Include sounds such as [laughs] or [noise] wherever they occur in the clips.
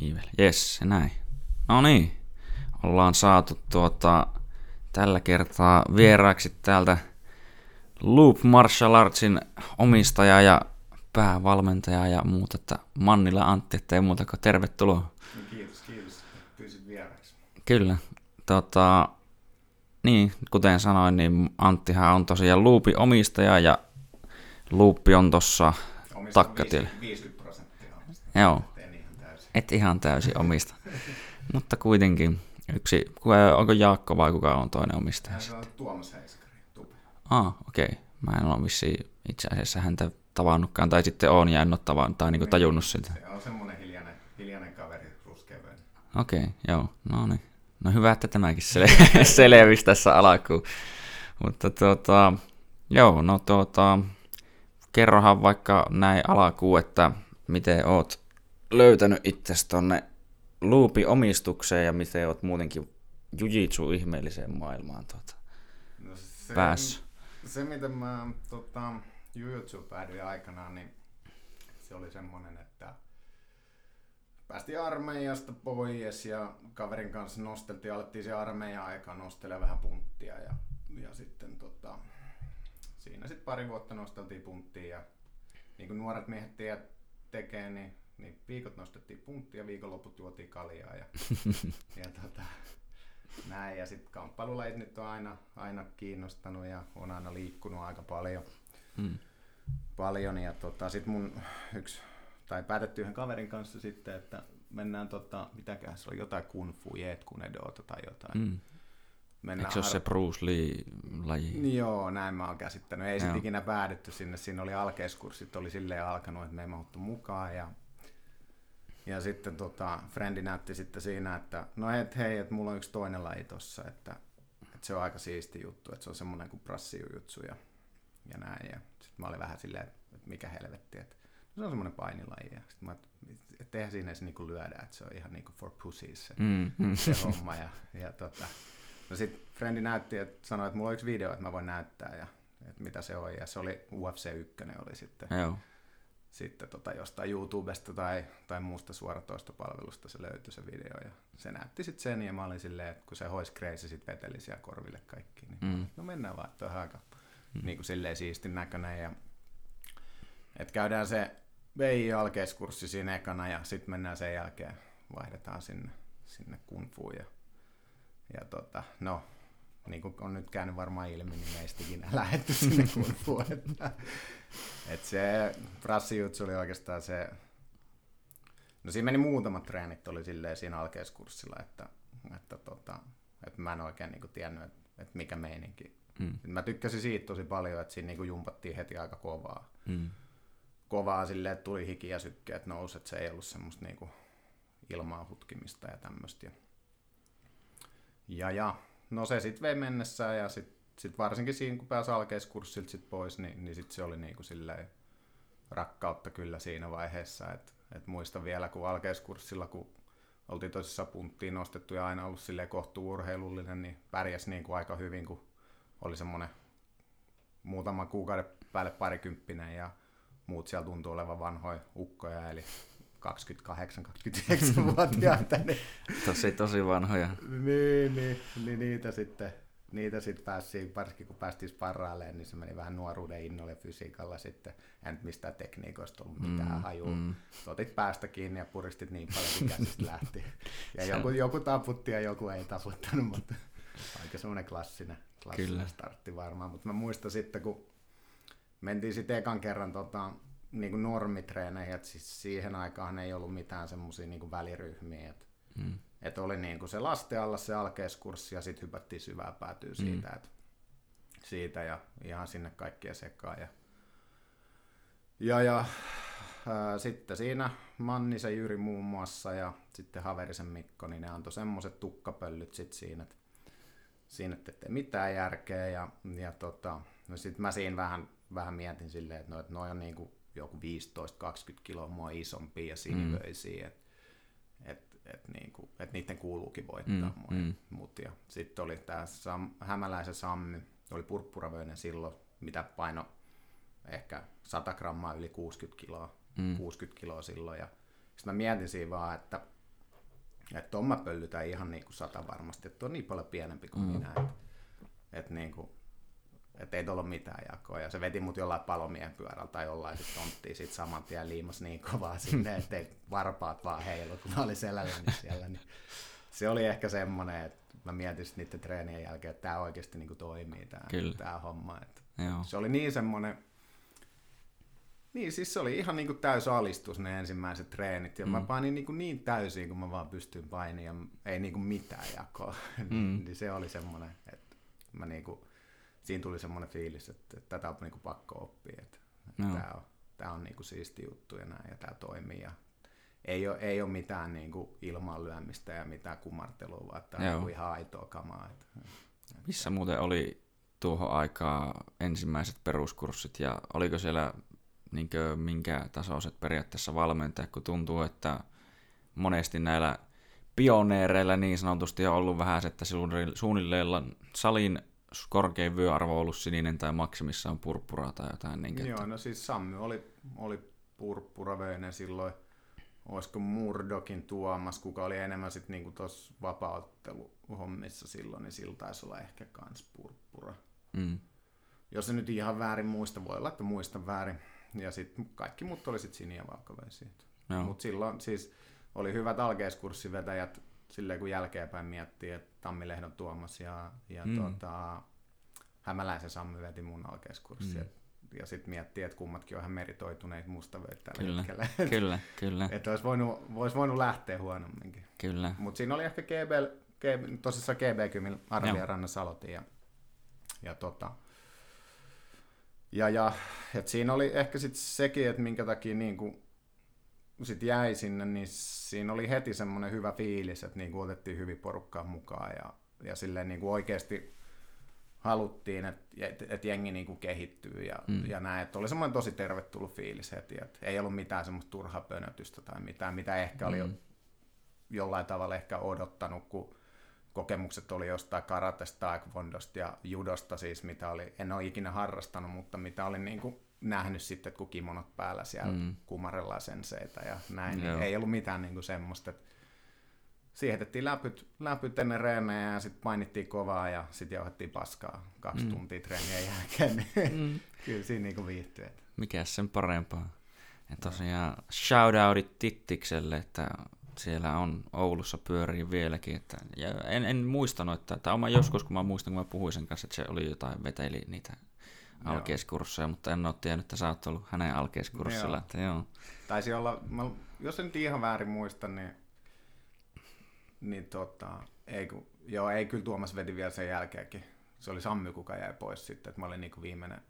Viiveli. Jes, näin. No niin, ollaan saatu tuota, tällä kertaa vieraaksi täältä Loop Martial Artsin omistaja ja päävalmentaja ja muuta, että Mannila Antti, ettei muuta kuin tervetuloa. No kiitos, kiitos. Pyysit vieraksi. Kyllä. Tota, niin, kuten sanoin, niin Anttihan on tosiaan Loopin omistaja ja Loopi on tuossa takkatiellä. 50 prosenttia. Joo. Et ihan täysin omista. Mutta kuitenkin yksi, kuka- onko Jaakko vai kuka on toinen omistaja? Se on Tuomas Heiskari. Ah, okei. Okay. Mä en ole vissiin itse asiassa häntä tavannutkaan, tai sitten on ja en ole tavannut, tai niinku tajunnut sitä. Se on semmonen hiljainen, hiljainen kaveri, ruskeaven. Okei, okay, joo, no niin. No hyvä, että tämäkin sel- [laughs] selvisi tässä alkuun. Mutta tuota, joo, no tuota, kerrohan vaikka näin alkuun, että miten oot löytänyt itsesi tonne Loopin omistukseen ja miten oot muutenkin jujitsu ihmeelliseen maailmaan tuota, No se, päässyt. se, mitä mä tota, Jujutsu päädyin aikanaan, niin se oli semmonen, että päästiin armeijasta pois ja kaverin kanssa nosteltiin, alettiin se armeijan aikaan nostella vähän punttia ja, ja sitten tota, siinä sitten pari vuotta nosteltiin punttia ja niin kuin nuoret miehet tiedät, tekee, niin, niin viikot nostettiin punttia, viikonloput juotiin kaljaa ja, [laughs] ja tota, näin. Ja sitten kamppailulajit nyt on aina, aina kiinnostanut ja on aina liikkunut aika paljon. Mm. paljon ja tota, sit mun yksi, tai päätetty yhden kaverin kanssa sitten, että mennään tota, mitäköhän se oli, jotain kung fu, jeet kunedoota tai jotain. Mm. Mennään Eikö se ole se Bruce Lee-laji? Niin Joo, näin mä oon käsittänyt. Ei sitten ikinä päädytty sinne. Siinä oli alkeiskurssit, oli silleen alkanut, että me ei mahuttu mukaan. Ja, ja sitten tota, Frendi näytti sitten siinä, että no et hei, että mulla on yksi toinen laji tossa, että, että se on aika siisti juttu, että se on semmoinen kuin prassijujutsu ja, ja näin. Ja sitten mä olin vähän silleen, että, mikä helvetti, että no se on semmoinen painilaji. Ja sitten mä, että eihän siinä edes niinku lyödä, että se on ihan niinku for pussies. Että Mm, mm. se homma. Ja, ja tota, no sit Frendi näytti, että sanoi, että mulla on yksi video, että mä voin näyttää ja että mitä se on. Ja se oli UFC 1 oli sitten, Joo. Sitten tota, jostain YouTubesta tai, tai muusta suoratoistopalvelusta se löytyi se video. Ja se näytti sitten sen ja mä olin silleen, että kun se hois crazy sit veteli siellä korville kaikki, niin Mm. no mennään vaan, että on aika niin kuin silleen siistin näköinen. Ja, että käydään se VI-alkeiskurssi siinä ekana ja sitten mennään sen jälkeen, vaihdetaan sinne, sinne kung fuun. Ja, ja tota, no, niin kuin on nyt käynyt varmaan ilmi, niin meistä ikinä lähetty sinne [laughs] fuun. Että, että se prassijutsu oli oikeastaan se, no siinä meni muutamat treenit oli silleen siinä alkeiskurssilla, että, että, tota, että mä en oikein niin kuin tiennyt, että, että mikä meininki. Mm. Mä tykkäsin siitä tosi paljon, että siinä niin kuin jumpattiin heti aika kovaa Mm. kovaa silleen, että tuli hiki ja sykkeet nousi, että se ei ollut semmoista niinku ilmaa hutkimista ja tämmöistä. Ja, ja no se sitten vei mennessään ja sitten sit varsinkin siinä, kun pääsi alkeiskurssilta sit pois, niin, niin sit se oli niinku silleen rakkautta kyllä siinä vaiheessa. Et, et muistan vielä, kun alkeiskurssilla, kun oltiin tosissaan punttiin nostettu ja aina ollut silleen kohtuu urheilullinen, niin pärjäs niinku aika hyvin, kun oli semmoinen muutaman kuukauden päälle parikymppinen ja muut siellä tuntuu olevan vanhoja ukkoja, eli 28-29-vuotiaita, [laughs] niin, Tosi, tosi vanhoja. niin, niin, niin, niitä sitten niitä sitten päästiin, varsinkin kun päästiin sparrailemaan, niin se meni vähän nuoruuden innolle fysiikalla sitten. En nyt mistään tekniikoista ollut mitään Mm, mm, hajua. mm. Mm. Otit päästä kiinni ja puristit niin paljon, kun käsistä lähti. [laughs] Ja joku, joku taputti ja joku ei taputtanut, mutta aika semmoinen klassinen, klassinen Kyllä. startti varmaan. Mutta mä muistan sitten, kun mentiin sitten ekan kerran tota, niin kuin normitreeneihin, että siis siihen aikaan ei ollut mitään semmoisia niin väliryhmiä. Että Mm. et oli niin kuin se lasten alla se alkeiskurssi ja sitten hypättiin syvää päätyä siitä, mm. et, siitä ja ihan sinne kaikkia sekaan. Ja, ja, ja ää, sitten siinä Mannisen Jyri muun muassa ja sitten Haverisen Mikko, niin ne antoi semmoiset tukkapöllyt sitten siinä, että siinä et ettei mitään järkeä. Ja, ja tota, no sitten mä siinä vähän, vähän mietin silleen, että no, et noi on niinku joku 15-20 kiloa mua isompia ja sinivöisiä. Mm. Että et niinku, et niiden kuuluukin voittaa Mm, mm, mua. mm. Mut ja sitten oli tämä Sam, hämäläisen Sammy, oli purppuravöinen silloin, mitä paino ehkä 100 grammaa yli 60 kiloa, Mm. mm. 60 kiloa silloin. Ja sitten mä mietin siinä vaan, että Että on mä pöllytän ihan niin kuin sata varmasti, että on niin paljon pienempi kuin mm. minä. Että et niin kuin, et ei tuolla ole mitään jakoa. Ja se veti mut jollain palomiehen pyörällä tai jollain sit tonttiin sit saman tien liimas niin kovaa [laughs] sinne, ettei varpaat vaan heilu, kun mä olin selälläni siellä. Niin se oli ehkä semmoinen, että mä mietin sitten niiden treenien jälkeen, että tämä oikeasti niin toimii tämä homma. Että Joo. Se oli niin semmoinen, niin, siis se oli ihan niin kuin täys alistus ne ensimmäiset treenit, ja mm. mä painin niin, kuin niin täysin, kun mä vaan pystyin painimaan, ja ei niin kuin mitään jakoa. Mm. [laughs] niin se oli semmoinen, että mä niin kuin, siinä tuli semmoinen fiilis, että, että tätä on niin kuin pakko oppia, että, että no. tämä on, tämä on niin kuin siisti juttu ja näin, ja tämä toimii, ja ei ole, ei ole mitään niin kuin ilman lyömistä ja mitään kumartelua, vaan tämä on ihan aitoa kamaa. Että, että, Missä muuten oli tuohon aikaa ensimmäiset peruskurssit, ja oliko siellä niin minkä tasoiset periaatteessa valmentajat, kun tuntuu, että monesti näillä pioneereilla niin sanotusti on ollut vähän se, että suunnilleen salin korkein vyöarvo ollut sininen tai maksimissaan purppura tai jotain. Niin, Joo, no siis Sammy oli, oli purppuraveinen silloin. Olisiko Murdokin Tuomas, kuka oli enemmän sitten niinku tuossa vapautteluhommissa silloin, niin sillä taisi olla ehkä kans purppura. Mm. Jos se nyt ihan väärin muista, voi olla, että muistan väärin. Ja sitten kaikki muut oli sitten siniä valkoveisiä. Mutta silloin siis oli hyvät alkeiskurssivetäjät, silleen kun jälkeenpäin miettii, että Tammilehdon Tuomas ja, ja mm. tota, Hämäläisen Sammi veti mun alkeiskurssi. Mm. Ja sitten miettii, että kummatkin on ihan meritoituneet mustavöitä tällä kyllä, hetkellä. [laughs] Kyllä, kyllä. että olisi voinut, olisi voinut lähteä huonomminkin. Kyllä. Mutta siinä oli ehkä GB, GB, tosissaan GB-kymillä Arvia Rannassa aloitin. Ja, ja tota, ja, ja et siinä oli ehkä sitten sekin, että minkä takia niin kuin sit jäi sinne, niin siinä oli heti semmoinen hyvä fiilis, että niin kuin otettiin hyvin porukkaa mukaan ja, ja silleen niin kuin oikeasti haluttiin, että, että jengi niin kuin kehittyy ja, mm. ja näin. Että oli semmoinen tosi tervetullut fiilis heti, että ei ollut mitään semmoista turhaa pönötystä tai mitään, mitä ehkä oli mm. jollain tavalla ehkä odottanut, kun kokemukset oli jostain karatesta, taekwondosta ja judosta siis, mitä oli, en ole ikinä harrastanut, mutta mitä olin niin kuin nähnyt sitten, kun kimonot päällä siellä mm. kumarella senseitä ja näin, niin ei ollut mitään niin kuin semmoista, että siirrettiin läpyt, läpyt ennen reenejä ja sitten painittiin kovaa ja sitten jauhettiin paskaa kaksi mm. tuntia treenien jälkeen, niin mm. [laughs] kyllä siinä niin viihtyy. Mikä sen parempaa? Ja tosiaan shoutoutit Tittikselle, että siellä on Oulussa pyörii vieläkin. Että, ja en, en muistanut, että tämä on joskus, kun mä muistan, kun mä puhuin sen kanssa, että se oli jotain, veteli niitä alkeiskursseja, mutta en ole tiennyt, että sä oot ollut hänen alkeiskurssilla. Joo. Että, joo. Taisi olla, mä, jos en ihan väärin muista, niin, niin tota, ei, kun, joo, ei kyllä Tuomas veti vielä sen jälkeenkin. Se oli Sammy, kuka jäi pois sitten, että mä olin niin viimeinen,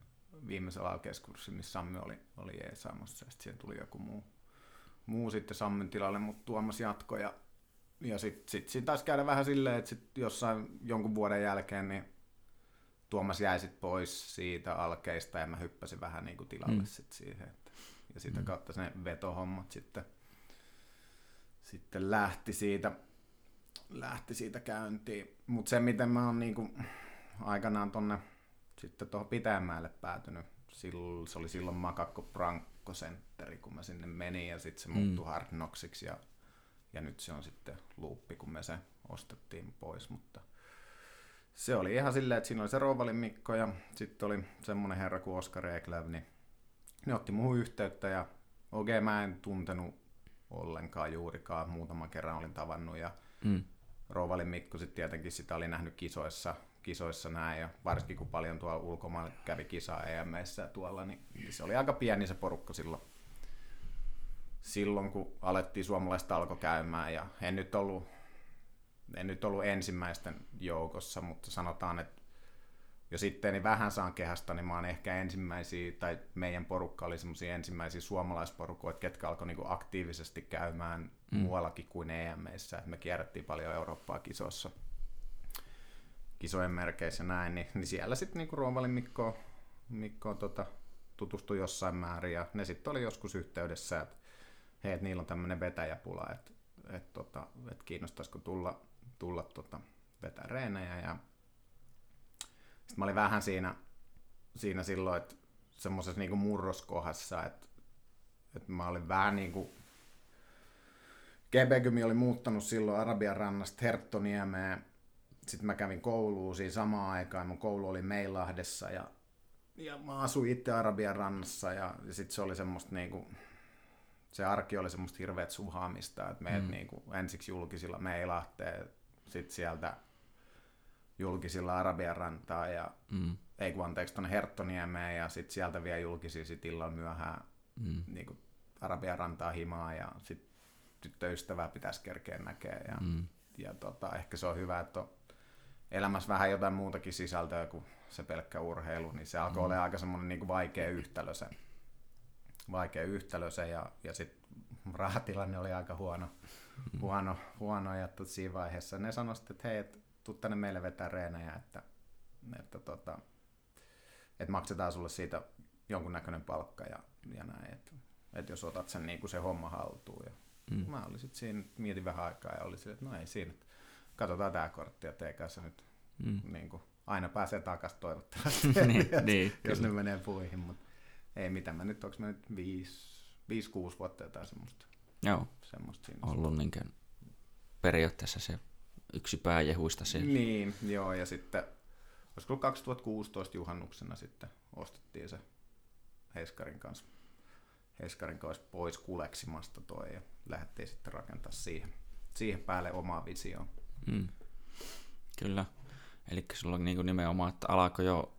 viimeisellä alkeiskurssilla, missä Sammy oli, oli jeesaamassa ja sitten siihen tuli joku muu muu sitten Sammen tilalle, mutta Tuomas jatkoi ja, ja sitten sit, sit taisi käydä vähän silleen, että sit jossain jonkun vuoden jälkeen niin Tuomas jäi sit pois siitä alkeista ja mä hyppäsin vähän niin kuin tilalle mm. sit siihen. Että, ja sitä mm. kautta ne vetohommat sitten, sitten lähti siitä, lähti siitä käyntiin. Mutta se, miten mä oon niin kuin aikanaan tonne sitten tuohon Pitäjänmäelle päätynyt, silloin, se oli silloin Makakko Prank sentteri, kun mä sinne menin ja sitten se mm. muuttui Hard Knocksiksi ja, ja nyt se on sitten luuppi, kun me se ostettiin pois, mutta se oli ihan silleen, että siinä oli se Rovalin Mikko ja sitten oli semmoinen herra kuin Oskar Eklev, niin ne otti muuhun yhteyttä ja okei, okay, mä en tuntenut ollenkaan juurikaan, muutaman kerran olin tavannut ja mm. Rovalin Mikko sitten tietenkin sitä oli nähnyt kisoissa kisoissa näin, ja varsinkin kun paljon tuolla ulkomailla kävi kisaa EMEissä tuolla, niin se oli aika pieni se porukka silloin, silloin kun alettiin suomalaista alkoi käymään, ja en nyt ollut, en nyt ollut ensimmäisten joukossa, mutta sanotaan, että jo sitten niin vähän saan kehästä, niin mä oon ehkä ensimmäisiä, tai meidän porukka oli semmoisia ensimmäisiä suomalaisporukoita, ketkä alkoi niinku aktiivisesti käymään mm. muuallakin kuin EMEissä. Et me kierrättiin paljon Eurooppaa kisoissa kisojen merkeissä näin, niin, niin siellä sitten niinku Ruovalin Mikko, Mikko tota, tutustui jossain määrin ja ne sitten oli joskus yhteydessä, että hei, et niillä on tämmöinen vetäjäpula, että et, tota, et kiinnostaisiko tulla, tulla tota, vetää reenejä ja sitten mä olin vähän siinä, siinä silloin, että semmoisessa niinku murroskohdassa, että, että mä olin vähän niin kuin GB oli muuttanut silloin Arabian rannasta Herttoniemeen. Sitten mä kävin kouluun siinä samaan aikaan. Mun koulu oli Meilahdessa ja, ja mä asuin itse Arabian rannassa ja, ja sitten se oli semmoista niinku, se arki oli semmoista hirveät suhaamista, että meidät mm. niinku ensiksi julkisilla Meilahteen, sitten sieltä julkisilla Arabian rantaa ja mm. ei kun anteeksi tuonne Herttoniemeen ja sitten sieltä vielä julkisia sit illalla myöhään mm. niin Arabian rantaa himaa ja sitten tyttöystävää pitäisi kerkeä näkeä ja, mm. ja tota, ehkä se on hyvä, että on elämässä vähän jotain muutakin sisältöä kuin se pelkkä urheilu, niin se alkoi mm. olla aika semmoinen niin vaikea yhtälö se, vaikea yhtälö se ja, ja sitten rahatilanne oli aika huono. Huono, huono ja siinä vaiheessa ne sanoivat, että hei, et, tuu tänne meille vetää reenejä, että, että, tota, että maksetaan sulle siitä jonkunnäköinen palkka ja, ja näin, että, että jos otat sen niin kuin se homma haltuun. Ja mm. Mä olin sitten siinä, mietin vähän aikaa ja oli sille, että no ei siinä, että katsotaan tämä kortti ja tee kanssa nyt mm. niin kuin, aina pääsee takaisin toivottavasti, [laughs] niin, [laughs] niin, jos ne menee puihin, mutta ei mitään, mä nyt, onko mä nyt 5-6 vuotta jotain semmoista. Joo, semmoista siinä ollut niin periaatteessa se yksi pääjehuista siellä. Niin, joo, ja sitten olisiko 2016 juhannuksena sitten ostettiin se Heiskarin kanssa, Heiskarin kanssa pois kuleksimasta toi ja lähdettiin sitten rakentaa siihen, siihen päälle omaa visioon. Mm. Kyllä. Eli sulla on niin nimenomaan, että alkoi jo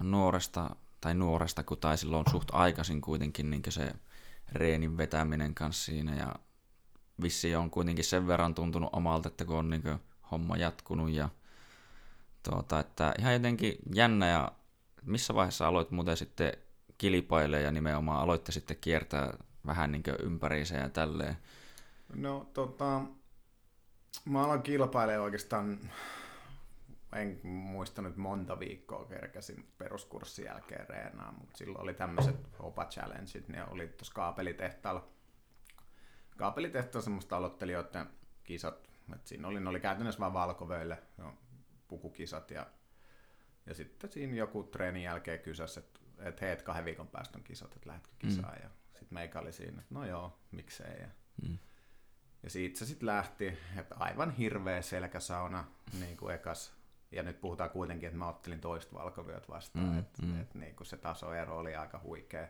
nuoresta, tai nuoresta, kun tai silloin suht aikaisin kuitenkin niin se reenin vetäminen kanssa siinä, ja vissi on kuitenkin sen verran tuntunut omalta, että kun on niin homma jatkunut, ja tuota, että ihan jotenkin jännä, ja missä vaiheessa aloit muuten sitten kilpailee ja nimenomaan aloitte sitten kiertää vähän niin ympäriinsä ja tälleen? No tota, mä aloin kilpailemaan oikeastaan, en muista nyt monta viikkoa kerkäsin peruskurssin jälkeen reenaa, mutta silloin oli tämmöiset Opa Challengeit, ne oli tuossa kaapelitehtaalla. Kaapelitehtaalla semmoista aloittelijoiden kisat, että siinä oli, ne oli käytännössä vain valkovöille pukukisat ja, ja sitten siinä joku treenin jälkeen kysäsi, että, että hei, kahden viikon päästä on kisat, että lähdetkö kisaan mm. ja sitten meikä oli siinä, että no joo, miksei. Ja, mm. ja siitä se sitten lähti, että aivan hirveä selkäsauna niin kuin ekas. Ja nyt puhutaan kuitenkin, että mä ottelin toista valkovyöt vastaan, mm, että mm. et, niin kuin se tasoero oli aika huikea.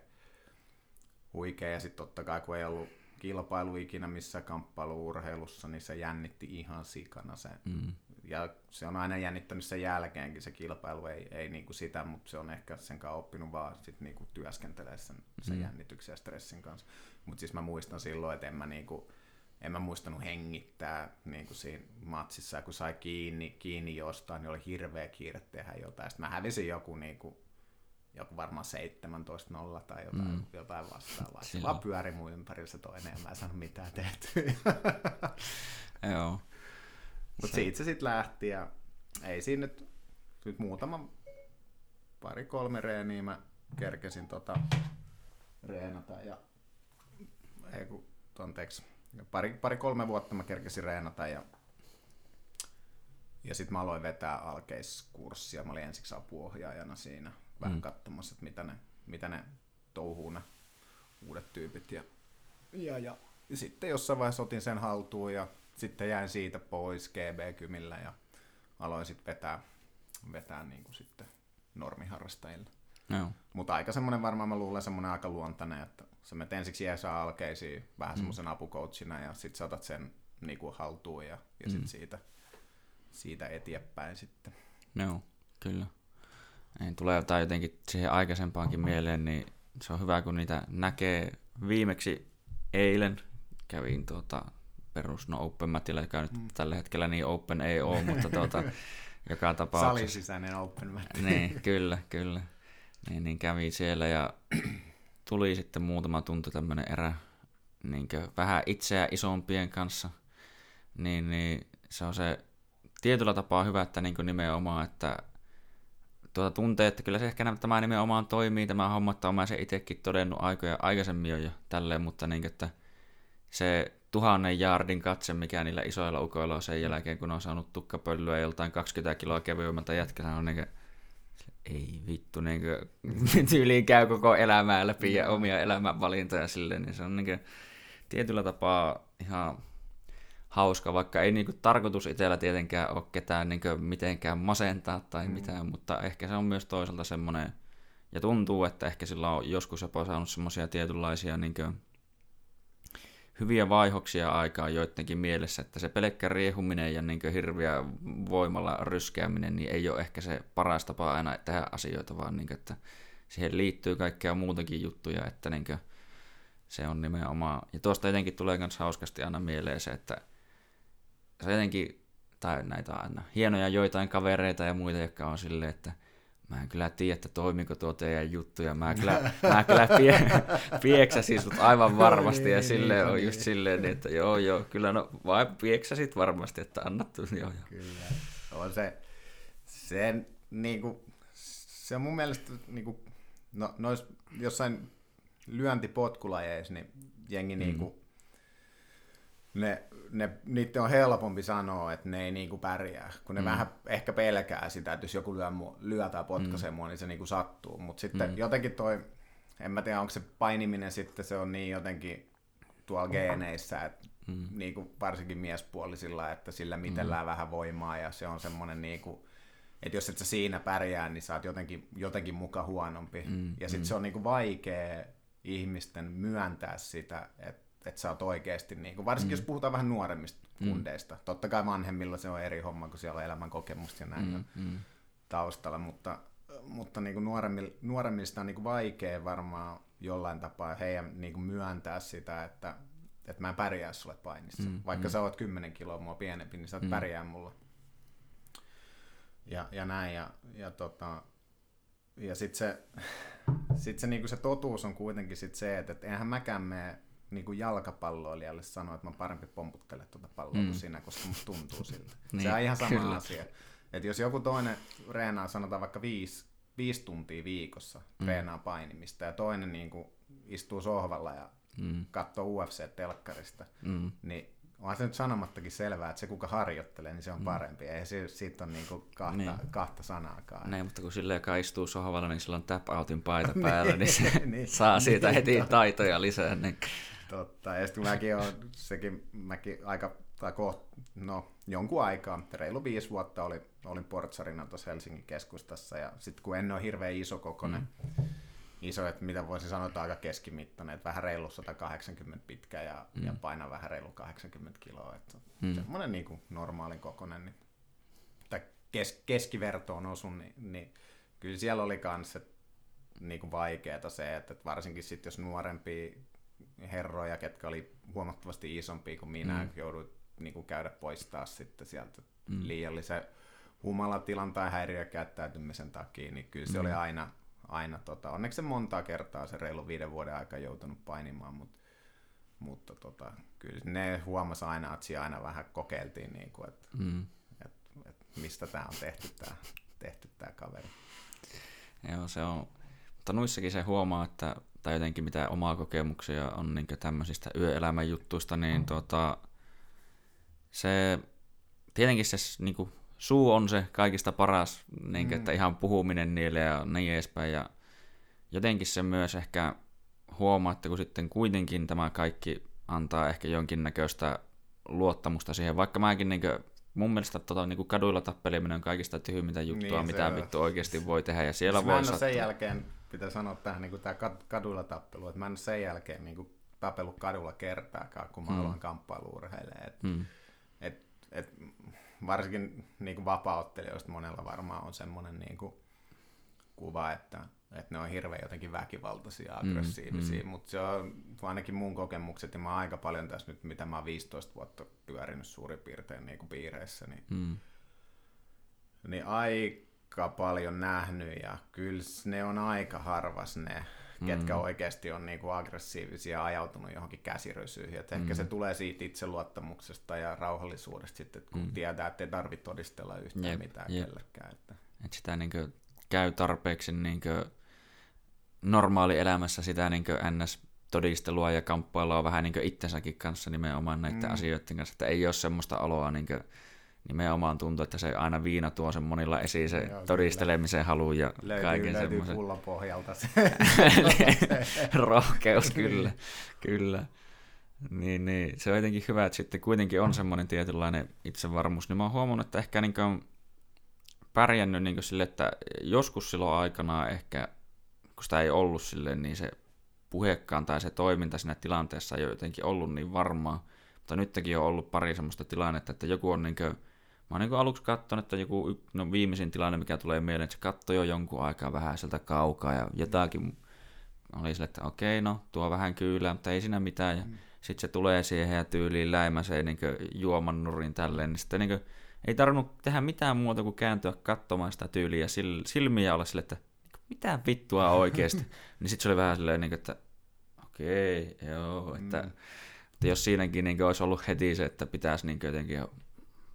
huikea. Ja sitten totta kai, kun ei ollut kilpailu ikinä missä kamppailuurheilussa, niin se jännitti ihan sikana se. Mm. Ja se on aina jännittänyt sen jälkeenkin se kilpailu, ei, ei niinku sitä, mutta se on ehkä sen kanssa oppinut vaan sit niinku työskentelee sen, sen mm. jännityksen ja stressin kanssa. Mutta siis mä muistan silloin, että en mä, niinku, en mä muistanut hengittää niinku siinä matsissa, ja kun sai kiinni, kiinni jostain, niin oli hirveä kiire tehdä jotain. Sitten mä hävisin joku niinku joku varmaan 17-0 tai jotain, mm. jotain vastaavaa. Se vaan pyöri mun ympärillä se toinen ja mä en sano mitään tehtyä. [laughs] Joo. Mutta siitä se sitten lähti ja ei siinä nyt, nyt muutama pari kolme reeniä mä kerkesin tota reenata ja ei kun, anteeksi, pari, pari kolme vuotta mä kerkesin reenata ja ja sitten mä aloin vetää alkeiskurssia. Mä olin ensiksi apuohjaajana siinä vähän mm. katsomassa, että mitä ne, mitä ne touhuu ne uudet tyypit. Ja, ja, ja, ja sitten jossain vaiheessa otin sen haltuun ja sitten jäin siitä pois GB-kymillä ja aloin sitten vetää, vetää niin kuin sitten normiharrastajille. No. Mutta aika semmoinen varmaan mä luulen semmoinen aika luontainen, että sä menet ensiksi jeesaa alkeisiin vähän mm. semmoisen apukoutsina ja sitten saatat sen niin kuin haltuun ja, ja mm. sitten siitä, siitä eteenpäin sitten. Joo, kyllä niin tulee jotain jotenkin siihen aikaisempaankin mieleen, niin se on hyvä, kun niitä näkee. Viimeksi eilen kävin tuota, perus no Open Matilla, joka nyt mm. tällä hetkellä niin Open ei ole, [laughs] mutta tuota, joka tapauksessa... Salin sisäinen Open Mat. niin, kyllä, kyllä. Niin, niin kävi siellä ja tuli sitten muutama tunti tämmöinen erä niin vähän itseä isompien kanssa, niin, niin se on se tietyllä tapaa hyvä, että niin nimenomaan, että tuota tuntee, että kyllä se ehkä tämä nimenomaan toimii, tämä homma, että olen se itsekin todennut aikoja aikaisemmin jo, jo tälleen, mutta niin, että se tuhannen jaardin katse, mikä niillä isoilla ukoilla on sen jälkeen, kun on saanut tukkapölyä joltain 20 kiloa kevyemmältä jätkällä, on niin ei vittu, niin kuin, [laughs] tyyliin käy koko elämää läpi ja omia elämänvalintoja silleen, niin se on niin kuin, tietyllä tapaa ihan hauska, vaikka ei niinku tarkoitus itsellä tietenkään ole ketään niinku mitenkään masentaa tai mm. mitään, mutta ehkä se on myös toisaalta semmoinen, ja tuntuu, että ehkä sillä on joskus jopa saanut semmoisia tietynlaisia niinku hyviä vaihoksia aikaa joidenkin mielessä, että se pelkkä riehuminen ja niin hirviä voimalla ryskeäminen niin ei ole ehkä se paras tapa aina tehdä asioita, vaan niin kuin, että siihen liittyy kaikkea muutakin juttuja, että niin kuin, se on nimenomaan, ja tuosta jotenkin tulee myös hauskasti aina mieleen se, että se jotenkin, tai näitä aina hienoja joitain kavereita ja muita, jotka on silleen, että mä en kyllä tiedä, että toimiko tuo teidän juttu, ja mä kyllä, mä kyllä pie, pieksäsin sut aivan varmasti, ja niin, silleen niin, on just silleen, niin, että joo joo, kyllä no vain pieksäsit varmasti, että annattu, joo joo. Kyllä, on se, se, niinku, se on mun mielestä, niinku, no, nois jossain lyöntipotkulajeissa, niin jengi mm. niinku, ne ne, niiden on helpompi sanoa, että ne ei niinku pärjää, kun ne mm. vähän ehkä pelkää sitä, että jos joku lyö, lyö tai potkaisee mm. mua, niin se niinku sattuu. Mutta sitten mm. jotenkin toi, en mä tiedä, onko se painiminen sitten, se on niin jotenkin tuolla geeneissä, että mm. niinku varsinkin miespuolisilla, että sillä mitellään mm. vähän voimaa ja se on semmoinen niinku, että jos et sä siinä pärjää, niin sä oot jotenkin, jotenkin muka huonompi. Mm. Ja sitten mm. se on niinku vaikea ihmisten myöntää sitä, että että sä oot oikeasti, niin kuin, varsinkin mm. jos puhutaan vähän nuoremmista mm. kundeista. Totta kai vanhemmilla se on eri homma, kun siellä on elämän kokemusta ja näin mm. Mm. taustalla, mutta, mutta niin kuin nuoremmilla, nuoremmista on niin kuin vaikea varmaan jollain tapaa heidän niin kuin myöntää sitä, että, että mä en pärjää sulle painissa. Mm. Vaikka mm. sä oot 10 kiloa mua pienempi, niin sä oot mm. pärjää mulla. Ja, ja näin, ja, ja, tota, ja sitten se, sit se, [laughs] niinku se totuus on kuitenkin sit se, että et eihän mäkään mene niin kuin jalkapalloilijalle sanoa, että mä parempi pomputtele tuota palloa mm. kuin sinä, koska musta tuntuu siltä. [laughs] niin, se on ihan sama kyllä. asia. Että jos joku toinen reenaa, sanotaan vaikka viisi, viisi tuntia viikossa mm. treenaa painimista ja toinen niin kuin istuu sohvalla ja mm. katsoo UFC-telkkarista, mm. niin onhan se nyt sanomattakin selvää, että se kuka harjoittelee, niin se on mm. parempi. Ei se, siitä ole niinku kahta, niin. kahta sanaakaan. Niin, mutta kun sille, joka istuu sohvalla, niin sillä on tap outin paita [laughs] päällä, niin se [laughs] niin, saa siitä niin, heti taitoja lisää. Niin. Totta, ja sitten mäkin on, [laughs] sekin mäkin aika, tai koht, no jonkun aikaa, reilu viisi vuotta oli, olin portsarina tuossa Helsingin keskustassa, ja sitten kun en ole hirveän iso kokonen, mm. iso, että mitä voisi sanoa, että aika keskimittainen, että vähän reilu 180 pitkä ja, mm. ja paina vähän reilu 80 kiloa, että mm. semmoinen niin kuin normaalin kokonen, niin, tai kes, keskivertoon osun, niin, niin kyllä siellä oli kanssa niin kuin vaikeaa se, että varsinkin sitten jos nuorempi herroja, ketkä oli huomattavasti isompia kuin minä, mm. jouduin niin kuin käydä poistaa sitten sieltä mm. liiallisen humalatilan tai häiriökäyttäytymisen takia, niin kyllä se mm. oli aina, aina tota, onneksi se monta kertaa se reilu viiden vuoden aika joutunut painimaan, mutta, mutta tota, kyllä ne huomasi aina, että siinä aina vähän kokeiltiin, niin kuin, että, mm. että, että mistä tämä on tehty tämä, tehty tämä kaveri. Joo, se on, mutta noissakin se huomaa, että tai jotenkin mitä omaa kokemuksia on niin tämmöisistä yöelämän juttuista, niin mm. tota, se, tietenkin se niin kuin, suu on se kaikista paras, niin kuin, mm. että ihan puhuminen niille ja niin edespäin, ja jotenkin se myös ehkä huomaa, että kun sitten kuitenkin tämä kaikki antaa ehkä jonkinnäköistä luottamusta siihen, vaikka mäkin niin kuin, mun mielestä tota, niin kuin kaduilla tappeleminen on kaikista tyhmintä juttua, niin, mitä vittu oikeasti voi tehdä, ja siellä voi sattua. sen jälkeen pitää sanoa tähän niin kuin tämä kadulla tappelu, että mä en sen jälkeen niin kuin tapellut kadulla kertaakaan, kun mä mm. aloin kamppailuurheilemaan. Et, mm. et, et, varsinkin niin kuin vapauttelijoista monella varmaan on semmoinen niin kuin kuva, että, että ne on hirveän jotenkin väkivaltaisia, mm, aggressiivisia, mm, mm. mutta se on ainakin mun kokemukset, ja mä oon aika paljon tässä nyt, mitä mä oon 15 vuotta pyörinyt suurin piirtein niin kuin piireissä, niin, mm. niin aika aika paljon nähnyt ja kyllä ne on aika harvas ne, ketkä mm. oikeasti on niinku aggressiivisia ja ajautunut johonkin käsirysyihin. Et ehkä mm. se tulee siitä itseluottamuksesta ja rauhallisuudesta sitten, kun mm. tietää, että ei tarvitse todistella yhtään jep, mitään jep. kellekään. Että. Et sitä niinku käy tarpeeksi niinku normaali elämässä sitä niinku ns todistelua ja kamppailua vähän niin itsensäkin kanssa nimenomaan näiden mm. asioiden kanssa, että ei ole semmoista oloa niin nimenomaan tuntuu, että se aina viina tuo sen monilla esiin se Joo, todistelemisen halu ja löytyy, kaiken löytyy semmoisen. Löytyy pohjalta se. [laughs] Rohkeus, kyllä. kyllä. Niin, niin, se on jotenkin hyvä, että sitten kuitenkin on semmoinen tietynlainen itsevarmuus, niin mä oon huomannut, että ehkä niin kuin pärjännyt niin sille, että joskus silloin aikana ehkä, kun sitä ei ollut silleen, niin se puhekkaan tai se toiminta siinä tilanteessa ei ole jotenkin ollut niin varmaa. Mutta nytkin on ollut pari semmoista tilannetta, että joku on niin kuin, mä oon niin aluksi katsonut, että joku no viimeisin tilanne, mikä tulee mieleen, että se katsoi jo jonkun aikaa vähän sieltä kaukaa ja jotakin oli sille, että okei, no tuo vähän kyylää, mutta ei siinä mitään. Ja mm. sitten se tulee siihen ja tyyliin läimäsee niin juoman nurin tälleen, niin sitten niin kuin, ei tarvinnut tehdä mitään muuta kuin kääntyä katsomaan sitä tyyliä silmiä olla sille, että mitä vittua oikeasti. [laughs] niin sitten se oli vähän silleen, niin että okei, joo, että, mm. että jos siinäkin niin olisi ollut heti se, että pitäisi niin jotenkin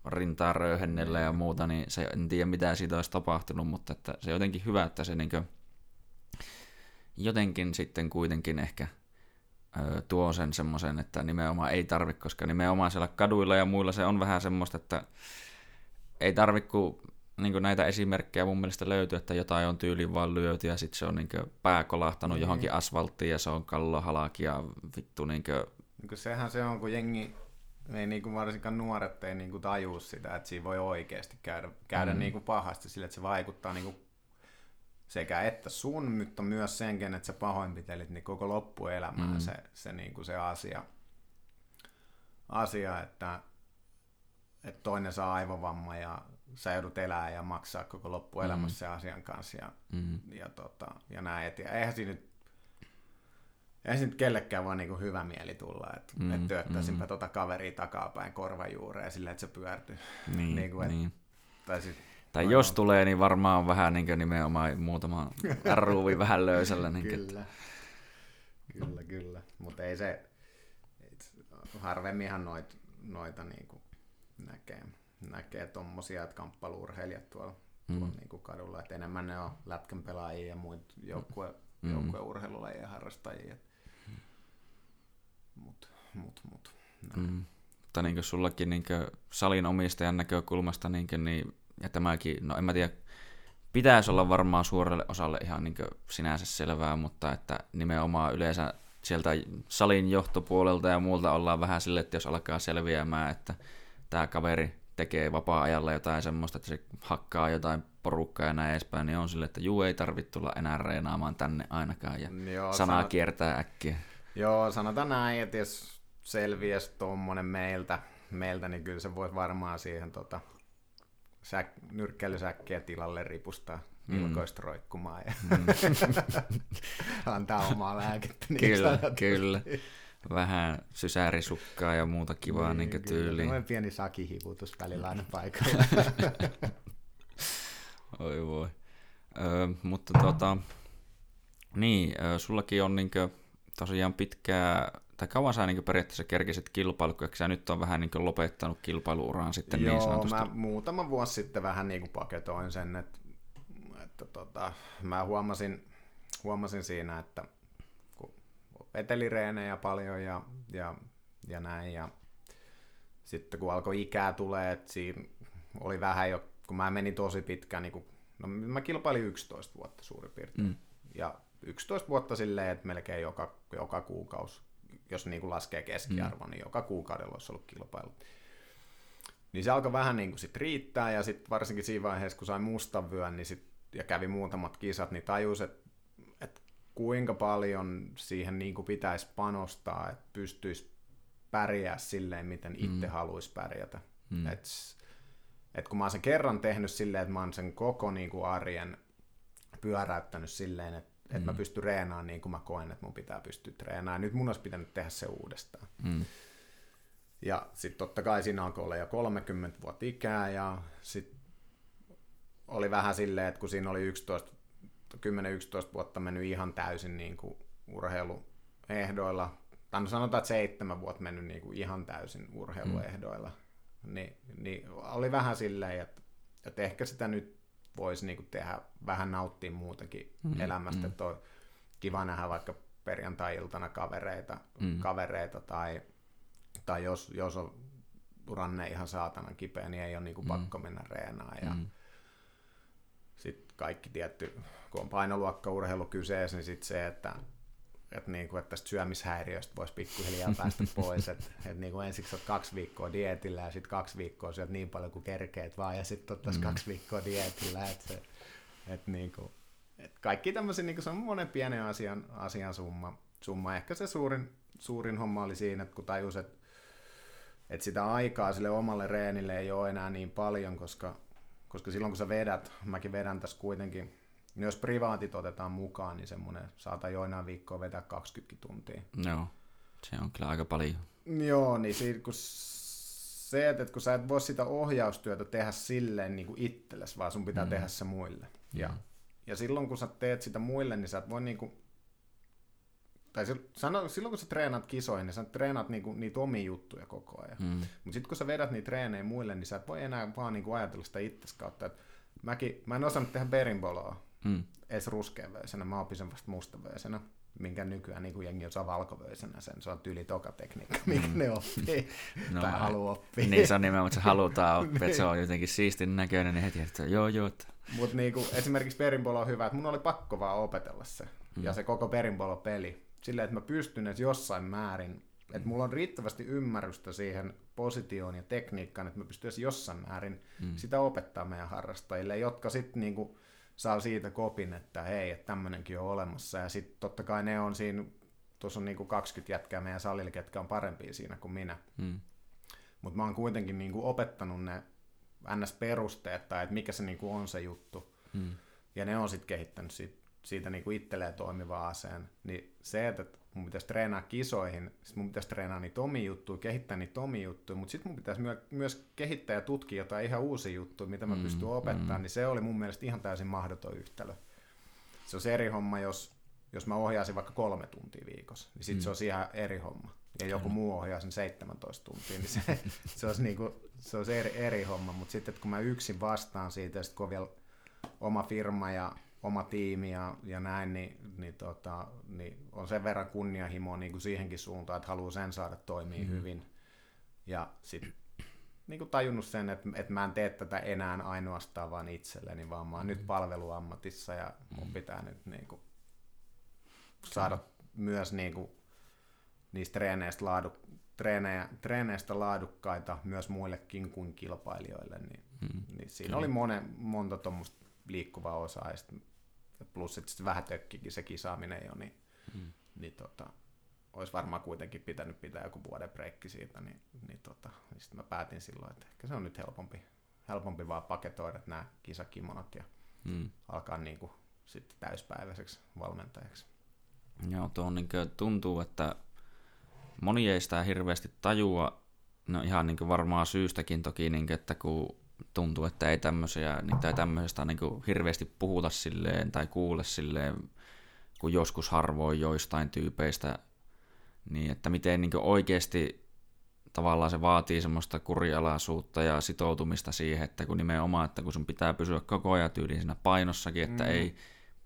rintaa röyhennellä ja muuta, niin se, en tiedä mitä siitä olisi tapahtunut, mutta että se on jotenkin hyvä, että se niin jotenkin sitten kuitenkin ehkä ö, tuo sen semmoisen, että nimenomaan ei tarvi, koska nimenomaan siellä kaduilla ja muilla se on vähän semmoista, että ei tarvi, kun niin näitä esimerkkejä mun mielestä löytyy, että jotain on tyyliin vaan lyöty ja sitten se on niin pää kolahtanut mm. johonkin asfalttiin ja se on kallo halaki ja vittu niin kuin... Niin kuin sehän se on, kun jengi, ei niin kuin varsinkaan nuoret ei niin kuin tajua sitä, että siinä voi oikeasti käydä, käydä mm. niin kuin pahasti sille, että se vaikuttaa niin kuin sekä että sun, mutta myös senkin, että sä pahoinpitelit niin koko loppuelämään mm. se, se, niin kuin se asia, asia että, että toinen saa aivovamma ja sä joudut elää ja maksaa koko loppuelämässä mm. sen asian kanssa ja, mm. ja, tota, ja näin. Ja eihän siinä nyt ei nyt kellekään vaan niin hyvä mieli tulla, että mm, et työttäisinpä mm. tota kaveria takapäin korvajuureen silleen, että se pyörtyy. Niin, niin kuin, et, niin. Tai, sit, tai jos on... tulee, niin varmaan vähän niin nimenomaan muutama [laughs] ruuvi vähän löysällä. Niin kyllä. kyllä, kyllä. Mutta ei se, et, harvemminhan noit, noita niin kuin näkee näkee tommosia, että kamppailuurheilijat tuolla, mm. tuolla niin kuin kadulla, että enemmän ne on lätkän pelaajia ja muita joukkue, mm. joukkueurheilulajien harrastajia. Mm. Mut, mut, mut. Mm. Mutta niin sullakin niin salin omistajan näkökulmasta, niin, niin, ja tämäkin, no en mä tiedä, pitäisi olla varmaan suurelle osalle ihan niin sinänsä selvää, mutta että nimenomaan yleensä sieltä salin johtopuolelta ja muulta ollaan vähän sille, että jos alkaa selviämään, että tämä kaveri tekee vapaa-ajalla jotain semmoista, että se hakkaa jotain porukkaa ja näin edespäin, niin on sille, että juu ei tarvitse tulla enää reenaamaan tänne ainakaan ja Joo, sanaa sanot... kiertää äkkiä. Joo, sanotaan näin, että jos selviäisi tuommoinen meiltä, meiltä, niin kyllä se voisi varmaan siihen tota, säk, nyrkkeilysäkkiä tilalle ripustaa mm. ilkoista roikkumaan ja mm. [laughs] antaa omaa lääkettä. Niin kyllä, kyllä vähän sysärisukkaa ja muuta kivaa niin, niin tyyliin. Noin pieni sakihivutus välillä aina paikalla. [laughs] Oi voi. Ö, mutta tota, niin, sullakin on niin kuin, tosiaan pitkää, tai kauan sä niin periaatteessa kerkisit kilpailuksi, ja nyt on vähän niin lopettanut kilpailuuraan sitten Joo, niin sanotusti. mä muutama vuosi sitten vähän niin kuin paketoin sen, että, että tota, mä huomasin, huomasin siinä, että vetelireenejä paljon ja, ja, ja näin. Ja sitten kun alkoi ikää tulee, että siinä oli vähän jo, kun mä menin tosi pitkään, niin kun, no mä kilpailin 11 vuotta suurin piirtein. Mm. Ja 11 vuotta silleen, että melkein joka, joka kuukausi, jos niin kuin laskee keskiarvo, mm. niin joka kuukaudella olisi ollut kilpailu. Niin se alkoi vähän niin kuin sit riittää, ja sitten varsinkin siinä vaiheessa, kun sain mustan vyön, niin sit, ja kävi muutamat kisat, niin tajus, että kuinka paljon siihen niin kuin pitäisi panostaa, että pystyisi pärjää silleen, miten itse mm. haluaisi pärjätä. Mm. Et, et kun mä oon sen kerran tehnyt silleen, että mä oon sen koko niin kuin arjen pyöräyttänyt silleen, että mm. et mä pystyn treenaamaan niin kuin mä koen, että mun pitää pystyä treenaamaan. Nyt mun olisi pitänyt tehdä se uudestaan. Mm. Ja sitten totta kai siinä alkoi olla jo 30 vuotta ikää ja sitten oli vähän silleen, että kun siinä oli 11 10-11 vuotta mennyt ihan täysin niin kuin urheiluehdoilla, tai no sanotaan, että seitsemän vuotta mennyt niin kuin ihan täysin urheiluehdoilla, mm. niin, niin oli vähän silleen, että, että ehkä sitä nyt voisi niin kuin tehdä, vähän nauttia muutakin mm. elämästä, mm. että on kiva nähdä vaikka perjantai-iltana kavereita, mm. kavereita tai, tai jos, jos on ranne ihan saatanan kipeä, niin ei ole niin kuin mm. pakko mennä reenaan. Ja mm. Sitten kaikki tietty kun on painoluokkaurheilu kyseessä, niin sitten se, että että, niinku, että tästä syömishäiriöstä voisi pikkuhiljaa päästä [laughs] pois. Että et niinku ensiksi olet kaksi viikkoa dietillä ja sitten kaksi viikkoa syöt niin paljon kuin kerkeet vaan ja sitten ottaisiin mm. kaksi viikkoa dietillä. Että se, et niinku, et kaikki tämmöisiä, niinku se on monen pienen asian, asian summa. summa. Ehkä se suurin, suurin homma oli siinä, että kun tajus, että et sitä aikaa sille omalle reenille ei ole enää niin paljon, koska, koska silloin kun sä vedät, mäkin vedän tässä kuitenkin niin jos privaatit otetaan mukaan, niin semmoinen saata joinain viikkoa vetää 20 tuntia. Joo, se on kyllä aika paljon. Joo, niin siitä, kun se, että kun sä et voi sitä ohjaustyötä tehdä silleen niin kuin itsellesi, vaan sun pitää mm. tehdä se muille. Mm. Ja, ja silloin kun sä teet sitä muille, niin sä et voi niin kuin, tai sano, silloin kun sä treenaat kisoihin, niin sä treenaat niinku, niitä omia juttuja koko ajan. Mm. Mutta sitten kun sä vedät niitä treenejä muille, niin sä et voi enää vaan niinku ajatella sitä itses kautta. Et mäkin, mä en osannut tehdä berimboloa mm. edes ruskeavöisenä, mä opin sen vasta mustavöisenä, minkä nykyään niin kuin jengi osaa valkovöisenä sen, se on tyyli toka tekniikka, mikä mm. ne oppii [laughs] no, tai haluaa oppia. Niin se on nimenomaan, että se halutaan [laughs] oppia, että se on jotenkin siistin näköinen, niin heti, että joo joo. Mutta niin esimerkiksi perinpolo on hyvä, että mun oli pakko vaan opetella se, mm. ja se koko perinpolo-peli, silleen, että mä pystyn edes jossain määrin, että mulla on riittävästi ymmärrystä siihen positioon ja tekniikkaan, että mä pystyn jossain määrin mm. sitä opettaa meidän harrastajille, jotka sitten niinku, saa siitä kopin, että hei, että tämmöinenkin on olemassa. Ja sitten totta kai ne on siinä, tuossa on niinku 20 jätkää meidän salilla, ketkä on parempia siinä kuin minä. Mm. Mutta mä oon kuitenkin niinku opettanut ne NS-perusteet, tai että mikä se niinku on se juttu. Mm. Ja ne on sitten kehittänyt siitä, siitä niinku itselleen toimivaa aseen. Niin se, että mun pitäisi treenaa kisoihin, sit mun pitäisi treenaa niitä omia juttuja, kehittää niitä omia juttuja, mutta sitten mun pitäisi myö- myös kehittää ja tutkia jotain ihan uusia juttuja, mitä mä mm, pystyn opettamaan, mm. niin se oli mun mielestä ihan täysin mahdoton yhtälö. Se on eri homma, jos, jos mä ohjaisin vaikka kolme tuntia viikossa, niin sitten mm. se on ihan eri homma. Ja joku muu ohjaa sen 17 tuntia, niin se, se olisi, niinku, se olisi eri, eri homma, mutta sitten kun mä yksin vastaan siitä, ja sitten kun on vielä oma firma ja oma tiimi ja, ja näin, niin, niin, tota, niin on sen verran kunnianhimoa niin kuin siihenkin suuntaan, että haluaa sen saada toimia mm. hyvin. Ja sitten niin kuin tajunnut sen, että, että mä en tee tätä enää ainoastaan vaan itselleni, vaan mä oon mm. nyt palveluammatissa ja mun mm. pitää nyt niin kuin, saada myös niin kuin, niistä treeneistä, laadu, treenejä, treeneistä laadukkaita myös muillekin kuin kilpailijoille. Niin, mm. niin siinä oli monen, monta tuommoista liikkuvaa osaa, ja sit, plus että vähän tökkikin se kisaaminen jo, niin, mm. niin tota, olisi varmaan kuitenkin pitänyt pitää joku vuoden breikki siitä, niin, niin, tota, niin sitten mä päätin silloin, että ehkä se on nyt helpompi, helpompi vaan paketoida nämä kisakimonot ja mm. alkaa niin kuin, sitten täyspäiväiseksi valmentajaksi. Joo, tuo niin tuntuu, että moni ei sitä hirveästi tajua, no ihan niin varmaan syystäkin toki, niin kuin, että kun tuntuu, että ei tämmöisiä, niitä ei tämmöisestä niin kuin hirveästi puhuta silleen tai kuule silleen, kun joskus harvoin joistain tyypeistä, niin että miten niin oikeasti tavallaan se vaatii semmoista kurialaisuutta ja sitoutumista siihen, että kun nimenomaan, että kun sun pitää pysyä koko ajan tyyliin siinä painossakin, että mm. ei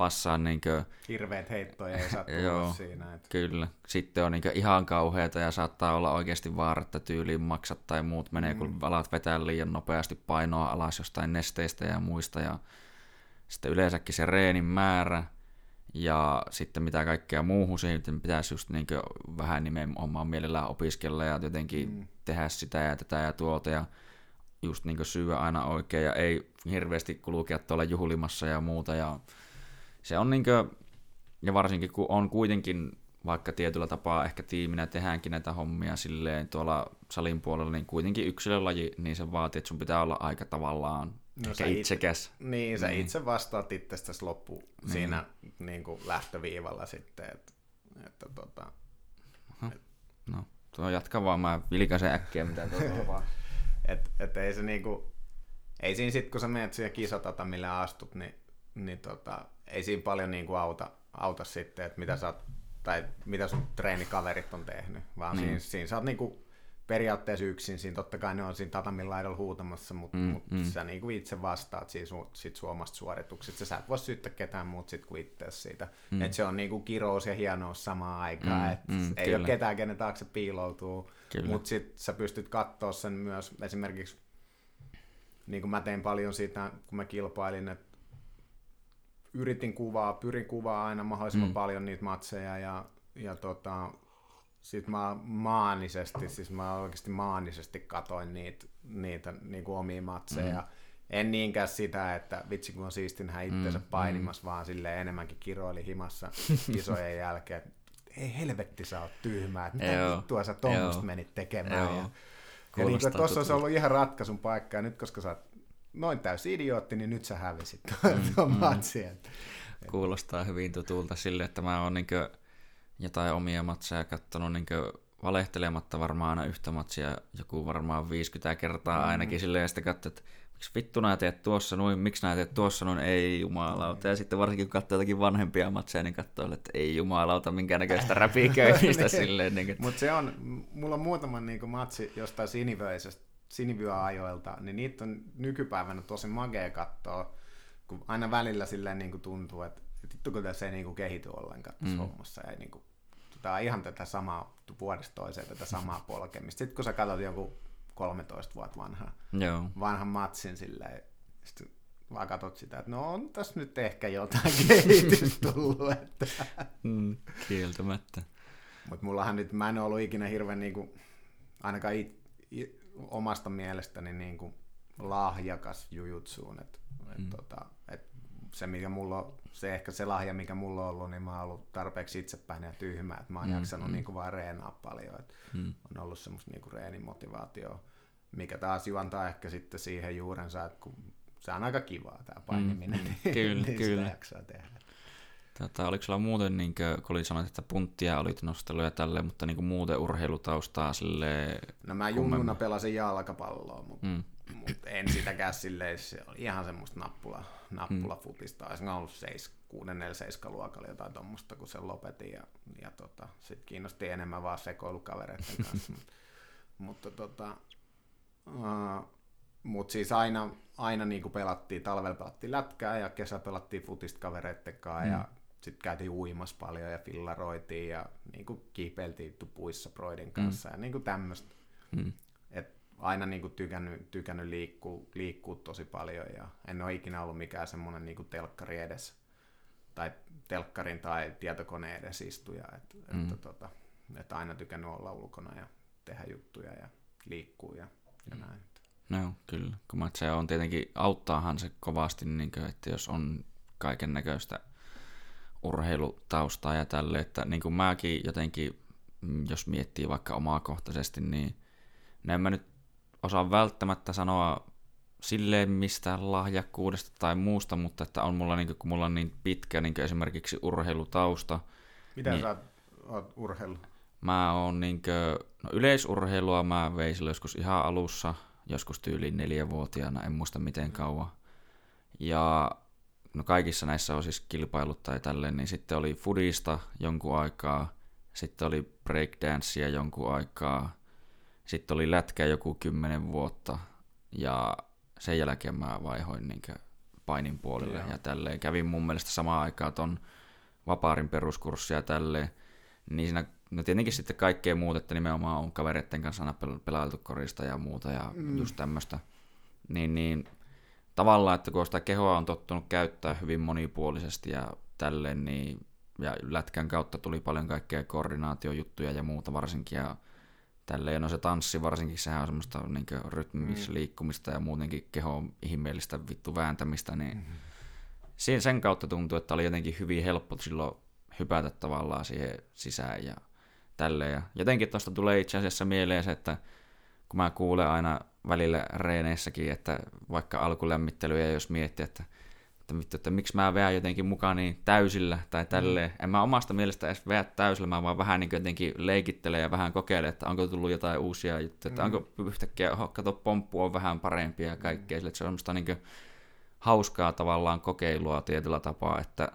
passaa niin kuin... Hirveät heittoja ei saa [laughs] tulla siinä. Että... Kyllä. Sitten on niin ihan kauheata ja saattaa olla oikeasti vaara, että tyyliin maksat tai muut menee, mm. kun alat vetää liian nopeasti painoa alas jostain nesteistä ja muista. Ja sitten yleensäkin se reenin määrä ja sitten mitä kaikkea muuhun siihen pitäisi just niin vähän nimenomaan mielellään opiskella ja jotenkin mm. tehdä sitä ja tätä ja tuota ja just niin syödä aina oikein ja ei hirveästi kulkea tuolla juhlimassa ja muuta ja se on niinkö, ja varsinkin kun on kuitenkin vaikka tietyllä tapaa ehkä tiiminä tehdäänkin näitä hommia silleen tuolla salin puolella, niin kuitenkin yksilölaji, niin se vaatii, että sun pitää olla aika tavallaan no, ehkä itsekäs. Itse, niin, sä niin. itse vastaat itsestäsi loppu niin. siinä niin kuin lähtöviivalla sitten, että, että tota, no, et, no, tuo jatka vaan, mä vilkaisen äkkiä, mitä tuolla vaan. [laughs] et, et ei se niinku, ei siinä sit, kun sä menet siihen kisatata, millä astut, niin, niin tota, ei siinä paljon niin kuin auta, auta sitten, että mitä, sä tai mitä sun treenikaverit on tehnyt, vaan mm. siinä, siinä sä oot niin kuin periaatteessa yksin, siinä totta kai ne on siinä tatamin laidalla huutamassa, mutta mm, mut mm. sä niin kuin itse vastaat siitä su, sit suomasta suorituksesta, sä et voi syyttää ketään muut sit kuin itse siitä. Mm. Et se on niin kuin kirous ja hienous samaan aikaan, mm, että mm, ei kyllä. ole ketään, kenen taakse piiloutuu, mutta sitten sä pystyt katsoa sen myös esimerkiksi, niin kuin mä tein paljon siitä, kun mä kilpailin, että yritin kuvaa, pyrin kuvaa aina mahdollisimman mm. paljon niitä matseja ja, ja tota, sit mä maanisesti, siis mä oikeasti maanisesti katoin niitä, niitä niin kuin omia matseja. Mm. En niinkään sitä, että vitsi kun on siisti nähdä itsensä mm, painimassa, mm. vaan sille enemmänkin kiroili himassa [laughs] kisojen jälkeen. Ei helvetti sä oot tyhmää, että mitä vittua sä tuommoista menit tekemään. Joo. Ja, ja niin tuossa olisi ollut ihan ratkaisun paikka, ja nyt koska sä oot noin täysi idiootti, niin nyt sä hävisit tuon mm, matsin. Mm. Kuulostaa hyvin tutulta sille, että mä oon niin jotain omia matseja katsonut niin valehtelematta varmaan aina yhtä matsia, joku varmaan 50 kertaa mm. ainakin silleen, ja sitten katsoin, että miksi vittu nää teet tuossa noin, miksi nää teet tuossa noin, ei jumalauta. Ja sitten varsinkin kun katsoo jotakin vanhempia matseja, niin katsoo, että ei jumalauta, minkä näköistä räpiköimistä [laughs] niin. silleen. Niin, että... Mutta se on, mulla on muutama niin matsi jostain sinivöisestä, sinivyöajoilta, niin niitä on nykypäivänä tosi magea katsoa, kun aina välillä silleen niin kuin tuntuu, että vittu kun tässä ei niin kuin kehity ollenkaan tässä mm. hommassa. Ja niin kuin, on ihan tätä samaa vuodesta toiseen, tätä samaa [laughs] polkemista. Sitten kun sä katsot joku 13 vuotta vanha, Joo. vanhan matsin silleen, sitten vaan katsot sitä, että no on tässä nyt ehkä jotain [laughs] kehitystä tullut. Että. [laughs] Mm, kieltämättä. Mutta mullahan nyt, mä en ollut ikinä hirveän niin kuin, ainakaan it, it, omasta mielestäni niin kuin lahjakas jujutsuun. Et, et, mm. tota, et se, mikä mulla on, se ehkä se lahja, mikä mulla on ollut, niin mä oon ollut tarpeeksi itsepäin ja tyhmä, että mä oon mm, jaksanut mm. niin kuin vaan reenaa paljon. Et mm. On ollut semmoista niin kuin reenimotivaatioa mikä taas juontaa ehkä sitten siihen juurensa, että kun se on aika kivaa tämä painiminen, mm, [laughs] niin, kyllä, niin kyllä. sitä jaksaa tehdä. Tota, oliko sulla muuten, niin kuin, kun olit sanonut, että punttia olit nostellut ja tälleen, mutta niin kuin muuten urheilutaustaa sille. No mä junnuna pelasin jalkapalloa, mutta mm. mut en sitäkään silleen, se oli ihan semmoista nappula, nappulafutista. Mm. Olisin ollut 6 4 7 luokalla jotain tuommoista, kun sen lopetin ja, ja tota, sitten kiinnosti enemmän vaan sekoilukavereiden [laughs] kanssa. mutta, mutta tota, Uh, Mutta siis aina, aina niin kuin pelattiin, talvella pelattiin lätkää ja kesä pelattiin futista kavereitten kanssa mm. ja sitten käytiin uimassa paljon ja fillaroitiin ja niin kuin kiipeiltiin puissa Broidin mm. kanssa mm. ja niin kuin tämmöistä. Mm. Et aina niin kuin tykännyt, tykännyt liikkua, liikkua tosi paljon ja en ole ikinä ollut mikään semmoinen niin telkkari edes tai telkkarin tai tietokoneen edes istuja. Et, mm. että, tota, et aina tykännyt olla ulkona ja tehdä juttuja ja liikkua ja ja näin. No kyllä, kun se on tietenkin, auttaahan se kovasti, niin kuin, että jos on kaiken näköistä urheilutaustaa ja tälle, että niin kuin mäkin jotenkin, mm, jos miettii vaikka omakohtaisesti, niin en mä nyt osaa välttämättä sanoa silleen mistä lahjakkuudesta tai muusta, mutta että on mulla, niin kuin, kun mulla on niin pitkä niin esimerkiksi urheilutausta. Mitä niin, sä oot urheillut? Mä oon niinkö, no yleisurheilua mä vein silloin joskus ihan alussa, joskus tyyliin neljävuotiaana, en muista miten kauan. Ja no kaikissa näissä on siis kilpailut tai tälleen, niin sitten oli fudista jonkun aikaa, sitten oli breakdancea jonkun aikaa, sitten oli lätkä joku kymmenen vuotta, ja sen jälkeen mä vaihoin niinkö painin puolelle ja, ja tälleen. Kävin mun mielestä samaan aikaan ton vapaarin peruskurssia ja tälleen, niin siinä No tietenkin sitten kaikkea muuta, että nimenomaan on kavereiden kanssa aina pelailtu korista ja muuta ja mm. just tämmöistä. Niin, niin tavallaan, että kun sitä kehoa on tottunut käyttää hyvin monipuolisesti ja tälleen, niin ja lätkän kautta tuli paljon kaikkea koordinaatiojuttuja ja muuta varsinkin ja tälleen. No se tanssi varsinkin, sehän on semmoista niin rytmisliikkumista mm. ja muutenkin kehon ihmeellistä vittu vääntämistä, niin mm-hmm. sen kautta tuntui, että oli jotenkin hyvin helppo silloin hypätä tavallaan siihen sisään ja tälleen. Ja jotenkin tuosta tulee itse asiassa mieleen se, että kun mä kuulen aina välillä reeneissäkin, että vaikka alkulämmittelyjä, jos miettii, että, että, vittu, että miksi mä veän jotenkin mukaan niin täysillä tai tälleen. Mm. En mä omasta mielestä edes veä täysillä, mä vaan vähän niin jotenkin leikittelen ja vähän kokeilen, että onko tullut jotain uusia juttuja, että mm. onko yhtäkkiä, oh, kato, pomppu on vähän parempi ja kaikkea, mm. että se on semmoista niin hauskaa tavallaan kokeilua tietyllä tapaa, että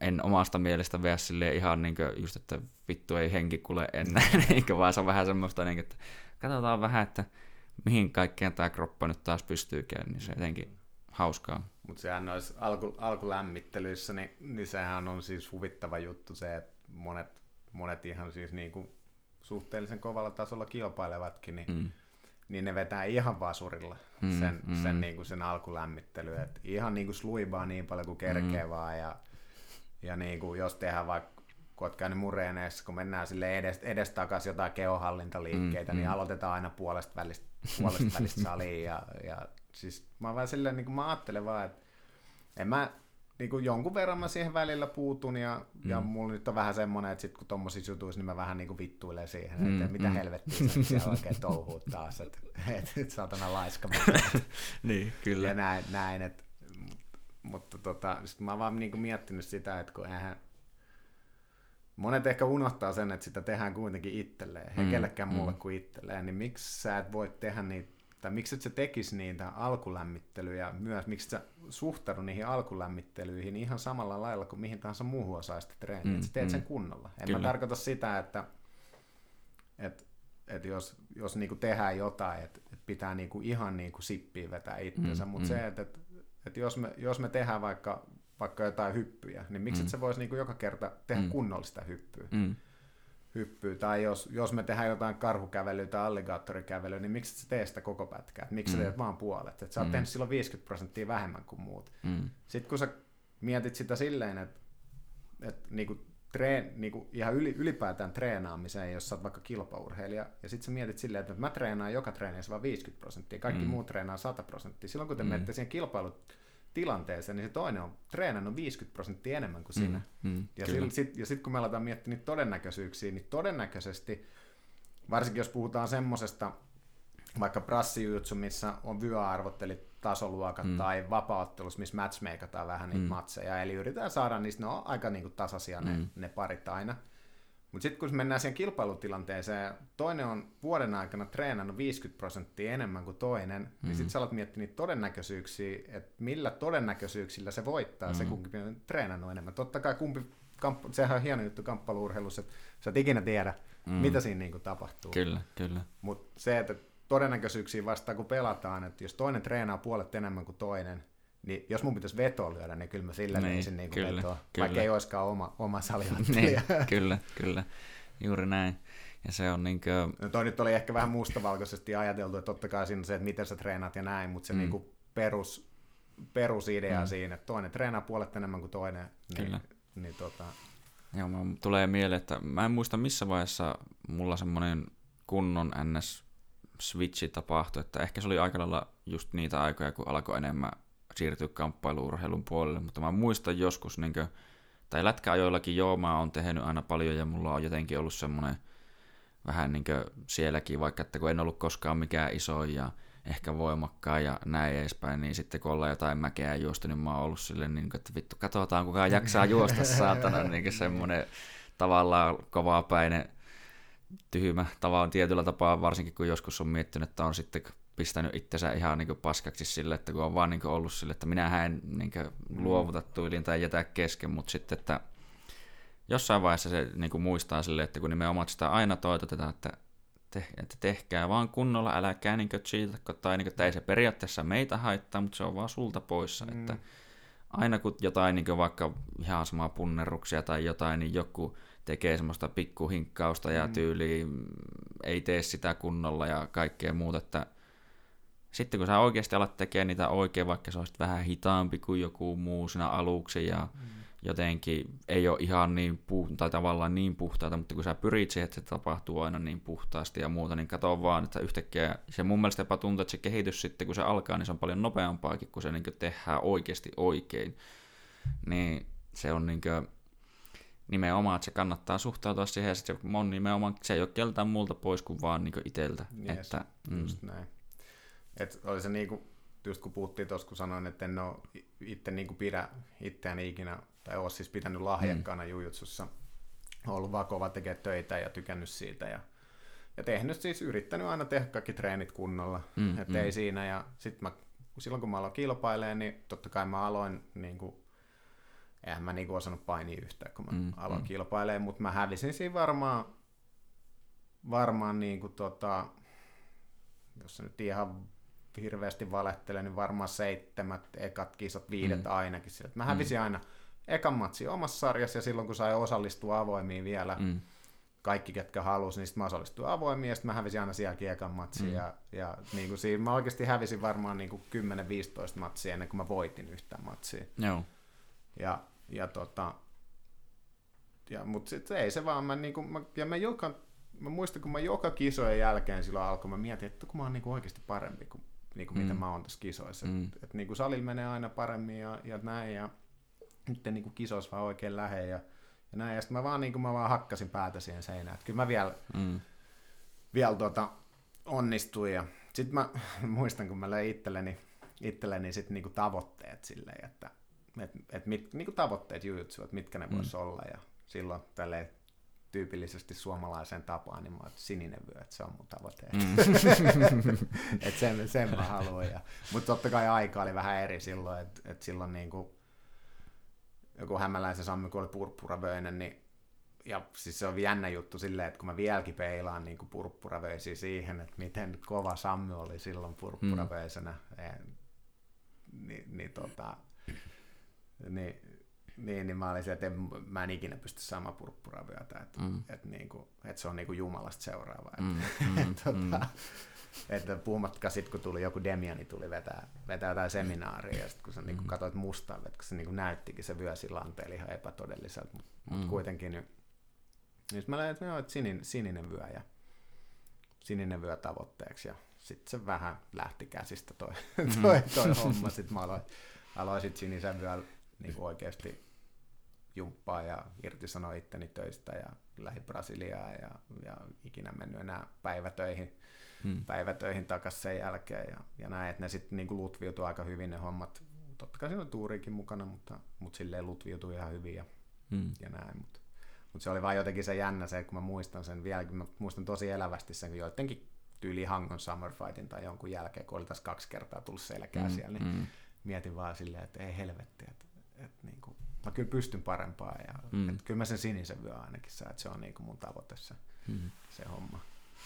en omasta mielestä veä silleen ihan niin kuin just, että vittu ei henki kuule ennen, [laughs] eikä vaan se on vähän semmoista, niin kuin, että katsotaan vähän, että mihin kaikkeen tämä kroppa nyt taas pystyykään, niin se jotenkin hauskaa. Mutta sehän noissa alku, alkulämmittelyissä, niin, niin sehän on siis huvittava juttu se, että monet, monet ihan siis niin kuin suhteellisen kovalla tasolla kilpailevatkin, niin, mm. niin ne vetää ihan vasurilla mm, sen, mm. sen, niin kuin sen alkulämmittely. Et ihan niin kuin sluibaa niin paljon kuin kerkee mm. vaan ja ja niin kuin, jos tehdään vaikka kun oot käynyt mureeneessa, kun mennään sille edes, edestakaisin jotain keohallintaliikkeitä, mm, niin mm. aloitetaan aina puolesta välistä, puolesta välistä saliin. Ja, ja siis mä vaan silleen, niin kuin mä ajattelen vaan, että en mä, niin kuin jonkun verran mä siihen välillä puutun ja, mm. ja mulla nyt on vähän semmoinen, että sit kun tommosissa jutuissa, niin mä vähän niin kuin vittuilen siihen, mm, että mitä mm. helvettiä sä siellä oikein touhuut taas, että et, et, saatana laiska. [laughs] niin, kyllä. Ja näin, näin että mutta tota, sit mä oon vaan niin kuin miettinyt sitä, että kun eihän, monet ehkä unohtaa sen, että sitä tehdään kuitenkin itselleen, mm, ei kellekään mm. muulle kuin itselleen, niin miksi sä et voi tehdä niitä, tai miksi et sä tekisi niitä alkulämmittelyjä myös, miksi sä suhtaudu niihin alkulämmittelyihin ihan samalla lailla kuin mihin tahansa muuhun osaista treeniä, mm, että sä teet mm. sen kunnolla. En Kyllä. mä tarkoita sitä, että, että, että jos, jos niinku tehdään jotain, että, että pitää niinku ihan niinku sippiä vetää itsensä, mm, mutta mm. se, että, että, että jos, me, jos me tehdään vaikka vaikka jotain hyppyjä, niin miksi mm. se voisi niin kuin joka kerta tehdä mm. kunnollista hyppyä? Mm. hyppyä? Tai jos, jos me tehdään jotain karhukävelyä tai alligaattorikävelyä, niin miksi se tee sitä koko pätkää? Miksi mm. sä teet vaan puolet? Et sä oot mm. tehnyt silloin 50 prosenttia vähemmän kuin muut. Mm. Sitten kun sä mietit sitä silleen, että, että niin kuin treen, niin kuin ihan yli, ylipäätään treenaamiseen, jos sä oot vaikka kilpaurheilija, ja sitten sä mietit silleen, että mä treenaan joka treenissä vain 50 prosenttia, kaikki mm. muut treenaa 100 prosenttia. Silloin kun te mm. menette siihen kilpailut tilanteeseen, niin se toinen on treenannut 50 prosenttia enemmän kuin sinä. Mm, mm, ja sitten sit, ja sit, kun me aletaan miettiä niitä todennäköisyyksiä, niin todennäköisesti, varsinkin jos puhutaan semmosesta, vaikka prassijutsu, missä on vyöarvot, eli tasoluokat, mm. tai vapauttelus, missä matchmakataan vähän niitä mm. matseja, eli yritetään saada niistä, ne on aika niin kuin tasaisia ne, mm. ne parit aina. Mutta sitten kun mennään siihen kilpailutilanteeseen, toinen on vuoden aikana treenannut 50 prosenttia enemmän kuin toinen, mm. niin sitten sä alat miettiä niitä todennäköisyyksiä, että millä todennäköisyyksillä se voittaa, mm. se kumpi on treenannut enemmän. Totta kai kumpi, kamp- sehän on hieno juttu kamppailuurheilussa, että sä et ikinä tiedä, mm. mitä siinä niinku tapahtuu. Kyllä, kyllä. Mutta se, että todennäköisyyksiä vastaan kun pelataan, että jos toinen treenaa puolet enemmän kuin toinen, niin jos mun pitäisi vetoa lyödä, niin kyllä mä sillä niin, ensin niin kyllä, vetoa, kyllä. vaikka ei olisikaan oma, oma [laughs] niin, kyllä, kyllä. Juuri näin. Ja se on niin kuin... no toi nyt oli ehkä vähän mustavalkoisesti ajateltu, että totta kai siinä on se, että miten sä treenaat ja näin, mutta se mm. niin kuin perus, perusidea mm. siinä, että toinen treenaa puolet enemmän kuin toinen. Niin, kyllä. Niin, tota... Joo, mä tulee mieleen, että mä en muista missä vaiheessa mulla semmoinen kunnon NS switchi tapahtui, että ehkä se oli aika lailla just niitä aikoja, kun alkoi enemmän siirtyä kamppailuurheilun puolelle, mutta mä muistan joskus, niin kuin, tai lätkäajoillakin joo, mä oon tehnyt aina paljon ja mulla on jotenkin ollut semmoinen vähän niin kuin sielläkin, vaikka että kun en ollut koskaan mikään iso ja ehkä voimakkaan ja näin edespäin, niin sitten kun ollaan jotain mäkeä juosta, niin mä oon ollut silleen, niin kuin, että vittu, katsotaan kuka jaksaa juosta [laughs] saatana, niin kuin semmoinen tavallaan kovapäinen tyhmä tavallaan tietyllä tapaa, varsinkin kun joskus on miettinyt, että on sitten pistänyt itsensä ihan niin paskaksi sille, että kun on vaan niin ollut sille, että minä en niin luovuta tyyliin tai jätä kesken, mutta sitten, että jossain vaiheessa se niin muistaa sille, että kun nimenomaan sitä aina toitotetaan, että, te, että tehkää vaan kunnolla, älkää niin cheatako, tai niin kuin, että ei se periaatteessa meitä haittaa, mutta se on vaan sulta poissa, mm. että aina kun jotain niin vaikka ihan samaa punnerruksia tai jotain, niin joku tekee semmoista pikkuhinkkausta ja mm. tyyli ei tee sitä kunnolla ja kaikkea muuta, että sitten kun sä oikeasti alat tekemään niitä oikein, vaikka se olisi vähän hitaampi kuin joku muu siinä aluksi ja mm. jotenkin ei ole ihan niin puh- tai tavallaan niin puhtaita, mutta kun sä pyrit siihen, että se tapahtuu aina niin puhtaasti ja muuta, niin katso vaan, että yhtäkkiä se mun mielestä jopa tuntuu, että se kehitys sitten kun se alkaa, niin se on paljon nopeampaakin, kun se niin tehdään oikeasti oikein. Niin se on niin kuin, nimenomaan, että se kannattaa suhtautua siihen, ja se on nimenomaan, se ei ole keltään muulta pois kuin vaan niin itseltä. Yes, että, mm. just näin. Et oli se niinku, just kun puhuttiin tuossa, kun sanoin, että en ole itse niinku pidä itseäni ikinä, tai ole siis pitänyt lahjakkaana mm. jujutsussa, ollut vaan kova tekee töitä ja tykännyt siitä ja, ja tehnyt siis, yrittänyt aina tehdä kaikki treenit kunnolla, mm, että mm. ei siinä ja sitten mä, silloin kun mä aloin kilpailemaan, niin totta kai mä aloin niinku, eihän mä niinku osannut painia yhtään, kun mä mm, aloin mm. kilpailemaan, mutta mä hävisin siinä varmaan, varmaan niinku tota, jos se nyt ihan hirveästi valehtele, niin varmaan seitsemät ekat kisat, viidet mm. ainakin. Sillä, mä hävisin mm. aina ekan matsi omassa sarjassa ja silloin kun sai osallistua avoimiin vielä, mm. kaikki ketkä halusi, niin sitten mä osallistuin avoimiin ja sitten mä hävisin aina sielläkin ekan matsin. Mm. Ja, ja niin kuin siinä, mä oikeasti hävisin varmaan niin kuin 10-15 matsia ennen kuin mä voitin yhtään matsia. Joo. Ja, ja tota, ja, mutta sit ei se vaan, mä, niinku, mä, ja mä, joka, mä muistan, kun mä joka kisojen jälkeen silloin alkoi, mä mietin, että kun mä oon niinku oikeasti parempi kuin niinku, mm. mitä mä oon tässä kisoissa. Mm. Että et, niinku, salilla menee aina paremmin ja, ja näin, ja nyt niinku, kisoissa vaan oikein lähe ja, ja näin. Ja sitten mä vaan, niinku, mä vaan hakkasin päätä siihen seinään. Että kyllä mä vielä, mm. vielä tota, onnistuin. Ja sitten mä [laughs] muistan, kun mä löin itselleni, itselleni sit niinku tavoitteet silleen, että et, et mit, niinku tavoitteet jujutsu, että mitkä ne mm. vois olla. Ja silloin tälleen tyypillisesti suomalaiseen tapaan, niin mä oon sininen vyö, että se on mun tavoite. Mm. [laughs] että sen, sen mä haluan. Ja, mutta totta kai aika oli vähän eri silloin, että et silloin niinku, joku hämäläisen Sammi, kun oli purppuravöinen, niin ja siis se on jännä juttu silleen, että kun mä vieläkin peilaan niin purppuravöisiä siihen, että miten kova Sammy oli silloin purppuravöisenä, mm. niin, niin, tota, niin, niin, niin mä olin että en, mä en ikinä pysty saamaan purppuravyötä, että, mm. että, niin kuin, että se on niin kuin Jumalasta seuraava. Mm, mm, [laughs] tota, mm. että puhumattakaan sitten, kun tuli joku Demiani tuli vetää, vetää jotain seminaaria, ja sitten kun sä niin kuin katsoit mustaa, että kun se niin kuin näyttikin se vyö sillä ihan epätodelliselta, mutta mm. mut kuitenkin niin, niin mä löin, että, joo, että sininen, sininen vyö ja sininen vyö tavoitteeksi, ja sitten se vähän lähti käsistä toi, mm. [laughs] toi, toi homma, sitten mä aloin, aloin sit sinisen vyön niin kuin oikeasti jumppaa ja irtisanoi itteni töistä ja lähi Brasiliaan ja, ja ikinä mennyt enää päivätöihin, hmm. päivätöihin takaisin sen jälkeen ja, ja näin, että ne sitten niin lutviutui aika hyvin ne hommat. Totta kai siinä on tuurikin mukana, mutta, mutta silleen lutviutui ihan hyvin ja, hmm. ja näin. Mutta, mutta se oli vaan jotenkin se jännä se, kun mä muistan sen vieläkin, mä muistan tosi elävästi sen, kun joidenkin tyyli Hangon Summer Fightin tai jonkun jälkeen, kun oli tässä kaksi kertaa tullut selkää hmm. siellä, niin hmm. mietin vaan silleen, että ei helvetti, että, että niin kuin, mä kyllä pystyn parempaan. Ja, mm. että kyllä mä sen sinisen vyö ainakin saa, että se on niin kuin mun tavoite se, mm. se homma.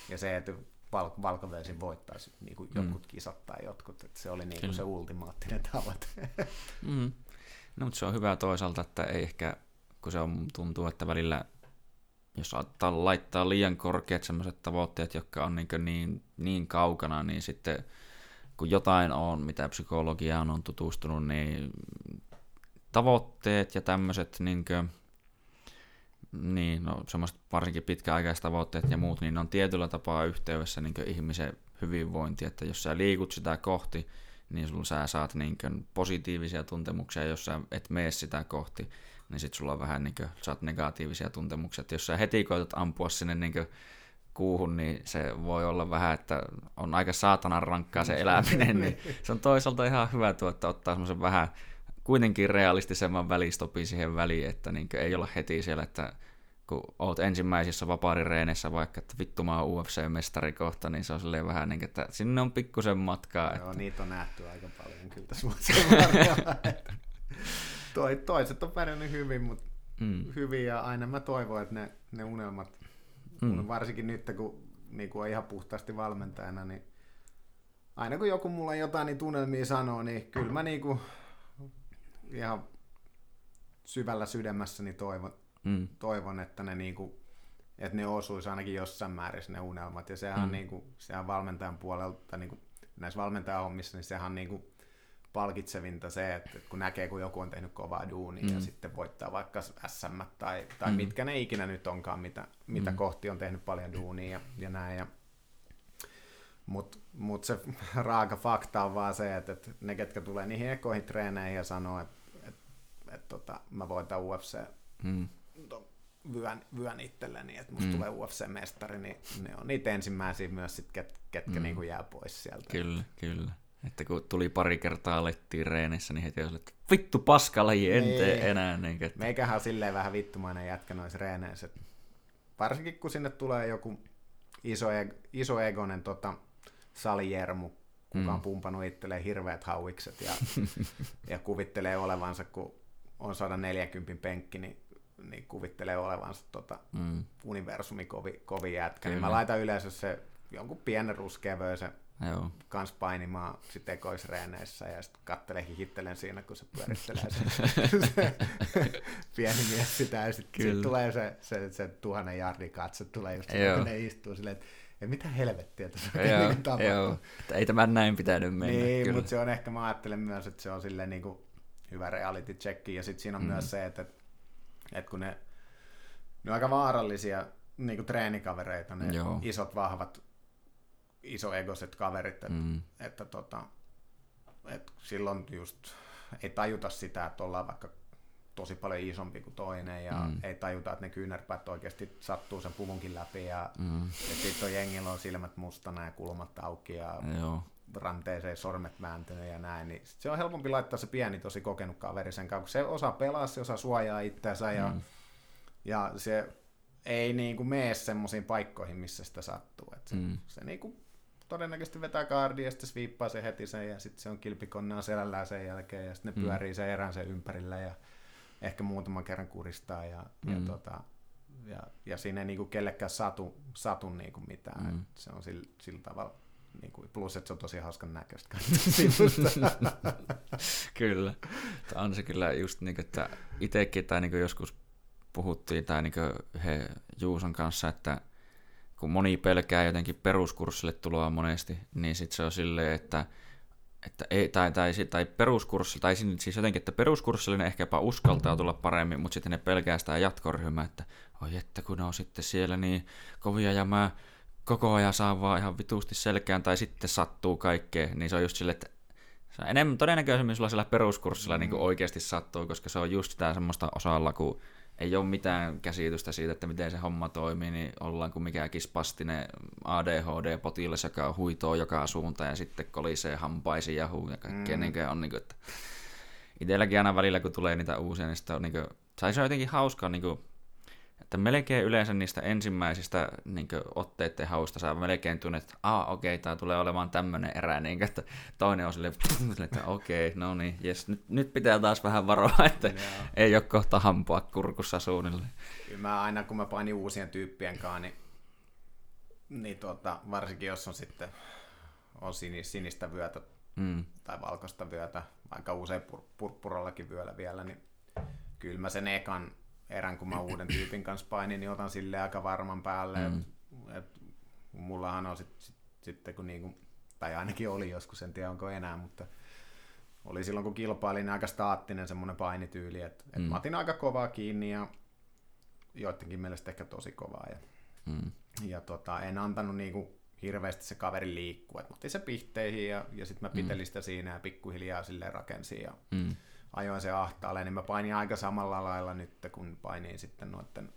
Ja se, että val- valkovesin voittaisi niin kuin mm. jotkut kisat tai jotkut, että se oli niin kuin se ultimaattinen tavoite. [laughs] mm. No, mutta se on hyvä toisaalta, että ei ehkä, kun se on, tuntuu, että välillä jos saattaa laittaa liian korkeat sellaiset tavoitteet, jotka on niin, niin, niin kaukana, niin sitten kun jotain on, mitä psykologiaan on tutustunut, niin tavoitteet ja tämmöiset niin kuin, niin, no semmoiset varsinkin pitkäaikaiset tavoitteet ja muut, niin ne on tietyllä tapaa yhteydessä niin ihmisen hyvinvointi, että jos sä liikut sitä kohti, niin sulla sä saat niin positiivisia tuntemuksia, jos sä et mene sitä kohti, niin sit sulla on vähän niin kuin, saat negatiivisia tuntemuksia. Että jos sä heti koetat ampua sinne niin kuuhun, niin se voi olla vähän, että on aika saatanan rankkaa se eläminen, niin [laughs] se on toisaalta ihan hyvä tuo, että ottaa semmoisen vähän kuitenkin realistisemman välistopin siihen väliin, että niin ei olla heti siellä, että kun oot ensimmäisissä vapaarireeneissä vaikka, että vittu mä oon UFC-mestari kohta, niin se on silleen vähän niin kuin, että sinne on pikkusen matkaa. Joo, että... niitä on nähty aika paljon kyllä tässä [laughs] Toi, toiset on pärjännyt hyvin, mutta mm. hyvin ja aina mä toivon, että ne, ne unelmat, mm. varsinkin nyt kun niin kuin on ihan puhtaasti valmentajana, niin aina kun joku mulla jotain niin tunnelmia sanoo, niin kyllä mä niinku ihan syvällä sydämessäni toivon, mm. toivon että ne niinku, että ne osuisi ainakin jossain määrin ne unelmat. Ja sehän, mm. niinku, sehän valmentajan puolelta, niinku, näissä valmentajahommissa, niin sehän niinku palkitsevinta se, että kun näkee, kun joku on tehnyt kovaa duunia mm. ja sitten voittaa vaikka SM tai, tai mm. mitkä ne ikinä nyt onkaan, mitä, mitä mm. kohti on tehnyt paljon duunia ja, ja näin. Ja, mutta mut se [laughs] raaka fakta on vaan se, että, että ne, ketkä tulee niihin ekoihin treeneihin ja sanoo, että että tota, mä voitan UFC mm. vyön, vyön itselleni, että musta mm. tulee UFC-mestari, niin ne on niitä ensimmäisiä myös, sit, ket, ketkä mm. niinku jää pois sieltä. Kyllä, kyllä. Että kun tuli pari kertaa lettiin reenissä, niin heti oli, että vittu paskalaji, en tee niin. enää. Niin, että... Meikähän on silleen vähän vittumainen jätkä noissa reeneissä. Varsinkin kun sinne tulee joku iso, e- iso egonen tota, salijermu, kuka mm. on pumpannut itselleen hirveät hauikset ja, [laughs] ja kuvittelee olevansa, kun on 140 penkki, niin, niin kuvittelee olevansa tota mm. universumi kovi, kovi jätkä. Niin mä laitan yleensä se jonkun pienen ruskeavöisen Joo. kans painimaan sit ekoisreeneissä ja sitten kattelen hihittelen siinä, kun se pyörittelee [laughs] se, se [laughs] pieni mies sitä ja sitten sit tulee se, se, se tuhannen jardin katse, tulee just se, kun ne istuu silleen, että ja mitä helvettiä tässä joo, tapahtuu. Joo. Ei tämä näin pitänyt mennä. Niin, mutta se on ehkä, mä ajattelen myös, että se on silleen niin kuin hyvä reality check. Ja sitten siinä on mm. myös se, että, että kun ne ne on aika vaarallisia niin kuin treenikavereita, ne Joo. isot, vahvat, isoegoiset kaverit, että, Mm. että tota, et silloin just ei tajuta sitä, että ollaan vaikka tosi paljon isompi kuin toinen ja Mm. ei tajuta, että ne kyynärpäät oikeasti sattuu sen puvunkin läpi ja, Mm. ja sitten on jengillä on silmät mustana ja kulmat auki ja Joo. Ranteeseen sormet vääntynyt ja näin, niin sit se on helpompi laittaa se pieni tosi kokenut kaveri sen kanssa, kun se osaa pelaa, se osaa suojaa itseänsä ja, Mm. ja se ei niinku mene semmoisiin paikkoihin, missä sitä sattuu. Et se, Mm. se niinku todennäköisesti vetää kaardia ja sitten sviippaa se heti sen ja sitten se on kilpikonnaa selällään sen jälkeen ja sitten ne Mm. pyörii sen erän sen ympärillä ja ehkä muutaman kerran kuristaa ja, ja, Mm. tota, ja, ja siinä ei niinku kellekään satu, satu niinku mitään. Mm. Et se on sillä, sillä tavalla, niinku, plus että se on tosi hauskan näköistä. [laughs] Kyllä. Tämä on se kyllä just niin, että itsekin tai niin joskus puhuttiin tai niin he Juuson kanssa, että kun moni pelkää jotenkin peruskurssille tuloa monesti, niin sitten se on silleen, että että ei, tai, tai, tai peruskurssilla, tai sin- siis jotenkin, että peruskurssille ne ehkäpä uskaltaa tulla paremmin, mutta sitten ne pelkää sitä jatkoryhmää, että oi että kun ne on sitten siellä niin kovia ja mä koko ajan saan vaan ihan vitusti selkään, tai sitten sattuu kaikkea, niin se on just silleen, että se on enemmän todennäköisemmin sulla siellä peruskurssilla mm. niin oikeasti sattuu, koska se on just sitä semmoista osalla, kun ei ole mitään käsitystä siitä, että miten se homma toimii, niin ollaan kuin mikäkin spastinen ADHD-potilas, joka huitoo joka suuntaan ja sitten kolisee hampaisiin ja huu ja kaikkea. Mm. Niin on, niin kuin, että itselläkin aina välillä, kun tulee niitä uusia, niin sitä on, niin kuin, tai se on jotenkin hauskaa, niin kuin, että melkein yleensä niistä ensimmäisistä niin otteiden hausta saa melkein tunnet, että ah, okei, okay, tämä tulee olemaan tämmöinen erä, niin kuin, että toinen on silleen, [laughs] että okei, okay, no niin, jes, nyt, nyt pitää taas vähän varoa, että Joo. ei ole kohta hampua kurkussa suunnilleen. Kyllä mä aina kun mä painin uusien tyyppien kanssa, niin, niin tota, varsinkin jos on sitten on sinis, sinistä vyötä Mm, tai valkoista vyötä, aika usein pur, purppurallakin vyöllä vielä, niin kyllä mä sen ekan erän, kun mä uuden tyypin kanssa painin, niin otan sille aika varman päälle. Mm. Mm. Et, et, mullahan on sitten sit, sitten kun niinku, tai ainakin oli joskus, en tiedä onko enää, mutta oli silloin kun kilpailin niin aika staattinen semmoinen painityyli, että et Mm. mä otin aika kovaa kiinni ja joidenkin mielestä ehkä tosi kovaa. Ja, mm, ja tota, en antanut niinku hirveästi se kaveri liikkua. Et mä otin se pihteihin ja, ja sitten mä pitelin sitä siinä ja pikkuhiljaa silleen rakensin ja mm, ajoin se ahtaalle, niin mä painin aika samalla lailla nyt, kun painin sitten noiden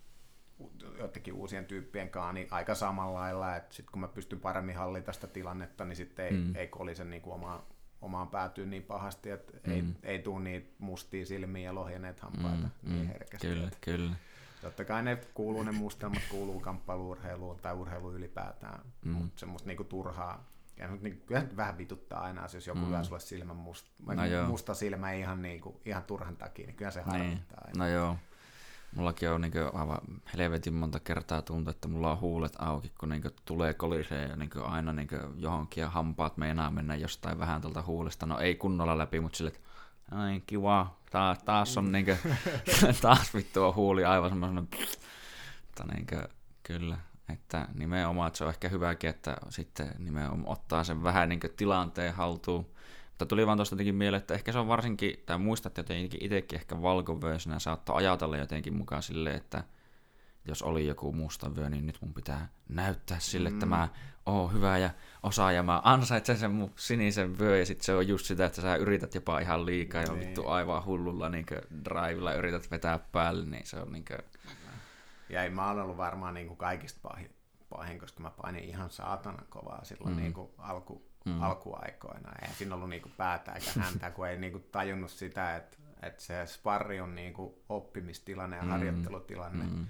joidenkin uusien tyyppien kanssa, niin aika samalla lailla, että sitten kun mä pystyn paremmin hallita sitä tilannetta, niin sitten ei, Mm. ei kolise niin kuin omaan, omaan päätyyn niin pahasti, että mm. ei, ei tule niitä mustia silmiä ja lohjaneet hampaita mm, niin mm, herkästi. kyllä, että kyllä. Totta kai ne kuuluu, ne mustelmat kuuluu kamppailuurheiluun tai urheiluun ylipäätään, mm. mutta semmoista niinku turhaa, ja nyt niinku, kyllä nyt vähän vituttaa aina, jos joku Mm. lyö sulle silmän musta, No joo. musta silmä ihan, niinku, ihan turhan takia, niin kyllä se Niin. harmittaa. aina. No joo. Mullakin on niin aivan helvetin monta kertaa tuntuu, että mulla on huulet auki, kun niin tulee kolisee ja niin aina niin johonkin ja hampaat meinaa mennä jostain vähän tuolta huulesta. No ei kunnolla läpi, mutta sille, että ai kiva, taas, taas on niin kuin, [laughs] [laughs] taas vittu on huuli aivan semmoinen, mutta niin kuin, kyllä, että nimenomaan, että se on ehkä hyväkin, että sitten nimenomaan ottaa sen vähän niin tilanteen haltuun. Mutta tuli vaan tuosta jotenkin mieleen, että ehkä se on varsinkin, tai muistat jotenkin itsekin ehkä valkovöisenä saattoi ajatella jotenkin mukaan silleen, että jos oli joku musta vyö, niin nyt mun pitää näyttää sille, mm. että mä oon hyvä ja osaan ja mä ansaitsen sen mun sinisen vyö ja sitten se on just sitä, että sä yrität jopa ihan liikaa ja Niin. vittu aivan hullulla niin drivella yrität vetää päälle, niin se on niin kuin, Ja ei mä oon ollut varmaan niin kuin kaikista pahin, pahin, koska mä painin ihan saatanan kovaa silloin Mm. niin kuin alku, Mm. alkuaikoina. Eihän siinä ollut niin kuin päätä eikä [laughs] häntä, kun ei niin kuin tajunnut sitä, että, että se sparri on niin kuin oppimistilanne ja Mm. harjoittelutilanne. mm,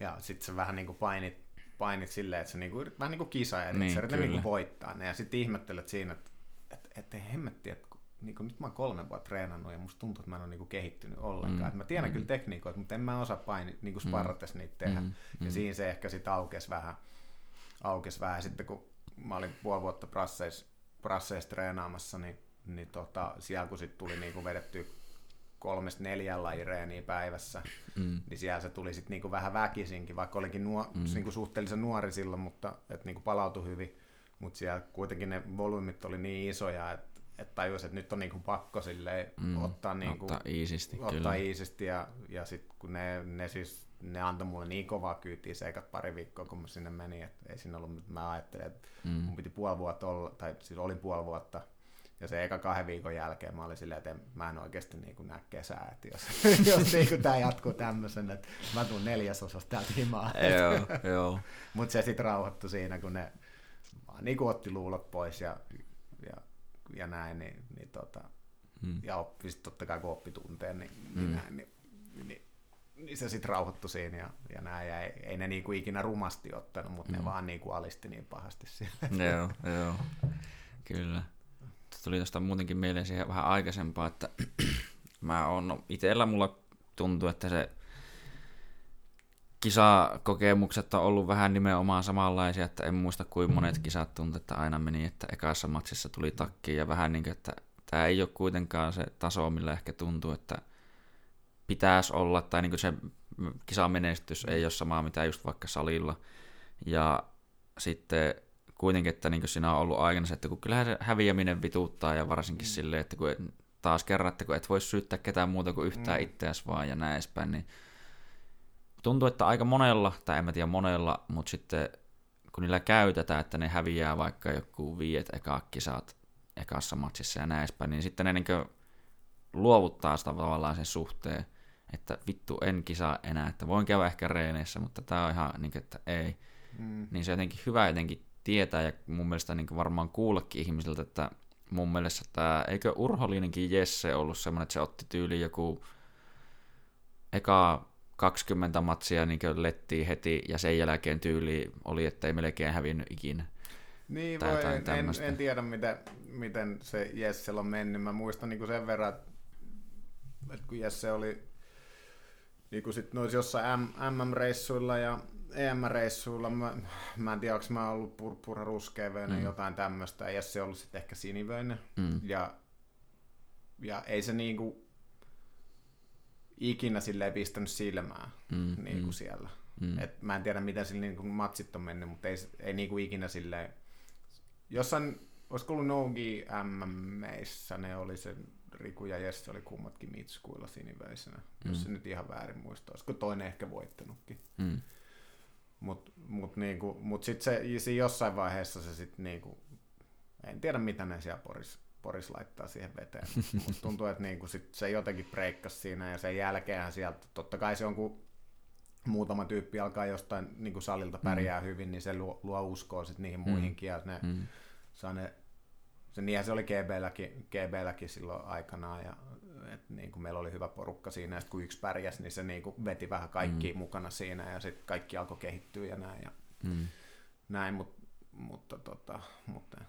Ja sitten sä vähän niin kuin painit, painit silleen, että sä niin kuin, vähän niin kuin kisa, eli Niin, sä yrität niin kuin voittaa ne. Ja sitten ihmettelet siinä, että, että, että hemmetti, että niin kuin nyt mä oon kolme vuotta treenannut ja musta tuntuu, että mä en ole niin kuin kehittynyt ollenkaan. Mm, Mm. mä tiedän mm. kyllä tekniikoita, mutta en mä osaa paini, niin kuin sparrates niitä tehdä. Mm, Mm. mm. Ja siinä se ehkä sitten aukesi vähän. Aukesi vähän. Ja sitten kun mä olin puoli vuotta prasseissa, prasseissa treenaamassa, niin, niin tota, siellä kun sitten tuli niin kuin vedettyä kolmesta neljän lajin reeniä päivässä, mm, niin siellä se tuli sitten niinku vähän väkisinkin, vaikka olikin nuo, Mm. mm. niinku suhteellisen nuori silloin, mutta et niinku palautui hyvin. Mutta siellä kuitenkin ne volyymit oli niin isoja, että että tajus, että nyt on niinku pakko silleen mm, ottaa, niinku, ottaa iisisti, ottaa kyllä. iisisti ja, ja sitten kun ne, ne siis ne antoi mulle niin kovaa kyytiä se pari viikkoa, kun mä sinne menin, että ei siinä ollut, mä ajattelin, että mm. mun piti puoli vuotta olla, tai siis olin puoli vuotta, ja se eka kahden viikon jälkeen mä olin silleen, että mä en oikeasti niin kuin näe kesää, että jos, [laughs] jos niin kuin tämä jatkuu tämmöisen, että mä tuun neljäsosasta täältä himaa. [laughs] joo, joo. Mutta se sitten rauhoittui siinä, kun ne niin kuin otti luulot pois ja, ja, ja näin, niin, niin tota, mm. ja oppi sitten totta kai kun oppi tunteen, niin, niin mm. niin näin, niin, niin niin se sitten rauhoittui siinä ja, ja näin, ja ei, ei ne niinku ikinä rumasti ottanut, mutta mm. ne vaan niinku alisti niin pahasti siellä. [laughs] joo, joo, kyllä. Tuli tuosta muutenkin mieleen siihen vähän aikaisempaa, että [clears throat] mä oon, no, itellä mulla tuntuu, että se kisakokemukset on ollut vähän nimenomaan samanlaisia, että en muista kuin monet kisat tuntui, että aina meni, että ekassa matsissa tuli takki ja vähän niin kuin, että tämä ei ole kuitenkaan se taso, millä ehkä tuntuu, että pitäisi olla, tai niin se kisamenestys ei ole samaa mitä just vaikka salilla. Ja sitten kuitenkin, että niin siinä on ollut aikana se, että kun kyllähän se häviäminen vituuttaa ja varsinkin mm. silleen, että kun taas kerran, että kun et voi syyttää ketään muuta kuin yhtään mm. itseäsi vaan ja näin edespäin, niin tuntuu, että aika monella, tai en mä tiedä monella, mutta sitten kun niillä käytetään, että ne häviää vaikka joku viiet eka kisat ekassa matsissa ja näin edespäin, niin sitten ne niin luovuttaa sitä tavallaan sen suhteen, että vittu en kisaa enää, että voin käydä ehkä reeneissä, mutta tämä on ihan niin kuin, että ei. Mm. Niin se jotenkin hyvä jotenkin tietää ja mun mielestä niin varmaan kuullekin ihmisiltä, että mun mielestä tämä, eikö Urholinenkin Jesse ollut semmoinen, että se otti tyyli joku eka 20 matsia niin lettiin heti ja sen jälkeen tyyli oli, että ei melkein hävinnyt ikinä. Niin voi, en, en, en, tiedä miten, miten se Jesse on mennyt. Mä muistan niin kuin sen verran, että kun Jesse oli niin kuin sit noissa jossain MM-reissuilla ja EM-reissuilla, mä, mä en tiedä, onko mä ollut purppura ruskeavöinen, mm. jotain tämmöistä, ja se ollut sitten ehkä sinivöinen. Mm. Ja, ja ei se niinku ikinä sille ei pistänyt silmää mm. niinku mm. siellä. Mm. Et mä en tiedä, miten sille niinku matsit on mennyt, mutta ei, ei niinku ikinä sille jossain, olisiko ollut Nogi MM-meissä, ne oli se Riku ja Jesse oli kummatkin mitskuilla siniveisenä, mm. jos se nyt ihan väärin muistaa. Olisiko toinen ehkä voittanutkin. Mm. Mutta mut niinku, mut sitten se, jossain vaiheessa se sitten niinku, en tiedä mitä ne siellä Poris, Poris laittaa siihen veteen. Mutta tuntuu, että niinku sit se jotenkin breikkasi siinä ja sen jälkeen sieltä, totta kai se on kun muutama tyyppi alkaa jostain niinku salilta pärjää mm. hyvin, niin se luo, luo uskoa sit niihin mm. muihinkin ja ne mm. saa ne se, niinhän se oli GB-läkin, GB-läkin silloin aikanaan, ja et niin kuin meillä oli hyvä porukka siinä, ja sitten kun yksi pärjäsi, niin se niin kuin veti vähän kaikki mm. mukana siinä, ja sitten kaikki alkoi kehittyä ja näin, ja mm. näin mut, mutta, tota, mutta,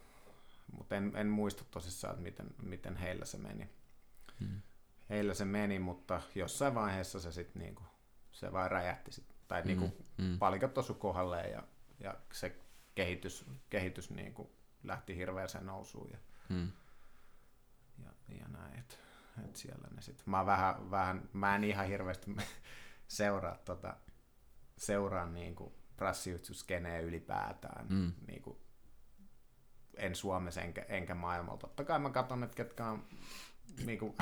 mutta en, en muista tosissaan, että miten, miten heillä se meni. Mm. Heillä se meni, mutta jossain vaiheessa se sitten niin kuin, se vaan räjähti, sit, tai mm. niin kuin, mm. palikat osu kohdalleen, ja, ja se kehitys, kehitys niin kuin, lähti hirveäseen nousuun ja, hmm. ja, ja näin, että et siellä ne sitten. Mä, vähän, vähän, mä en ihan hirveästi [laughs] seuraa, tota, seuraan niin kuin prassijutsuskeneen ylipäätään. Hmm. Niin kuin, en Suomessa enkä, enkä maailmalla. Totta kai mä katson, että ketkä on niin kuin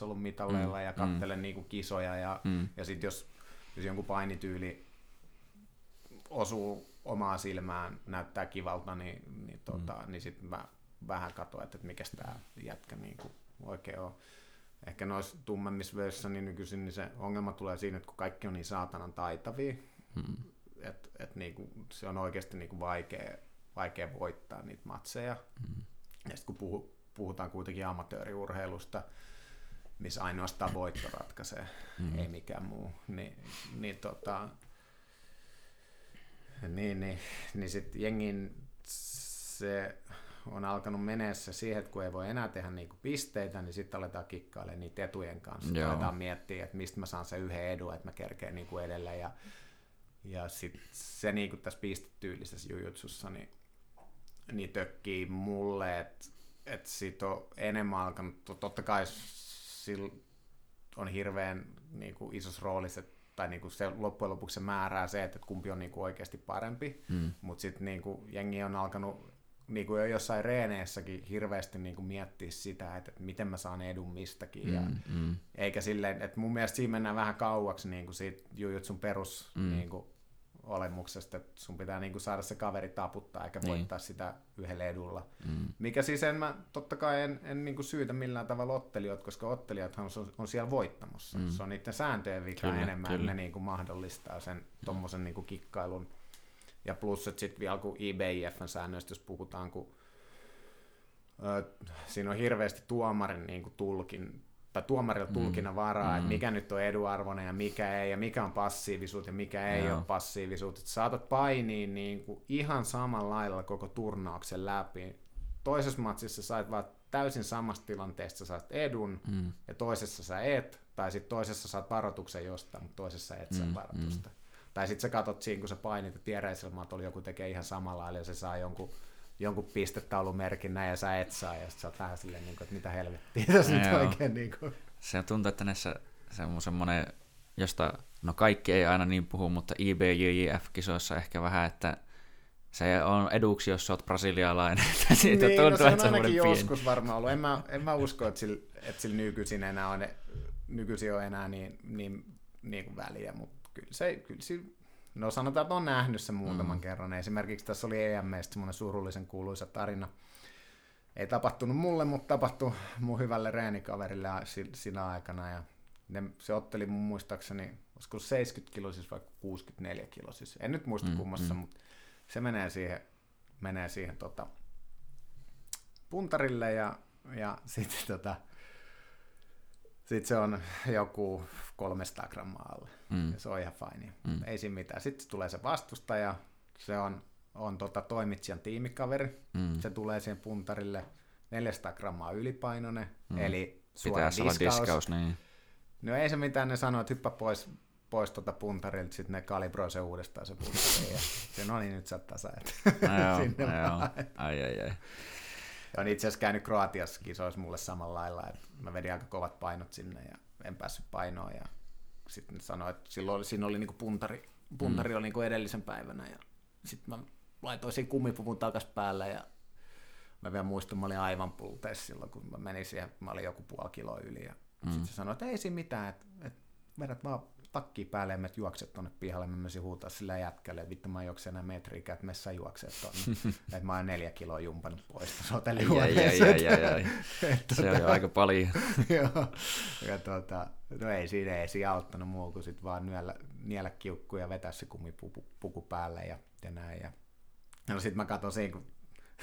ollut mitalleilla mm, ja katselen mm. niin kuin kisoja. Ja, mm. ja sitten jos, jos jonkun painityyli osuu omaa silmään näyttää kivalta, niin, niin, tota, mm. niin sitten mä vähän katsoin, että, että mikä tämä jätkä niin kuin oikein on. Ehkä noissa tummemmissa vöissä niin nykyisin niin se ongelma tulee siinä, että kun kaikki on niin saatanan taitavia, mm. että et niinku, se on oikeasti niinku vaikea, vaikea voittaa niitä matseja. Mm. Ja sitten kun puhu, puhutaan kuitenkin amatööriurheilusta, missä ainoastaan voitto ratkaisee, mm. ei mikään muu, niin, niin tota, niin, niin, niin sitten jengin se on alkanut meneessä siihen, että kun ei voi enää tehdä niinku pisteitä, niin sitten aletaan kikkailemaan niitä etujen kanssa. Joo. Aletaan miettiä, että mistä mä saan se yhden edun, että mä kerkeen niinku edelleen. Ja, ja sitten se niinku tässä pistetyylisessä jujutsussa, niin, niin tökkii mulle, että et siitä on enemmän alkanut, totta kai sillä on hirveän niinku isossa roolissa, tai niinku se loppujen lopuksi se määrää se, että kumpi on niinku oikeasti parempi, mm. mutta sitten niinku jengi on alkanut niin kuin jossain reeneissäkin hirveästi niin kuin miettiä sitä, että, että miten mä saan edun mistäkin. Mm, ja, mm. Eikä silleen, että mun mielestä siinä mennään vähän kauaksi niin kuin siitä jujutsun perus mm. niin kuin, olemuksesta, että sun pitää niin kuin saada se kaveri taputtaa eikä niin. voittaa sitä yhdellä edulla. Mm. Mikä siis en mä, totta kai en, en niin kuin syytä millään tavalla ottelijat, koska ottelijathan on, on siellä voittamassa. Mm. Se on niiden sääntöjen vika kyllä, enemmän, kyllä. ne niin kuin mahdollistaa sen tommosen niin kuin kikkailun. Ja plus, että sitten vielä kun IBIFn säännöistä, jos puhutaan, kun ö, siinä on hirveästi tuomarin niin kuin tulkin, tai tuomarilla mm. tulkinnan varaa, mm. että mikä nyt on eduarvoinen ja mikä ei, ja mikä on passiivisuutta ja mikä ei Joo. ole passiivisuutta. Että saatat painia niin kuin ihan samalla lailla koko turnauksen läpi. Toisessa matsissa sait vaan täysin samasta tilanteesta saat edun, mm. ja toisessa sä et, tai sitten toisessa saat varoituksen jostain, mutta toisessa et saa mm. varoitusta. Mm. Tai sitten sä katot siinä, kun sä painit, että tiereisellä oli joku tekee ihan samalla lailla, ja se saa jonkun jonkun pistetaulumerkinnän ja sä et saa, ja sä oot vähän silleen, niin kuin, että mitä helvettiä tässä nyt oikein. Niin kuin. Se tuntuu, että näissä se on semmoinen, josta, no kaikki ei aina niin puhu, mutta IBJJF-kisoissa ehkä vähän, että se on eduksi, jos sä oot brasilialainen. [laughs] Siitä niin, tuntuu, no se on ainakin pieni. joskus varmaan ollut. En mä, en mä usko, että sillä, että sillä nykyisin enää on, nykyisin on enää niin, niin, niin kuin väliä, mutta kyllä se, kyllä se No sanotaan, että on nähnyt sen muutaman mm. kerran. Esimerkiksi tässä oli EMEistä semmoinen surullisen kuuluisa tarina. Ei tapahtunut mulle, mutta tapahtui mun hyvälle reenikaverille siinä aikana. Ja ne, se otteli mun muistaakseni, olisiko 70 kilosis vai 64 kilosis. En nyt muista mm, kummassa, mm. mutta se menee siihen, menee siihen tota, puntarille ja, ja [laughs] sitten tota, sit se on joku 300 grammaa alle. Mm. Ja se on ihan fine. Mm. Ei siinä mitään. Sitten tulee se vastustaja, se on, on tota toimitsijan tiimikaveri, mm. se tulee siihen puntarille 400 grammaa ylipainoinen, mm. eli suora diskaus. diskaus niin. No ei se mitään, ne sanoo, että hyppä pois, pois tuota puntarilta, sitten ne kalibroi se uudestaan se puntari, ja se no niin, nyt sä tasa, no joo, [laughs] sinne no joo. Ai, ai, ai. Ja on itse asiassa käynyt Kroatiassakin, se olisi mulle samalla lailla, että mä vedin aika kovat painot sinne ja en päässyt painoon ja sitten sanoi, että silloin oli, siinä oli niinku puntari, puntari mm. oli niinku edellisen päivänä ja sitten mä laitoin siinä kumipuvun takas päälle ja mä vielä muistan, mä olin aivan pulteessa silloin, kun mä menin siihen, mä olin joku puoli kiloa yli ja mm. sitten se sanoi, että ei siinä mitään, että, että vedät vaan takki päälle ja menet juokset tuonne pihalle, mä menisin huutaa sillä jätkälle, että vittu mä juoksen enää metriä, että messä juokset tuonne. [laughs] että mä oon neljä kiloa jumpannut pois tuossa hotellihuoneessa. Se on jo aika paljon. [laughs] Joo. Ja tuota, no ei siinä, ei siinä auttanut muu kuin sit vaan nyellä, niellä kiukku ja vetää se kumipuku puku päälle ja, ja näin. Ja, no sit mä katson siinä, kun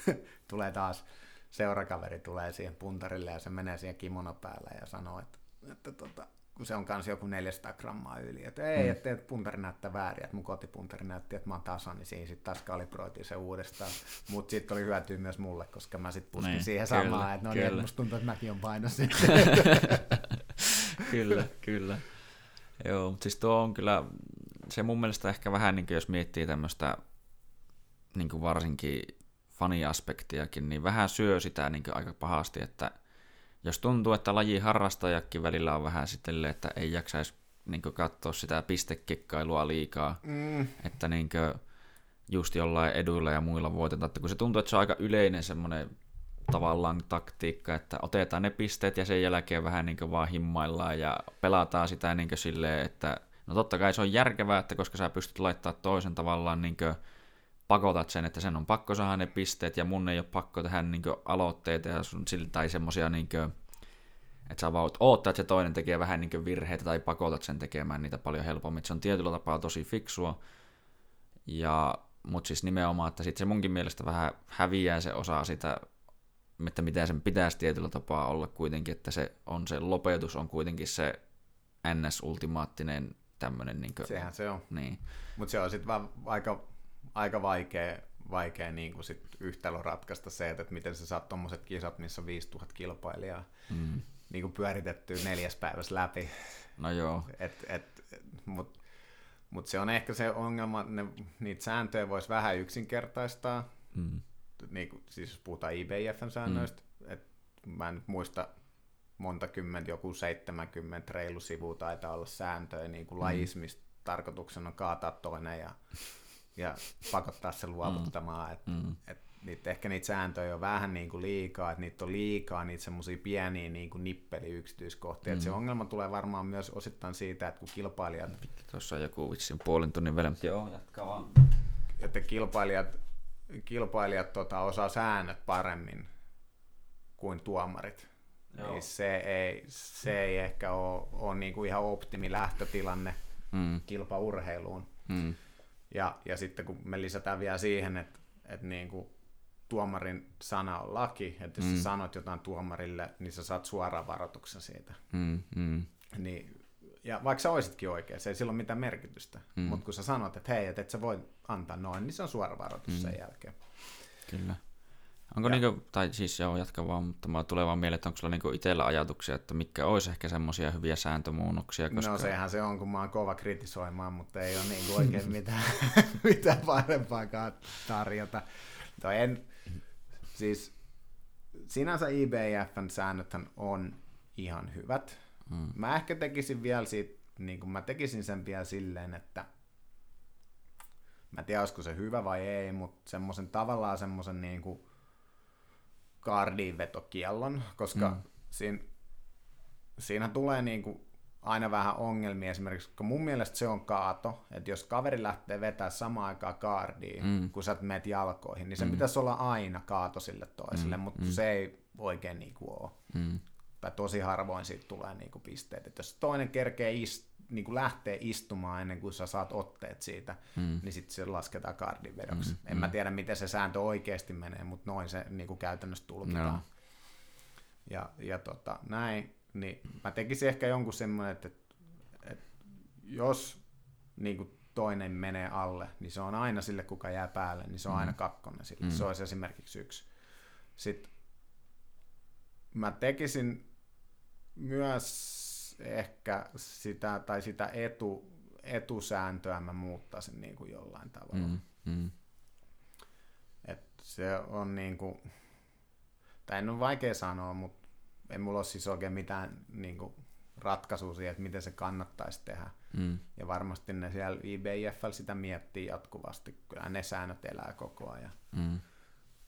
[laughs] tulee taas seurakaveri tulee siihen puntarille ja se menee siihen kimono päälle ja sanoo, että, että tota, kun se on myös joku 400 grammaa yli. Että ei, mm. että puntari näyttää väärin, että mun kotipuntari näytti, että mä oon tasan, niin siinä sitten taas kalibroitiin se uudestaan. Mutta sitten oli hyötyä myös mulle, koska mä sitten puskin niin, siihen kyllä, samaan, että no niin, musta tuntuu, että mäkin on painossa [laughs] kyllä, kyllä. Joo, mutta siis tuo on kyllä, se mun mielestä ehkä vähän, niin jos miettii tämmöistä niin kuin varsinkin faniaspektiakin, niin vähän syö sitä niin kuin aika pahasti, että jos tuntuu, että laji harrastajakin välillä on vähän sitten, että ei jaksaisi niin katsoa sitä pistekikkailua liikaa, mm. että niin kuin, just jollain eduilla ja muilla voitetaan, että kun se tuntuu, että se on aika yleinen semmoinen tavallaan taktiikka, että otetaan ne pisteet ja sen jälkeen vähän niin vaan himmaillaan ja pelataan sitä niin silleen, että no totta kai se on järkevää, että koska sä pystyt laittaa toisen tavallaan niin pakotat sen, että sen on pakko saada ne pisteet ja mun ei ole pakko tehdä niin aloitteita ja sun, tai semmosia niin kuin, että sä vaan oottaa, että se toinen tekee vähän niin virheitä tai pakotat sen tekemään niitä paljon helpommin. Se on tietyllä tapaa tosi fiksua. Ja, mutta siis nimenomaan, että sitten se munkin mielestä vähän häviää se osa sitä, että mitä sen pitäisi tietyllä tapaa olla kuitenkin, että se on se lopetus on kuitenkin se NS-ultimaattinen tämmöinen. Niin kuin, Sehän se on. Niin. Mutta se on sitten vaan aika aika vaikea, vaikea niin kuin sit yhtälö ratkaista se, että miten sä saat tuommoiset kisat, missä on 5000 kilpailijaa mm. niin kuin pyöritettyä neljäs päivässä läpi. No joo. Et, et, Mutta mut se on ehkä se ongelma, ne, niitä sääntöjä voisi vähän yksinkertaistaa. Mm. Niin kuin, siis jos puhutaan IBFn säännöistä, mm. että mä en nyt muista monta kymmentä, joku 70 reilu sivu taitaa olla sääntöjä niin kuin mm. lajismista tarkoituksena on kaataa toinen ja ja pakottaa sen luovuttamaan. Mm. Et, mm. et niitä, ehkä niitä sääntöjä on vähän niin kuin liikaa, että niitä on liikaa, niitä semmoisia pieniä niin kuin nippeliyksityiskohtia. Mm. se ongelma tulee varmaan myös osittain siitä, että kun kilpailijat... Tuossa on joku vitsin puolen tunnin välein, mutta joo, jatkaa vaan. Että kilpailijat, kilpailijat tota, osaa säännöt paremmin kuin tuomarit. Joo. Niin se ei, se ei ehkä ole, ole niin kuin ihan optimi lähtötilanne mm. kilpaurheiluun. Mm. Ja, ja sitten kun me lisätään vielä siihen, että, että niin kuin tuomarin sana on laki, että jos mm. sä sanot jotain tuomarille, niin sä saat suoraan varoituksen siitä. Mm, mm. Niin, ja vaikka sä oisitkin oikein, se ei sillä ole mitään merkitystä. Mm. Mutta kun sä sanot, että hei, että et sä voi antaa noin, niin se on suora varoitus mm. sen jälkeen. Kyllä. Onko ja. niinku, tai siis joo, jatka vaan, mutta mä tulee vaan mieleen, että onko sulla niinku itsellä ajatuksia, että mitkä olisi ehkä semmoisia hyviä sääntömuunnoksia? Koska... No sehän se on, kun mä oon kova kritisoimaan, mutta ei ole niinku oikein [laughs] mitään, [laughs] mitään parempaakaan tarjota. Tai en, siis sinänsä IBFn säännöthän on ihan hyvät. Hmm. Mä ehkä tekisin vielä siitä, niin kuin mä tekisin sen vielä silleen, että mä en tiedä, olisiko se hyvä vai ei, mutta semmoisen tavallaan semmoisen niin kuin kardinvetokiellon, koska mm. siinä, siinä tulee niin kuin aina vähän ongelmia esimerkiksi, kun mun mielestä se on kaato, että jos kaveri lähtee vetää samaan aikaan kaardiin, mm. kun sä meet jalkoihin, niin se mm. pitäisi olla aina kaato sille toiselle, mm. mutta mm. se ei oikein niin kuin ole. Mm. Tai tosi harvoin siitä tulee niin kuin pisteet. Että jos toinen kerkee ist, niin kuin lähtee istumaan ennen kuin sä saat otteet siitä, mm. niin sitten se lasketaan kardin vedoksi. Mm. En mm. mä tiedä, miten se sääntö oikeasti menee, mutta noin se niin kuin käytännössä tulkitaan. No. Ja, ja tota, näin, niin mä tekisin ehkä jonkun semmoinen, että, että jos niin kuin toinen menee alle, niin se on aina sille, kuka jää päälle, niin se on mm. aina kakkonen sille. Mm. Se olisi esimerkiksi yksi. Sitten mä tekisin myös ehkä sitä, tai sitä etu, etusääntöä mä muuttaisin niin kuin jollain tavalla. Mm, mm. Et se on niin kuin, tai en ole vaikea sanoa, mutta ei mulla ole siis oikein mitään niin kuin ratkaisua siihen, että miten se kannattaisi tehdä. Mm. Ja varmasti ne siellä IBIFL sitä miettii jatkuvasti. Kyllä ne säännöt elää koko ajan. Mm.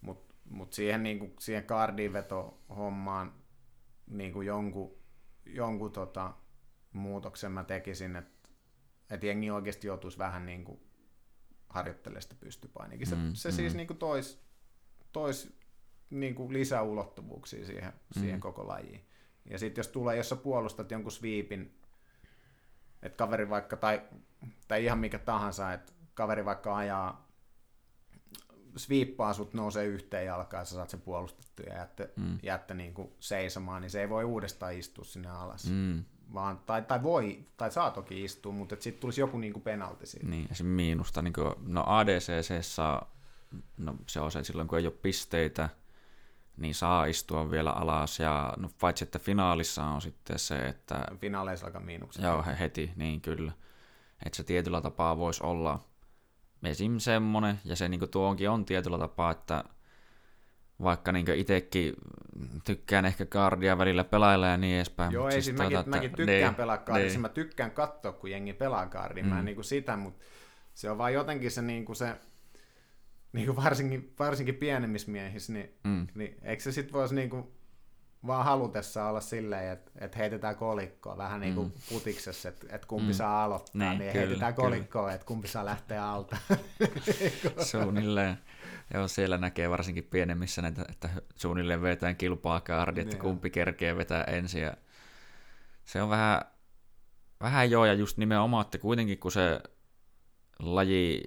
Mutta mut siihen, niin siihen kardiinveto-hommaan niin kuin jonkun jonkun tota, muutoksen mä tekisin, että et jengi oikeasti joutuisi vähän niin kuin harjoittelemaan sitä pystypainikin. Se, mm, se mm. siis niin kuin tois, tois niin kuin lisäulottuvuuksia siihen, mm. siihen koko lajiin. Ja sitten jos tulee, jos sä puolustat jonkun sweepin, että kaveri vaikka, tai, tai ihan mikä tahansa, että kaveri vaikka ajaa sviippaa sut nousee yhteen jalkaan ja sä saat sen puolustettua ja jättä, mm. jättä niin kuin seisomaan, niin se ei voi uudestaan istua sinne alas. Mm. Vaan, tai, tai voi, tai saa toki istua, mutta sitten tulisi joku niin kuin penalti siitä. Niin, ja se miinusta, niin kuin, no ADCC saa, no se on se silloin kun ei ole pisteitä, niin saa istua vielä alas, ja no, paitsi että finaalissa on sitten se, että... Finaaleissa alkaa miinukset. Joo, heti, niin kyllä. Että se tietyllä tapaa voisi olla esim. semmonen, ja se niin tuonkin on tietyllä tapaa, että vaikka niin itsekin tykkään ehkä kardia välillä pelailla ja niin edespäin. Joo, ei, siis, siis mäkin, mäkin tykkään niin, pelaa kardia, niin. mä tykkään katsoa, kun jengi pelaa kardia, mm. mä en niin kuin sitä, mutta se on vaan jotenkin se, niin kuin se niin kuin varsinkin, varsinkin pienemmissä miehissä, niin, mm. niin eikö se sitten voisi niin kuin vaan halutessa olla silleen, että, että heitetään kolikkoa, vähän niin kuin mm. putiksessa, että, että kumpi mm. saa aloittaa, niin, niin kyllä, heitetään kolikkoa, kyllä. että kumpi saa lähteä alta. [laughs] suunnilleen. Joo, siellä näkee varsinkin pienemmissä, että, että suunnilleen vetään kilpaa kaardi, että kumpi kerkee vetää ensin. Ja se on vähän, vähän joo, ja just nimenomaan, että kuitenkin kun se laji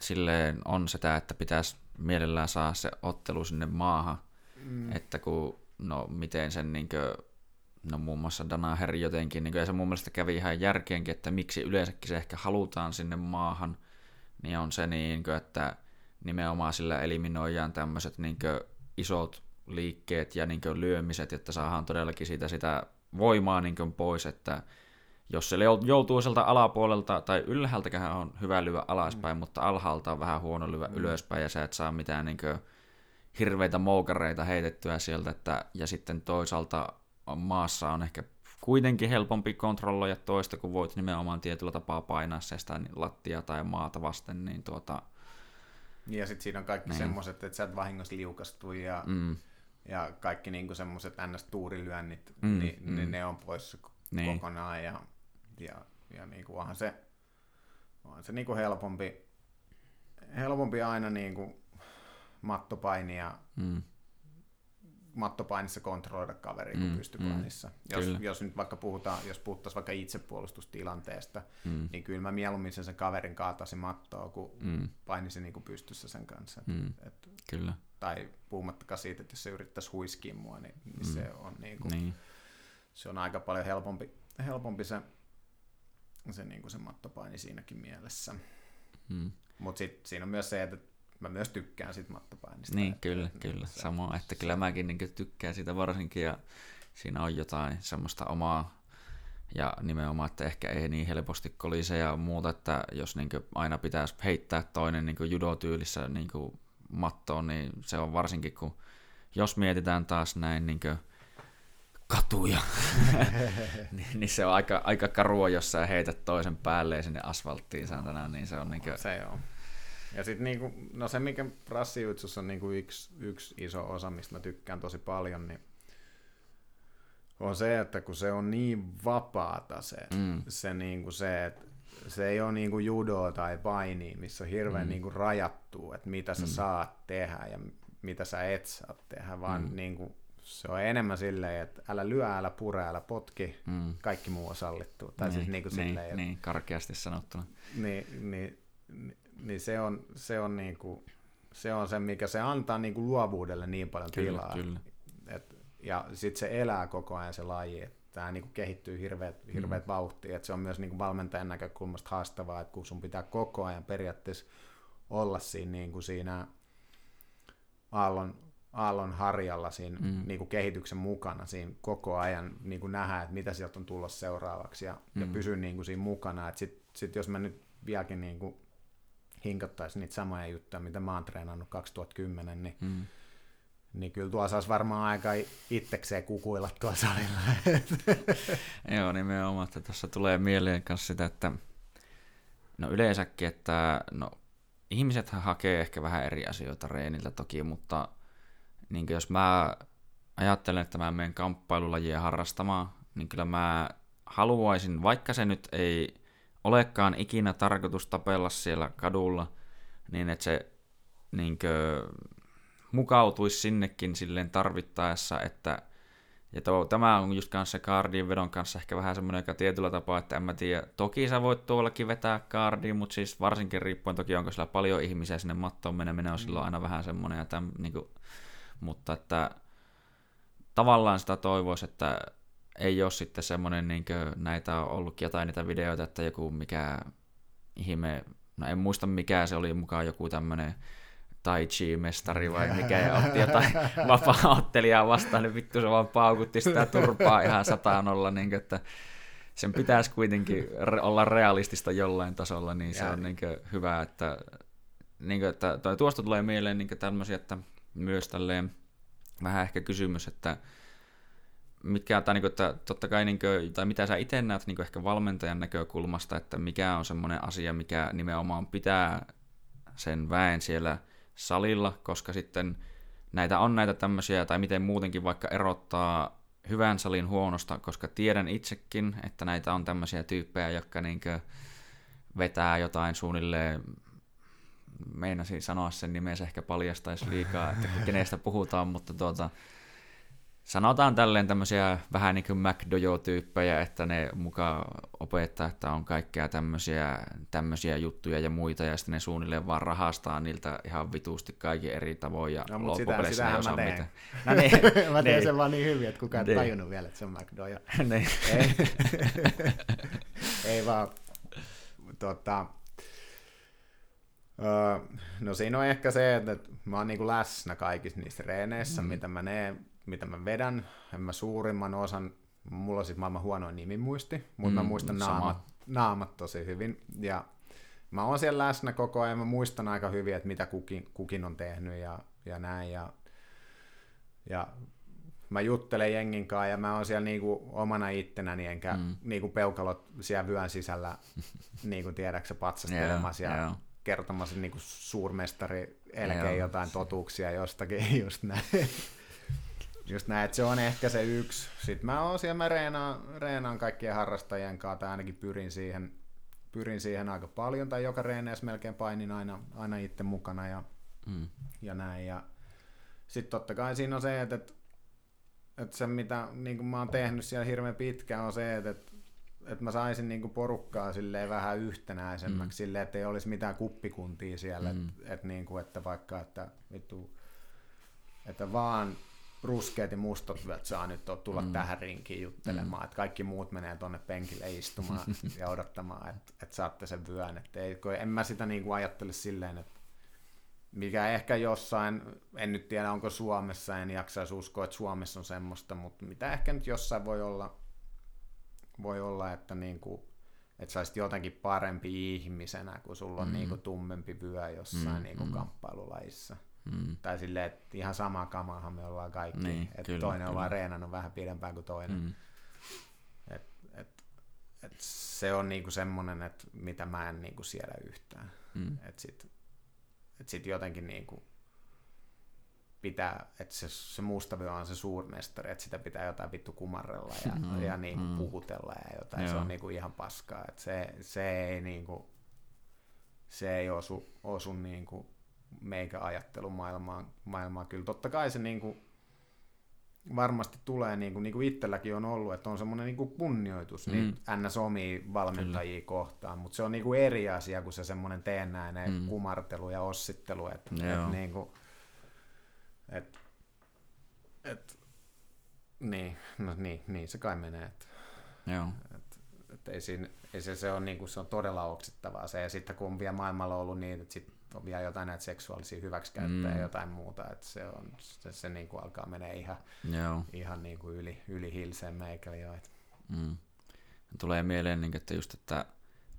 silleen on sitä, että pitäisi mielellään saa se ottelu sinne maahan, mm. että kun no miten sen niin kuin, no muun muassa Danaher jotenkin, niin kuin, ja se mun mielestä kävi ihan järkeenkin, että miksi yleensäkin se ehkä halutaan sinne maahan, niin on se niin kuin, että nimenomaan sillä eliminoidaan tämmöiset niin kuin, isot liikkeet ja niin kuin, lyömiset, että saadaan todellakin siitä sitä voimaa niin kuin, pois, että jos se joutuu sieltä alapuolelta, tai ylhäältäkään on hyvä lyö alaspäin, mm. mutta alhaalta on vähän huono lyö mm. ylöspäin, ja sä et saa mitään niin kuin, hirveitä moukareita heitettyä sieltä, että, ja sitten toisaalta maassa on ehkä kuitenkin helpompi kontrolloida toista, kun voit nimenomaan tietyllä tapaa painaa se sitä lattia tai maata vasten, niin tuota, Ja sitten siinä on kaikki Niin. semmoiset, että sä et vahingossa liukastu ja, Mm, ja kaikki niinku semmoiset ns-tuurilyönnit, Mm, niin, mm. niin ne on pois Niin. kokonaan. Ja, ja, ja niinku onhan se, onhan se niinku helpompi, helpompi aina niinku mattopainia mm, mattopainissa kontrolloida kaveria kuin Mm, pystypainissa. mm, jos, kyllä. jos nyt vaikka puhutaan, jos puhuttaisiin vaikka itsepuolustustilanteesta, mm, niin kyllä mä mieluummin sen, sen kaverin kaataisin mattoa, kuin mm, painisin niin kuin pystyssä sen kanssa. Et, mm, et, kyllä. tai puhumattakaan siitä, että jos se yrittäisi huiskia mua, niin, niin Mm. se on niin kuin, Niin. se on aika paljon helpompi, helpompi se, se, niin kuin se mattopaini siinäkin mielessä. Mm. Mutta sitten siinä on myös se, että mä myös tykkään siitä mattopainista. Niin, että- kyllä, että kyllä. se- Sama, että kyllä mäkin niin tykkään siitä varsinkin ja siinä on jotain semmoista omaa ja nimenomaan, että ehkä ei niin helposti kolise ja muuta, että jos niin aina pitäisi heittää toinen niin judotyylissä niin mattoon, niin se on varsinkin, kun jos mietitään taas näin niin katuja, [laughs] niin, niin, se on aika, aika karua, jos sä heität toisen päälle sinne asfalttiin, sanotaan, niin se on niin kuin, Se on. Ja sitten niinku, no se, mikä prassijutsussa on niinku yksi, yksi iso osa, mistä mä tykkään tosi paljon, niin on se, että kun se on niin vapaata se, Mm. se, niinku se että se ei ole niinku judoa tai paini, missä on hirveän Mm. niinku rajattu, että mitä sä Mm. saat tehdä ja mitä sä et saa tehdä, vaan Mm. niinku, se on enemmän silleen, että älä lyö, älä pure, älä potki, mm, kaikki muu on sallittu. Tai siis niinku niin, silleen, että niin, karkeasti sanottuna. niin, niin, niin, niin se on, se on, niinku, se on se, mikä se antaa niinku luovuudelle niin paljon Kyllä, tilaa. kyllä. Et, ja sitten se elää koko ajan se laji, että tämä niinku kehittyy hirveät, hirveät mm. vauhtia. Et se on myös niinku valmentajan näkökulmasta haastavaa, että kun sun pitää koko ajan periaatteessa olla siinä, niinku siinä aallon, aallon harjalla siinä Mm. niinku kehityksen mukana siinä koko ajan niinku nähdä, että mitä sieltä on tulossa seuraavaksi ja, mm. ja pysyä niinku siinä mukana. Sitten sit jos mä nyt vieläkin niinku hinkattaisin niitä samoja juttuja, mitä mä oon treenannut 2010, niin Mm. niin kyllä tuo saisi varmaan aika itsekseen kukuilla tuolla salilla. [laughs] Joo, nimenomaan, että tuossa tulee mieleen myös sitä, että no yleensäkin, että no ihmiset hakee ehkä vähän eri asioita reeniltä toki, mutta niin jos mä ajattelen, että mä menen kamppailulajia harrastamaan, niin kyllä mä haluaisin, vaikka se nyt ei olekaan ikinä tarkoitus tapella siellä kadulla, niin että se niin mukautuisi sinnekin silleen tarvittaessa, että ja tuo, tämä on just kanssa kaardin vedon kanssa ehkä vähän semmoinen, joka tietyllä tapaa, että en mä tiedä, toki sä voit tuollakin vetää kaardiin, mutta siis varsinkin riippuen toki onko sillä paljon ihmisiä sinne mattoon meneminen on silloin aina vähän semmoinen, ja täm, niin kuin, mutta että tavallaan sitä toivoisi, että ei ole sitten semmoinen, niin näitä on ollutkin jotain niitä videoita, että joku mikä ihme, no en muista mikä se oli mukaan joku tämmöinen tai chi-mestari vai mikä, ja otti jotain [laughs] vapaa-ottelijaa vastaan, niin vittu se vaan paukutti sitä turpaa ihan satanolla, niin kuin, että sen pitäisi kuitenkin re- olla realistista jollain tasolla, niin se Ja- on niin kuin, hyvä, että, niin kuin, että toi, tuosta tulee mieleen niin tämmöisiä, että myös tälleen vähän ehkä kysymys, että mitkä, tai niin kuin, että totta kai, niin kuin, tai mitä sä itse näet niin kuin ehkä valmentajan näkökulmasta, että mikä on semmoinen asia, mikä nimenomaan pitää sen väen siellä salilla, koska sitten näitä on näitä tämmöisiä, tai miten muutenkin vaikka erottaa hyvän salin huonosta, koska tiedän itsekin, että näitä on tämmöisiä tyyppejä, jotka niinkö vetää jotain suunnilleen, meinasin sanoa sen nimensä ehkä paljastaisi liikaa, että kenestä puhutaan, mutta tuota, sanotaan tälleen tämmöisiä vähän niin kuin McDojo-tyyppejä, että ne mukaan opettaa, että on kaikkea tämmöisiä, tämmöisiä juttuja ja muita, ja sitten ne suunnilleen vaan rahastaa niiltä ihan vitusti kaikki eri tavoin, ja No, sitä- loppupeleissä ne ei osaa mitään. [laughs] No niin, Mä teen niin. sen vaan niin hyvin, että kukaan ei Niin. tajunnut vielä, että se on McDoja. [laughs] niin. ei, [laughs] ei vaan, tota, öö, no siinä on ehkä se, että että mä oon niinku läsnä kaikissa niissä reeneissä, mm. mitä mä neen, mitä mä vedän. En mä suurimman osan, mulla on siis maailman huonoin nimimuisti, mutta mm, mä muistan sama. naamat, naamat tosi hyvin. Ja mä oon siellä läsnä koko ajan, mä muistan aika hyvin, että mitä kukin, kukin on tehnyt ja, ja näin. Ja, ja mä juttelen jengin kanssa ja mä oon siellä niinku omana ittenäni, enkä Mm. niinku peukalot siellä vyön sisällä, [laughs] niinku tiedäksä, patsastelemassa Joo, ja, joo. kertomassa niin kuin suurmestari elkein Joo. jotain totuuksia jostakin, [laughs] just näin. Just näin, että se on ehkä se yksi. Sitten mä oon siellä, mä reenaan, reenaan kaikkien harrastajien kanssa, tai ainakin pyrin siihen, pyrin siihen aika paljon, tai joka reeneessä melkein painin aina, aina itse mukana ja, Mm. ja näin. Ja sitten totta kai siinä on se, että, että, että se mitä niin mä oon tehnyt siellä hirveän pitkään on se, että, että, että mä saisin niin kuin porukkaa silleen vähän yhtenäisemmäksi, mm. silleen, että ei olisi mitään kuppikuntia siellä, mm. että, että, niin kuin, että vaikka, että vittu, että vaan ruskeat ja mustat vyöt saa nyt tulla mm. tähän rinkiin juttelemaan, mm. että kaikki muut menee tuonne penkille istumaan [laughs] ja odottamaan, että, että saatte sen vyön. Että ei, kun en mä sitä niin kuin ajattele silleen, että mikä ehkä jossain, en nyt tiedä onko Suomessa, en jaksaisi uskoa, että Suomessa on semmoista, mutta mitä ehkä nyt jossain voi olla, voi olla että, niin kuin, että saisit jotenkin parempi ihmisenä, kun sulla on mm. niin kuin tummempi vyö jossain mm. niin kuin kamppailulajissa. Mm. Tai silleen, että ihan sama kamahan me ollaan kaikki. Niin, että kyllä, toinen on kyllä. vaan reenannut vähän pidempään kuin toinen. Mm. Et, et, et se on niinku semmoinen, että mitä mä en niinku siedä yhtään. Mm. Että sit, et sit jotenkin niinku pitää, että se, se mustavyö on se suurmestari, että sitä pitää jotain vittu kumarrella ja, [laughs] Mm, ja niinku mm. puhutella ja jotain. Se Joo. on niinku ihan paskaa. Et se, se ei niinku, se ei osu, osu niinku meikä ajattelumaailmaan. Maailmaan. Kyllä totta kai se niinku, varmasti tulee, niin kuin, niin kuin itselläkin on ollut, että on semmoinen niin kuin kunnioitus mm. Niin ns. omia valmentajia Kyllä. kohtaan, mutta se on niin kuin eri asia kuin se semmoinen teennäinen mm. Kumartelu ja ossittelu, että Joo. et, niin kuin, et, et, niin, no niin, niin se kai menee, että Joo. et, et ei, siinä, ei se, se, on, niin kuin, se on todella oksittavaa se, ja sitten kun on vielä maailmalla ollut niin, että sit on vielä jotain näitä seksuaalisia hyväksikäyttöjä Mm. ja jotain muuta, että se, on, se, se niin kuin alkaa menee ihan, Joo. ihan niin kuin yli, yli hilseen meikällä jo. Mm. Tulee mieleen, niin, että just, että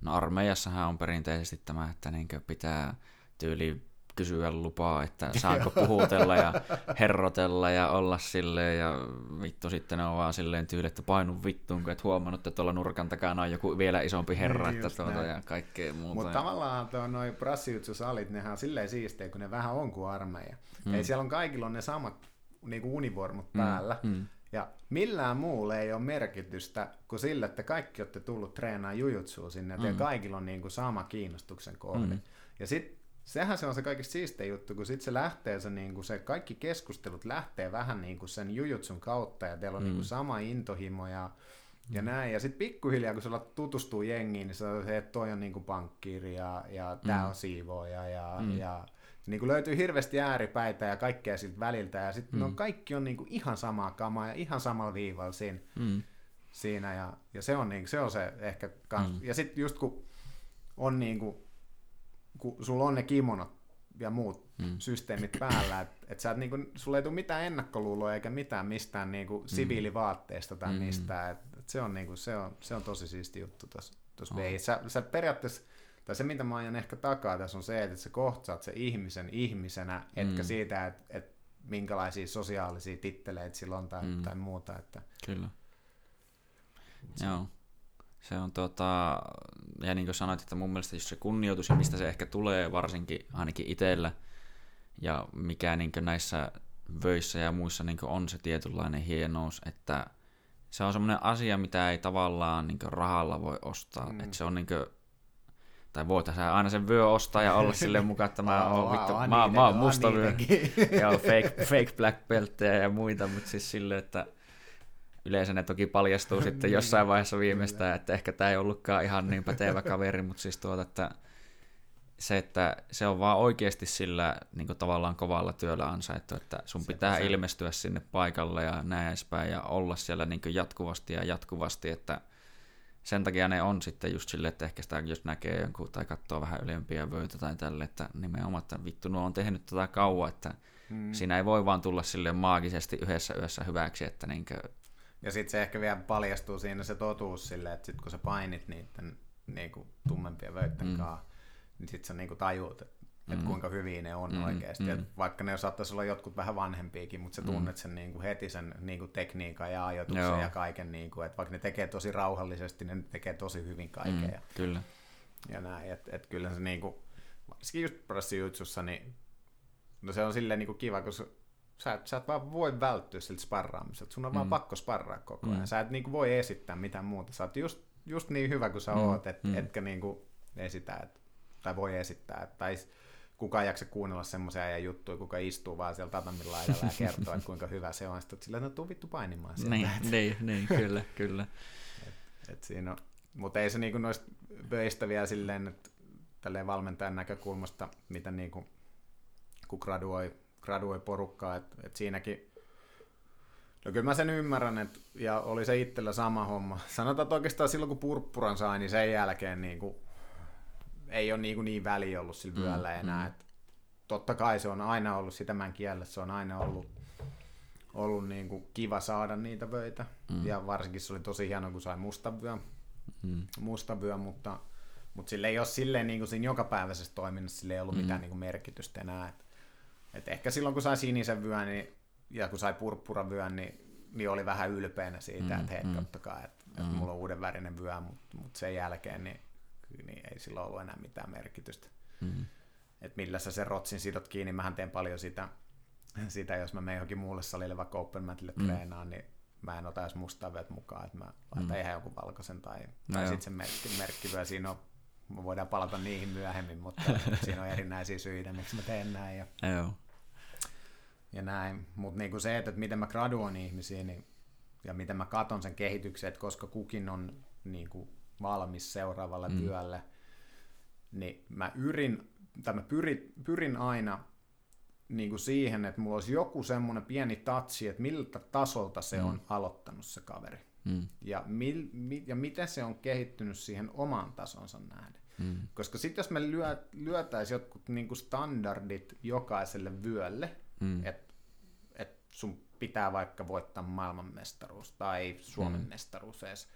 no armeijassahan on perinteisesti tämä, että niin pitää tyyli kysyä lupaa, että [laughs] saanko puhutella ja herrotella ja olla silleen ja vittu sitten on vaan silleen tyyli, että painu vittuun, kun et huomannut, että tuolla nurkan takana on joku vielä isompi herra, Niin, että tuota ja kaikkea muuta. Mutta tavallaan tuo noin brassijutsusalit, nehän on silleen siistejä, kun ne vähän on kuin armeija. Mm. Ei siellä on kaikilla on ne samat niin kuin univormut päällä. Mm. Ja millään muulla ei ole merkitystä kuin sillä, että kaikki olette tullut treenaamaan jujutsua sinne, mm. ja kaikilla on niin kuin sama kiinnostuksen kohde. Mm. Ja sitten sehän se on se kaikista siistein juttu, kun sitten se lähtee se, niin kuin se, kaikki keskustelut lähtee vähän niin kuin sen jujutsun kautta, ja teillä on mm. niin kuin sama intohimo ja ja näin, ja sitten pikkuhiljaa, kun sulla tutustuu jengiin, niin se on se, että toi on niinku pankkiiri ja, ja tää on siivooja ja, mm. ja niin kuin löytyy hirveästi ääripäitä ja kaikkea siltä väliltä, ja sitten mm. no kaikki on niinku ihan samaa kamaa ja ihan samalla viivalla siinä, Mm. siinä ja, ja se, on niinku, se on se ehkä kans. Mm. Ja sitten just kun on niinku, kun sulla on ne kimonot ja muut mm. systeemit päällä, että et sä et niinku, sulla ei tule mitään ennakkoluuloa eikä mitään mistään niinku siviilivaatteista tai mm. mistään, et, et se, on niinku, se, on, se on tosi siisti juttu tuossa oh. sä, sä periaatteessa tai se, mitä mä ajan ehkä takaa tässä on se, että sä kohtaat se ihmisen ihmisenä, etkä Mm. siitä, että et minkälaisia sosiaalisia titteleitä sillä on tai, mm. tai muuta. Että, Kyllä. Joo. Se on tota, ja niin kuin sanoit, että mun mielestä just se kunnioitus ja mistä se ehkä tulee varsinkin ainakin itsellä ja mikä niin näissä vöissä ja muissa niin on se tietynlainen hienous, että se on semmoinen asia, mitä ei tavallaan niin rahalla voi ostaa. Mm. Että se on niin kuin, tai voitaisiin aina sen vyö ostaa ja olla silleen mukaan, että mä [laughs] oon, vittu, mä, mä oon on musta vyö. niitäkin. Joo, fake, [laughs] fake black belttejä ja muita, mutta siis silleen, että yleensä ne toki paljastuu sitten jossain vaiheessa viimeistään, että ehkä tämä ei ollutkaan ihan niin pätevä kaveri, mutta siis tuota, että se, että se on vaan oikeasti sillä niin kuin tavallaan kovalla työllä ansaittu, että sun Sepä pitää se. ilmestyä sinne paikalle ja näin edespäin ja olla siellä niin kuin jatkuvasti ja jatkuvasti, että sen takia ne on sitten just silleen, että ehkä sitä jos näkee jonkun tai katsoo vähän ylempiä vöitä tai tälle, että nimenomaan, että vittu nuo on tehnyt tätä kauan, että mm. siinä ei voi vaan tulla sille maagisesti yhdessä yössä hyväksi, että niinkö, Ja sitten se ehkä vielä paljastuu siinä se totuus silleen, että sit kun sä painit niiden niin kuin tummempien vöitten mm. kanssa, niin sitten sä niin kuin tajuut, että mm. kuinka hyviä ne on mm. oikeasti. Mm. Et vaikka ne saattaisi olla jotkut vähän vanhempiakin, mutta sä tunnet sen niin kuin heti sen niin kuin tekniikan ja ajoituksen Joo. ja kaiken. Niin kuin, että vaikka ne tekee tosi rauhallisesti, ne tekee tosi hyvin kaiken. mm, Ja, kyllä. ja näin, että et kyllä se niin kuin, varsinkin just brassijutsussa, niin no se on silleen niin kuin kiva, kun sä, et- sä et vaan voi välttyä siltä sparraamiselta. Sun on mm. vaan pakko sparraa koko ajan. Mm. Sä et niin kuin voi esittää mitään muuta. Sä oot just, just niin hyvä kuin sä Mm, oot, et, mm. etkä niin kuin esitä, et, tai voi esittää. Et, tai kukaan jaksa kuunnella semmoisia ajan juttuja, kuka istuu vaan siellä tatamin laidalla ja kertoo, että kuinka hyvä se on. Sitten silleen, no tuu vittu painimaan sieltä. Niin, niin, niin, kyllä, kyllä. Et siinä on, mutta ei se niinku noista pöistä vielä silleen, että tälleen valmentajan näkökulmasta, mitä niinku, kun graduoi, graduoi porukkaa, että et siinäkin, no kyllä mä sen ymmärrän, et, ja oli se itsellä sama homma. Sanotaan, että oikeastaan silloin kun purppuran sai, niin sen jälkeen niinku, ei ole niinku niin väliä ollut sillä Mm, vyöllä enää. Et, totta kai se on aina ollut, sitä mä en kiellä, se on aina ollut, ollut niinku kiva saada niitä vöitä. Mm. Ja varsinkin se oli tosi hieno, kun sai mustan vyön, Mm. mustan vyön mutta, mutta sille ei ole silleen niin kuin siinä jokapäiväisessä toiminnassa sille ei ollut Mm. mitään niin kuin merkitystä enää. Et, et ehkä silloin, kun sai sinisen vyön niin, ja kun sai purppuran vyön, niin, niin oli vähän ylpeänä siitä, Mm, että hei, mm. että, Mm. mulla on uuden värinen vyö, mutta, mutta sen jälkeen niin, niin ei sillä ollut enää mitään merkitystä. Mm. Että millä sä sen rotsin sidot kiinni, mähän teen paljon sitä, sitä jos mä menen johonkin muulle salille, vaikka open matille Mm. treenaan, niin mä en ota edes mustaa vyöt mukaan, että mä laitan Mm. ihan jonkun valkoisen tai, No tai sitten se merkki, merkkivyö, siinä on, me voidaan palata niihin myöhemmin, mutta siinä on erinäisiä syitä, miksi mä teen näin ja, Joo. ja näin. Mutta niinku se, että, että miten mä graduoin ihmisiä niin, ja miten mä katon sen kehityksen, että koska kukin on niinku valmis seuraavalle Mm. mm. työlle, niin mä yrin, tai mä pyrin, pyrin aina niin kuin siihen, että mulla olisi joku semmoinen pieni tatsi, että miltä tasolta se Mm. on aloittanut se kaveri. Mm. Ja, mil, mi, ja miten se on kehittynyt siihen oman tasonsa nähden. Mm. Koska sitten jos me lyö, lyötäisiin jotkut niin kuin standardit jokaiselle vyölle, Mm. että et sun pitää vaikka voittaa maailmanmestaruus tai Suomen Mm. mm. mestaruus edes,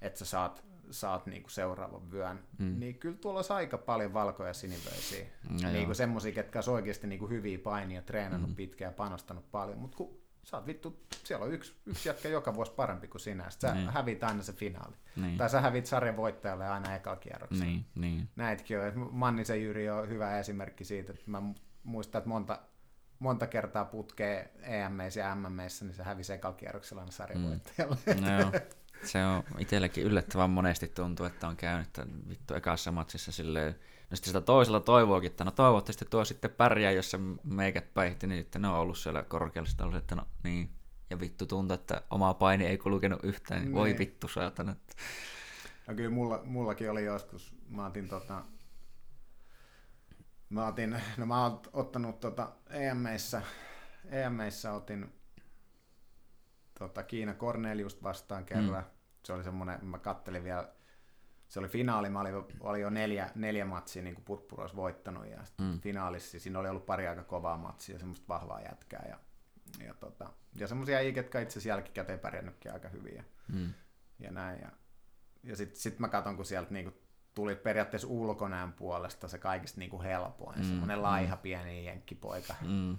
että sä saat, saat niinku seuraavan vyön, Mm. mm. niin kyllä tuolla olisi aika paljon valkoja sinivöisiä. Joo. niinku semmosia, ketkä olisi oikeasti niinku hyviä painia, treenannut Mm. mm. pitkään ja panostanut paljon, mutta kun sä oot vittu, siellä on yksi, yksi jätkä joka vuosi parempi kuin sinä, sit sä Niin. hävit aina se finaali. Niin. Tai sä hävit sarjan voittajalle aina ekalla kierroksella. Niin, niin. Näitäkin on. Mannisen Jyri on hyvä esimerkki siitä, että mä muistan, että monta, monta kertaa putkee EMEissä ja MMEissä, niin se hävisi ekalla kierroksella aina sarjavoittajalle. No joo. [laughs] Se on itsellekin yllättävän monesti tuntuu, että on käynyt että vittu ekassa matsissa silleen, no sitten sitä toisella toivoakin, että no toivottavasti tuo sitten pärjää, jos se meikät päihti, niin sitten ne on ollut siellä korkealla, sitten ollut, että no niin, ja vittu tuntuu, että oma paini ei kulkenut yhtään, niin voi Niin. vittu saatana. No kyllä mulla, mullakin oli joskus, mä otin tota, mä otin, no mä oon ottanut tota EMEissä, EMEissä otin tota Kiina Cornelius vastaan kerran. Mm. Se oli semmonen, mä kattelin vielä, se oli finaali, mä olin, oli jo neljä, neljä matsia niin kuin Purppuro olisi voittanut ja Mm. mm. finaalissa siinä oli ollut pari aika kovaa matsia ja semmoista vahvaa jätkää ja, ja, tota, ja semmoisia ei, ketkä itse asiassa jälkikäteen pärjännytkin aika hyvin ja, Mm. ja näin. Ja, ja sitten sit mä katson, kun sieltä niinku tuli periaatteessa ulkonäön puolesta se kaikista niinku helpoin. Mm, Mm, semmoinen laiha pieni jenkkipoika. Mm.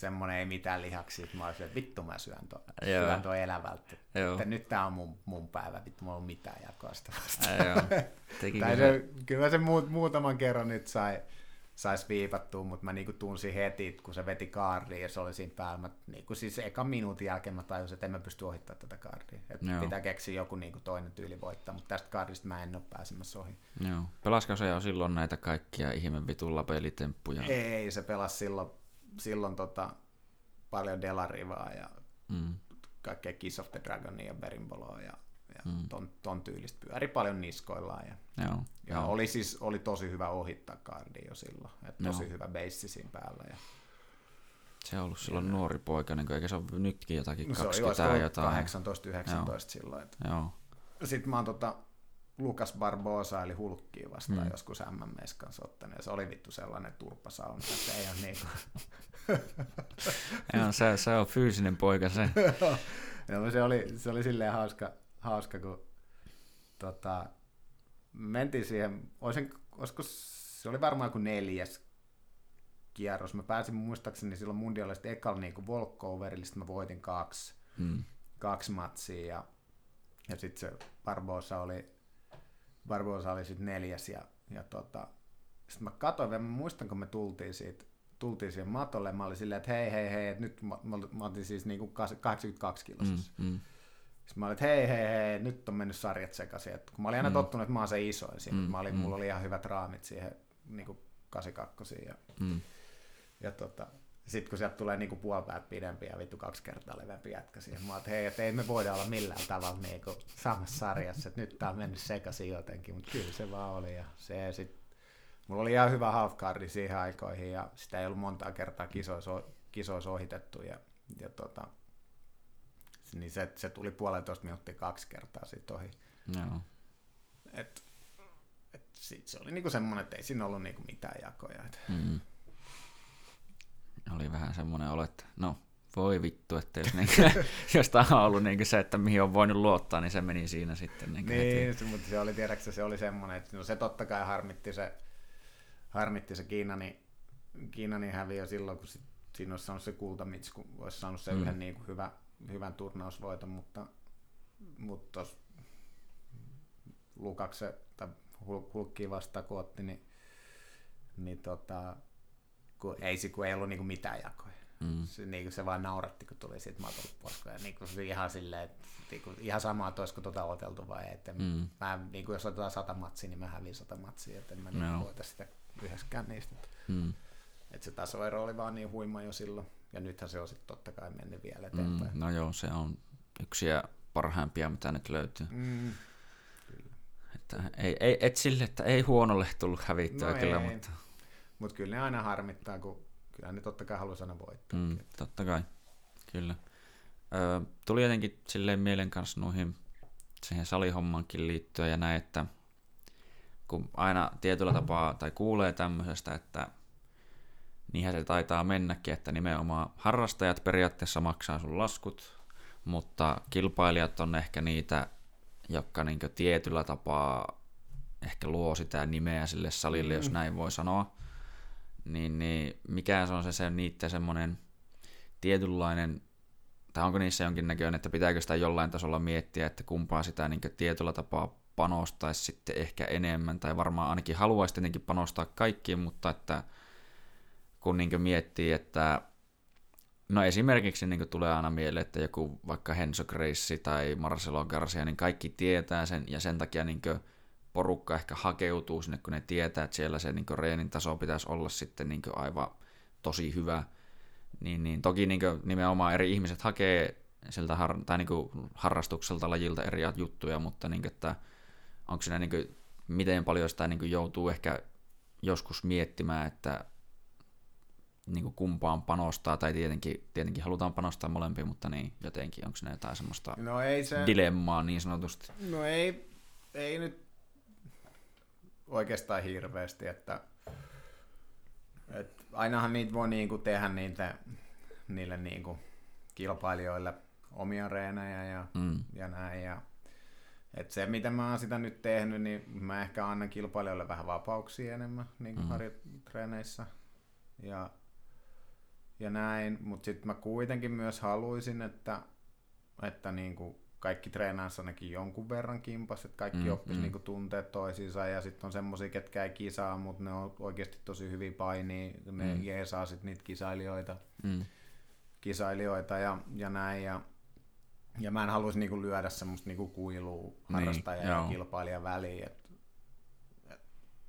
Mm. Semmoinen ei mitään lihaksia. Mä olisin, että vittu mä syön tuon, Joo. syön tuon elävältä. Joo. Että nyt tää on mun, mun päivä, vittu mulla on mitään jakoa sitä vastaan. Joo. Tai se? kyllä se muut, muutaman kerran nyt sai, sais viipattua, mutta mä niinku tunsin heti, kun se veti kaardiin ja se oli siinä päällä. Mä, niinku siis ekan minuutin jälkeen mä tajusin, että en mä pysty ohittamaan tätä kaardia. Että Joo. pitää keksiä joku niinku toinen tyyli voittaa, mutta tästä kaardista mä en ole pääsemässä ohi. Joo. Pelasko se jo silloin näitä kaikkia ihme vitulla pelitemppuja? Ei, se pelasi silloin, silloin tota, paljon Delarivaa ja Mm. kaikkea Kiss of the Dragonia ja Berimboloa ja, ja Mm. ton, ton tyylistä pyöri paljon niskoillaan. Ja, Joo. ja Joo. oli siis oli tosi hyvä ohittaa kardi jo silloin. Et tosi Joo. hyvä beissi siinä päällä. Ja, Se on ollut silloin nuori poika, niin eikä se ole nytkin jotakin no se oli 20 jotain. 18-19 silloin. Et. Joo. Sitten mä oon tota, Lukas Barbosa eli Hulkkiin vastaan Mm. joskus MMS kanssa ottanut, ja se oli vittu sellainen turpasauna, että ei ole niinku... Joo, se, se on fyysinen poika se. [laughs] no, se, oli, se oli silleen hauska, hauska kun tota, mentiin siihen, olisin, olisiko, se oli varmaan kuin neljäs kierros. Mä pääsin muistaakseni silloin mundialista ekalla niin walkoverille, sitten mä voitin kaksi, Mm. kaksi matsia ja, ja sitten se Barbosa oli, Barbosa oli sitten neljäs ja, ja tota, Sitten mä katsoin, mä muistan, kun me tultiin siitä, tultiin siihen matolle, mä olin silleen, että hei, hei, hei, että nyt mä, mä, mä olin siis niinku 82 kilosissa. Mm, mm. Sitten mä olin, että hei, hei, hei, nyt on mennyt sarjat sekaisin. Et kun mä olin aina mm. tottunut, että mä oon se isoin siinä. Mm, mä olin, mm. Mulla oli ihan hyvät raamit siihen niin kuin 82 ja, mm. ja tota, sitten kun sieltä tulee niinku puolipäät pidempi ja vittu kaksi kertaa leveämpi jätkä siihen, mä että hei, että ei me voida olla millään tavalla niinku samassa sarjassa, että nyt tää on mennyt sekaisin jotenkin, mutta kyllä se vaan oli ja se sit, mulla oli ihan hyvä halfcardi siihen aikoihin ja sitä ei ollut montaa kertaa kisoissa, kisoissa ohitettu ja, ja tota, niin se, se tuli puolentoista minuuttia kaksi kertaa siitä ohi. Joo. Et, et sit se oli niinku semmoinen, että ei siinä ollut niinku mitään jakoja. Et. Mm. Oli vähän semmoinen olo, että no voi vittu, että [laughs] jos, niin, jos tämä on ollut niin se, että mihin on voinut luottaa, niin se meni siinä sitten. Niin, niin se, mutta se oli, tiedätkö, se oli semmoinen, että no se totta kai harmitti se, harmitti se Kiinani, Kiinani häviö silloin, kun sit, siinä olisi saanut se kultamitsku, olisi saanut se mm. yhden niin kuin hyvä, hyvän turnausvoiton, mutta, mutta tuossa Lukakse tai Hulkkiin vastaan kun otti, niin, niin tota, kun ei, kun ei ollut niinku mitään jakoja. Mm. Se, niin se vaan nauratti, kun tuli siitä matolta pois. Ja niin se ihan silleen, että niin kuin, ihan sama, että olisiko tuota oteltu vai ei. Että mm. mä, niin kuin jos otetaan sata matsia, niin mä hävin sata matsia, että en mä no. niin voita sitä yhdessäkään niistä. Mm. Että se tasoero oli vaan niin huima jo silloin. Ja nythän se on sitten totta kai mennyt vielä eteenpäin. Mm, no joo, se on yksi parhaimpia, mitä nyt löytyy. Mm. Että ei, ei, et sille, että ei huonolle tullut hävittyä no kyllä, ei. mutta... Mutta kyllä ne aina harmittaa, kun kyllä ne totta kai haluaisi aina voittaa. Mm, totta kai, kyllä. Ö, tuli jotenkin silleen mielen kanssa noihin siihen salihommankin liittyen ja näin, että kun aina tietyllä tapaa tai kuulee tämmöisestä, että niinhän se taitaa mennäkin, että nimenomaan harrastajat periaatteessa maksaa sun laskut, mutta kilpailijat on ehkä niitä, jotka niin tietyllä tapaa ehkä luo sitä nimeä sille salille, mm. jos näin voi sanoa. Niin, niin mikä se on se, se niiden semmoinen tietynlainen, tai onko niissä jonkinnäköinen, että pitääkö sitä jollain tasolla miettiä, että kumpaa sitä niin tietyllä tapaa panostaisi sitten ehkä enemmän, tai varmaan ainakin haluaisi tietenkin panostaa kaikkiin, mutta että kun niin miettii, että no esimerkiksi niin tulee aina mieleen, että joku vaikka Henso Grace tai Marcelo Garcia, niin kaikki tietää sen, ja sen takia niin porukka ehkä hakeutuu sinne, kun ne tietää, että siellä se niin reenin taso pitäisi olla sitten niin aivan tosi hyvä. Niin, niin toki niin nimenomaan eri ihmiset hakee siltä har, tai niin harrastukselta lajilta eri juttuja, mutta niin kuin, että onko siinä niin kuin, miten paljon sitä niin joutuu ehkä joskus miettimään, että niin kuin kumpaan panostaa, tai tietenkin, tietenkin halutaan panostaa molempiin, mutta niin jotenkin, onko siinä jotain semmoista no ei se... dilemmaa niin sanotusti? No ei, ei nyt oikeastaan hirveästi, että, että ainahan niitä voi niinku tehdä niitä, niille niinku kilpailijoille omia reenejä ja, mm. ja näin. Ja, et se, miten mä oon sitä nyt tehnyt, niin mä ehkä annan kilpailijoille vähän vapauksia enemmän niin mm. harjoitreeneissä. Ja, ja näin, mutta sitten mä kuitenkin myös haluaisin, että, että niin kuin kaikki treenaisi ainakin jonkun verran kimpas, että kaikki mm, oppisi mm. niinku tunteet toisiinsa ja sitten on semmoisia, ketkä ei kisaa, mutta ne on oikeasti tosi hyvin painia, ne mm. jeesaa sitten niitä kisailijoita, mm. kisailijoita ja, ja näin ja, ja mä en haluaisi niinku lyödä semmoista niinku kuilua niin, harrastajan ja kilpailijan väliin, et, et,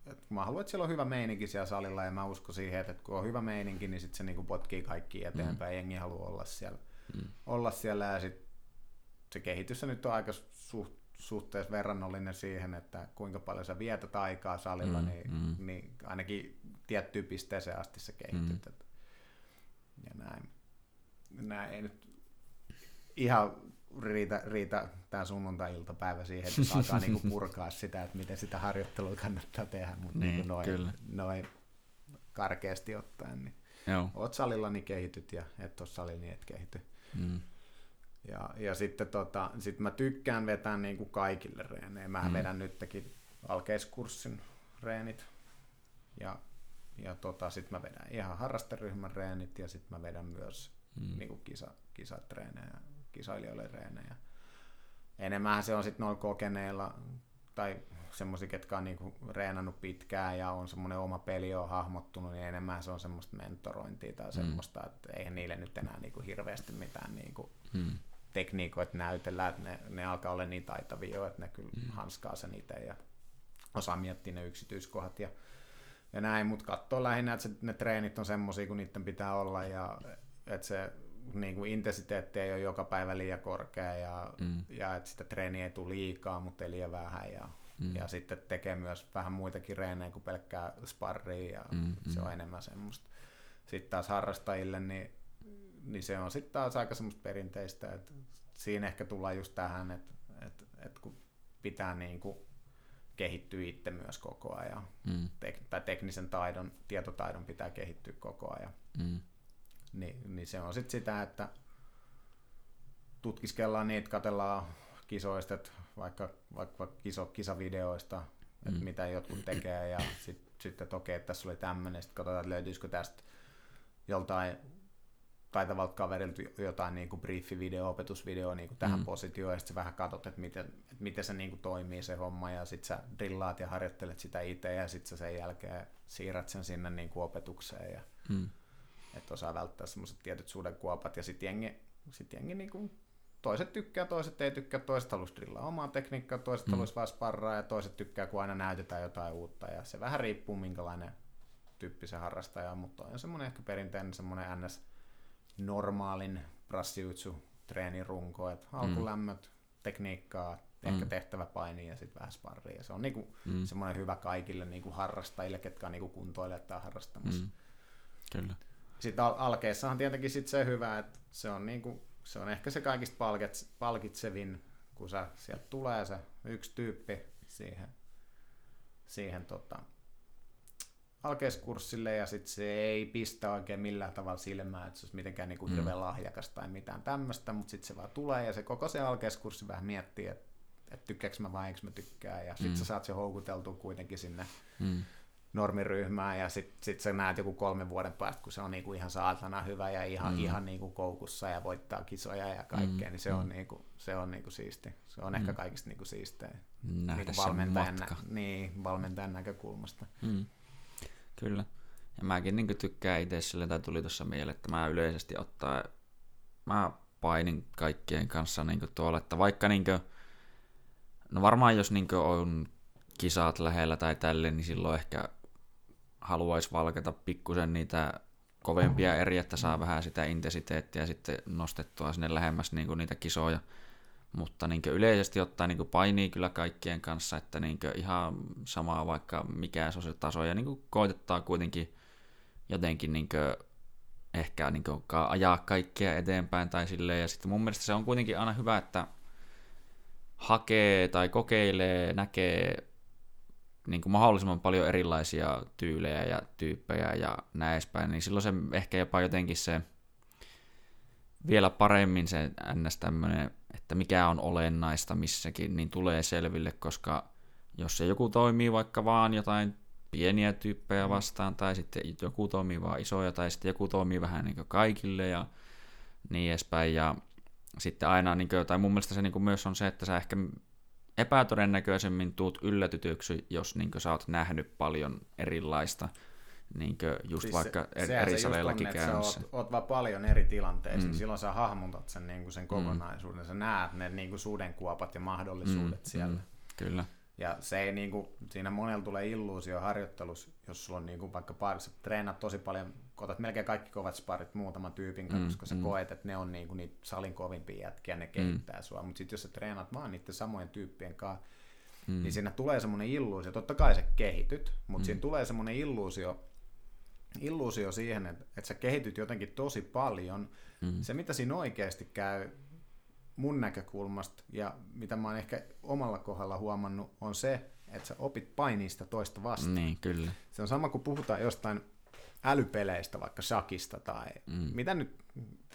et mä haluan, että siellä on hyvä meininki siellä salilla ja mä uskon siihen, että kun on hyvä meininki, niin sitten se niinku potkii kaikki eteenpäin, mm. jengi haluaa olla siellä, mm. olla siellä ja sitten se kehitys nyt on aika suht, suhteessa verrannollinen siihen, että kuinka paljon sä vietät aikaa salilla, mm, niin, mm. niin ainakin tiettyyn pisteeseen asti sä kehityt. Mm. Ja näin. näin ei nyt ihan riitä, riitä tämä sunnuntai-iltapäivä siihen, että alkaa niinku purkaa [laughs] sitä, että miten sitä harjoittelua kannattaa tehdä, mutta niin, niinku noin, kyllä. noin karkeasti ottaen, niin Joo. oot salilla, niin kehityt, ja et ole salilla, niin et kehity. Mm. Ja, ja sitten tota, sit mä tykkään vetää niin kuin kaikille reenejä. Mä mm. vedän nytkin alkeiskurssin reenit. Ja, ja tota, sitten mä vedän ihan harrasteryhmän reenit ja sitten mä vedän myös mm. niin kuin kisa, kisatreenejä, kisailijoille reenejä. Enemmän se on sitten noilla kokeneilla tai semmoisia, ketkä on niinku reenannut pitkään ja on semmoinen oma peli on hahmottunut, niin enemmän se on semmoista mentorointia tai semmoista, mm. että eihän niille nyt enää niinku hirveästi mitään niinku mm. Tekniikoita näytellä, että ne, ne alkaa olla niin taitavia jo, että ne kyllä mm. hanskaa sen itse ja osaa miettiä ne yksityiskohdat ja, ja näin, mutta katsoo lähinnä, että se, ne treenit on semmoisia kuin niiden pitää olla ja että se niin kuin intensiteetti ei ole joka päivä liian korkea ja, mm. ja että sitä treeniä ei tule liikaa, mutta ei liian vähän ja, mm. ja sitten tekee myös vähän muitakin reenejä kuin pelkkää sparria ja mm, se on mm. enemmän semmoista. Sitten taas harrastajille, niin, niin se on sitten taas aika semmoista perinteistä, että siinä ehkä tullaan just tähän, että, että, että kun pitää niin kuin kehittyä itse myös koko ajan, mm. Tek, tai teknisen taidon, tietotaidon pitää kehittyä koko ajan. Mm niin, niin se on sitten sitä, että tutkiskellaan niitä, katellaan kisoista, että vaikka, vaikka kiso, kisavideoista, että mm. mitä jotkut tekee, ja sitten sit, että okei, että tässä oli tämmöinen, sitten katsotaan, että löytyisikö tästä joltain taitavalta kaverilta jotain niin kuin briefivideo, opetusvideo niin kuin tähän mm. positioon, ja sitten vähän katsot, että miten, että miten se niin kuin toimii se homma, ja sitten sä drillaat ja harjoittelet sitä itse, ja sitten sä sen jälkeen siirrät sen sinne niin kuin opetukseen, ja mm että osaa välttää semmoiset tietyt sudenkuopat, ja sitten jengi, sit jengi niinku, toiset tykkää, toiset ei tykkää, toiset haluaisi drillaa omaa tekniikkaa, toiset mm. haluaisi vaan sparraa, ja toiset tykkää, kun aina näytetään jotain uutta, ja se vähän riippuu, minkälainen tyyppi se harrastaja on, mutta on semmoinen ehkä perinteinen semmoinen ns. Normaalin prassiutsu treenirunko, että mm. alkulämmöt, mm. tekniikkaa, ehkä mm. tehtävä paini ja sitten vähän sparria. Ja se on niinku mm. semmoinen hyvä kaikille niinku harrastajille, ketkä on niinku kuntoilijat tai harrastamassa. Mm. Kyllä sitten al- alkeessahan tietenkin sit se hyvä, että se on, niinku, se on ehkä se kaikista palkits, palkitsevin, kun sä, sieltä tulee se yksi tyyppi siihen, siihen tota, alkeiskurssille ja sitten se ei pistä oikein millään tavalla silmää, että se olisi mitenkään niinku mm. hirveän lahjakas tai mitään tämmöistä, mutta sitten se vaan tulee ja se koko se alkeiskurssi vähän miettii, että et tykkääkö mä vai eikö mä tykkää ja sitten mm. sä saat se houkuteltua kuitenkin sinne mm normiryhmään ja sitten sit sä näet joku kolmen vuoden päästä, kun se on niinku ihan saatana hyvä ja ihan, mm. ihan niinku koukussa ja voittaa kisoja ja kaikkea, mm. niin se on, mm. niinku, se on niinku siisti. Se on mm. ehkä kaikista niinku siistein niinku valmentajan, matka. niin, valmentajan näkökulmasta. Mm. Kyllä. Ja mäkin niinku tykkään itse sille, tai tuli tuossa mieleen, että mä yleisesti ottaa, mä painin kaikkien kanssa niinku tuolla, että vaikka niinku, no varmaan jos niinku on kisat lähellä tai tälle, niin silloin ehkä haluaisi valkata pikkusen niitä kovempia eri, että saa vähän sitä intensiteettiä sitten nostettua sinne lähemmäs niin kuin niitä kisoja. Mutta niin yleisesti ottaen niin painii kyllä kaikkien kanssa, että niin ihan samaa vaikka mikä se on se taso, ja niin koitettaa kuitenkin jotenkin niin ehkä niin ajaa kaikkea eteenpäin tai silleen. Ja sitten mun mielestä se on kuitenkin aina hyvä, että hakee tai kokeilee, näkee niin kuin mahdollisimman paljon erilaisia tyylejä ja tyyppejä ja näin edespäin, niin silloin se ehkä jopa jotenkin se vielä paremmin se ns. tämmöinen, että mikä on olennaista missäkin, niin tulee selville, koska jos se joku toimii vaikka vaan jotain pieniä tyyppejä mm. vastaan, tai sitten joku toimii vaan isoja, tai sitten joku toimii vähän niin kuin kaikille ja niin edespäin, ja sitten aina, niin kuin, tai mun mielestä se niin kuin myös on se, että sä ehkä epätodennäköisemmin tuut yllätytyksi, jos niin sä oot nähnyt paljon erilaista, niin just siis vaikka se, eri saleillakin käynnissä. Sä oot, oot vaan paljon eri tilanteissa, mm. silloin sä hahmotat sen, niin sen mm. kokonaisuuden, mm. sä näet ne niin kuin sudenkuopat ja mahdollisuudet mm. siellä. Mm. Kyllä. Ja se ei niin kuin, siinä monella tulee illuusio harjoittelussa, jos sulla on niin kuin vaikka par, sä treenat tosi paljon, otat melkein kaikki kovat sparit muutaman tyypin kanssa, mm, koska sä mm. koet, että ne on niin kuin niitä salin kovimpia jätkiä, ne kehittää mm. sua. Mutta sitten jos sä treenat vaan niiden samojen tyyppien kanssa, mm. niin siinä tulee semmoinen illuusio, totta kai sä kehityt, mutta mm. siinä tulee semmoinen illuusio, illuusio siihen, että, että sä kehityt jotenkin tosi paljon. Mm. Se, mitä siinä oikeasti käy, mun näkökulmasta ja mitä mä oon ehkä omalla kohdalla huomannut, on se, että sä opit painista toista vastaan. Niin, kyllä. Se on sama kuin puhutaan jostain älypeleistä, vaikka shakista tai mm. mitä nyt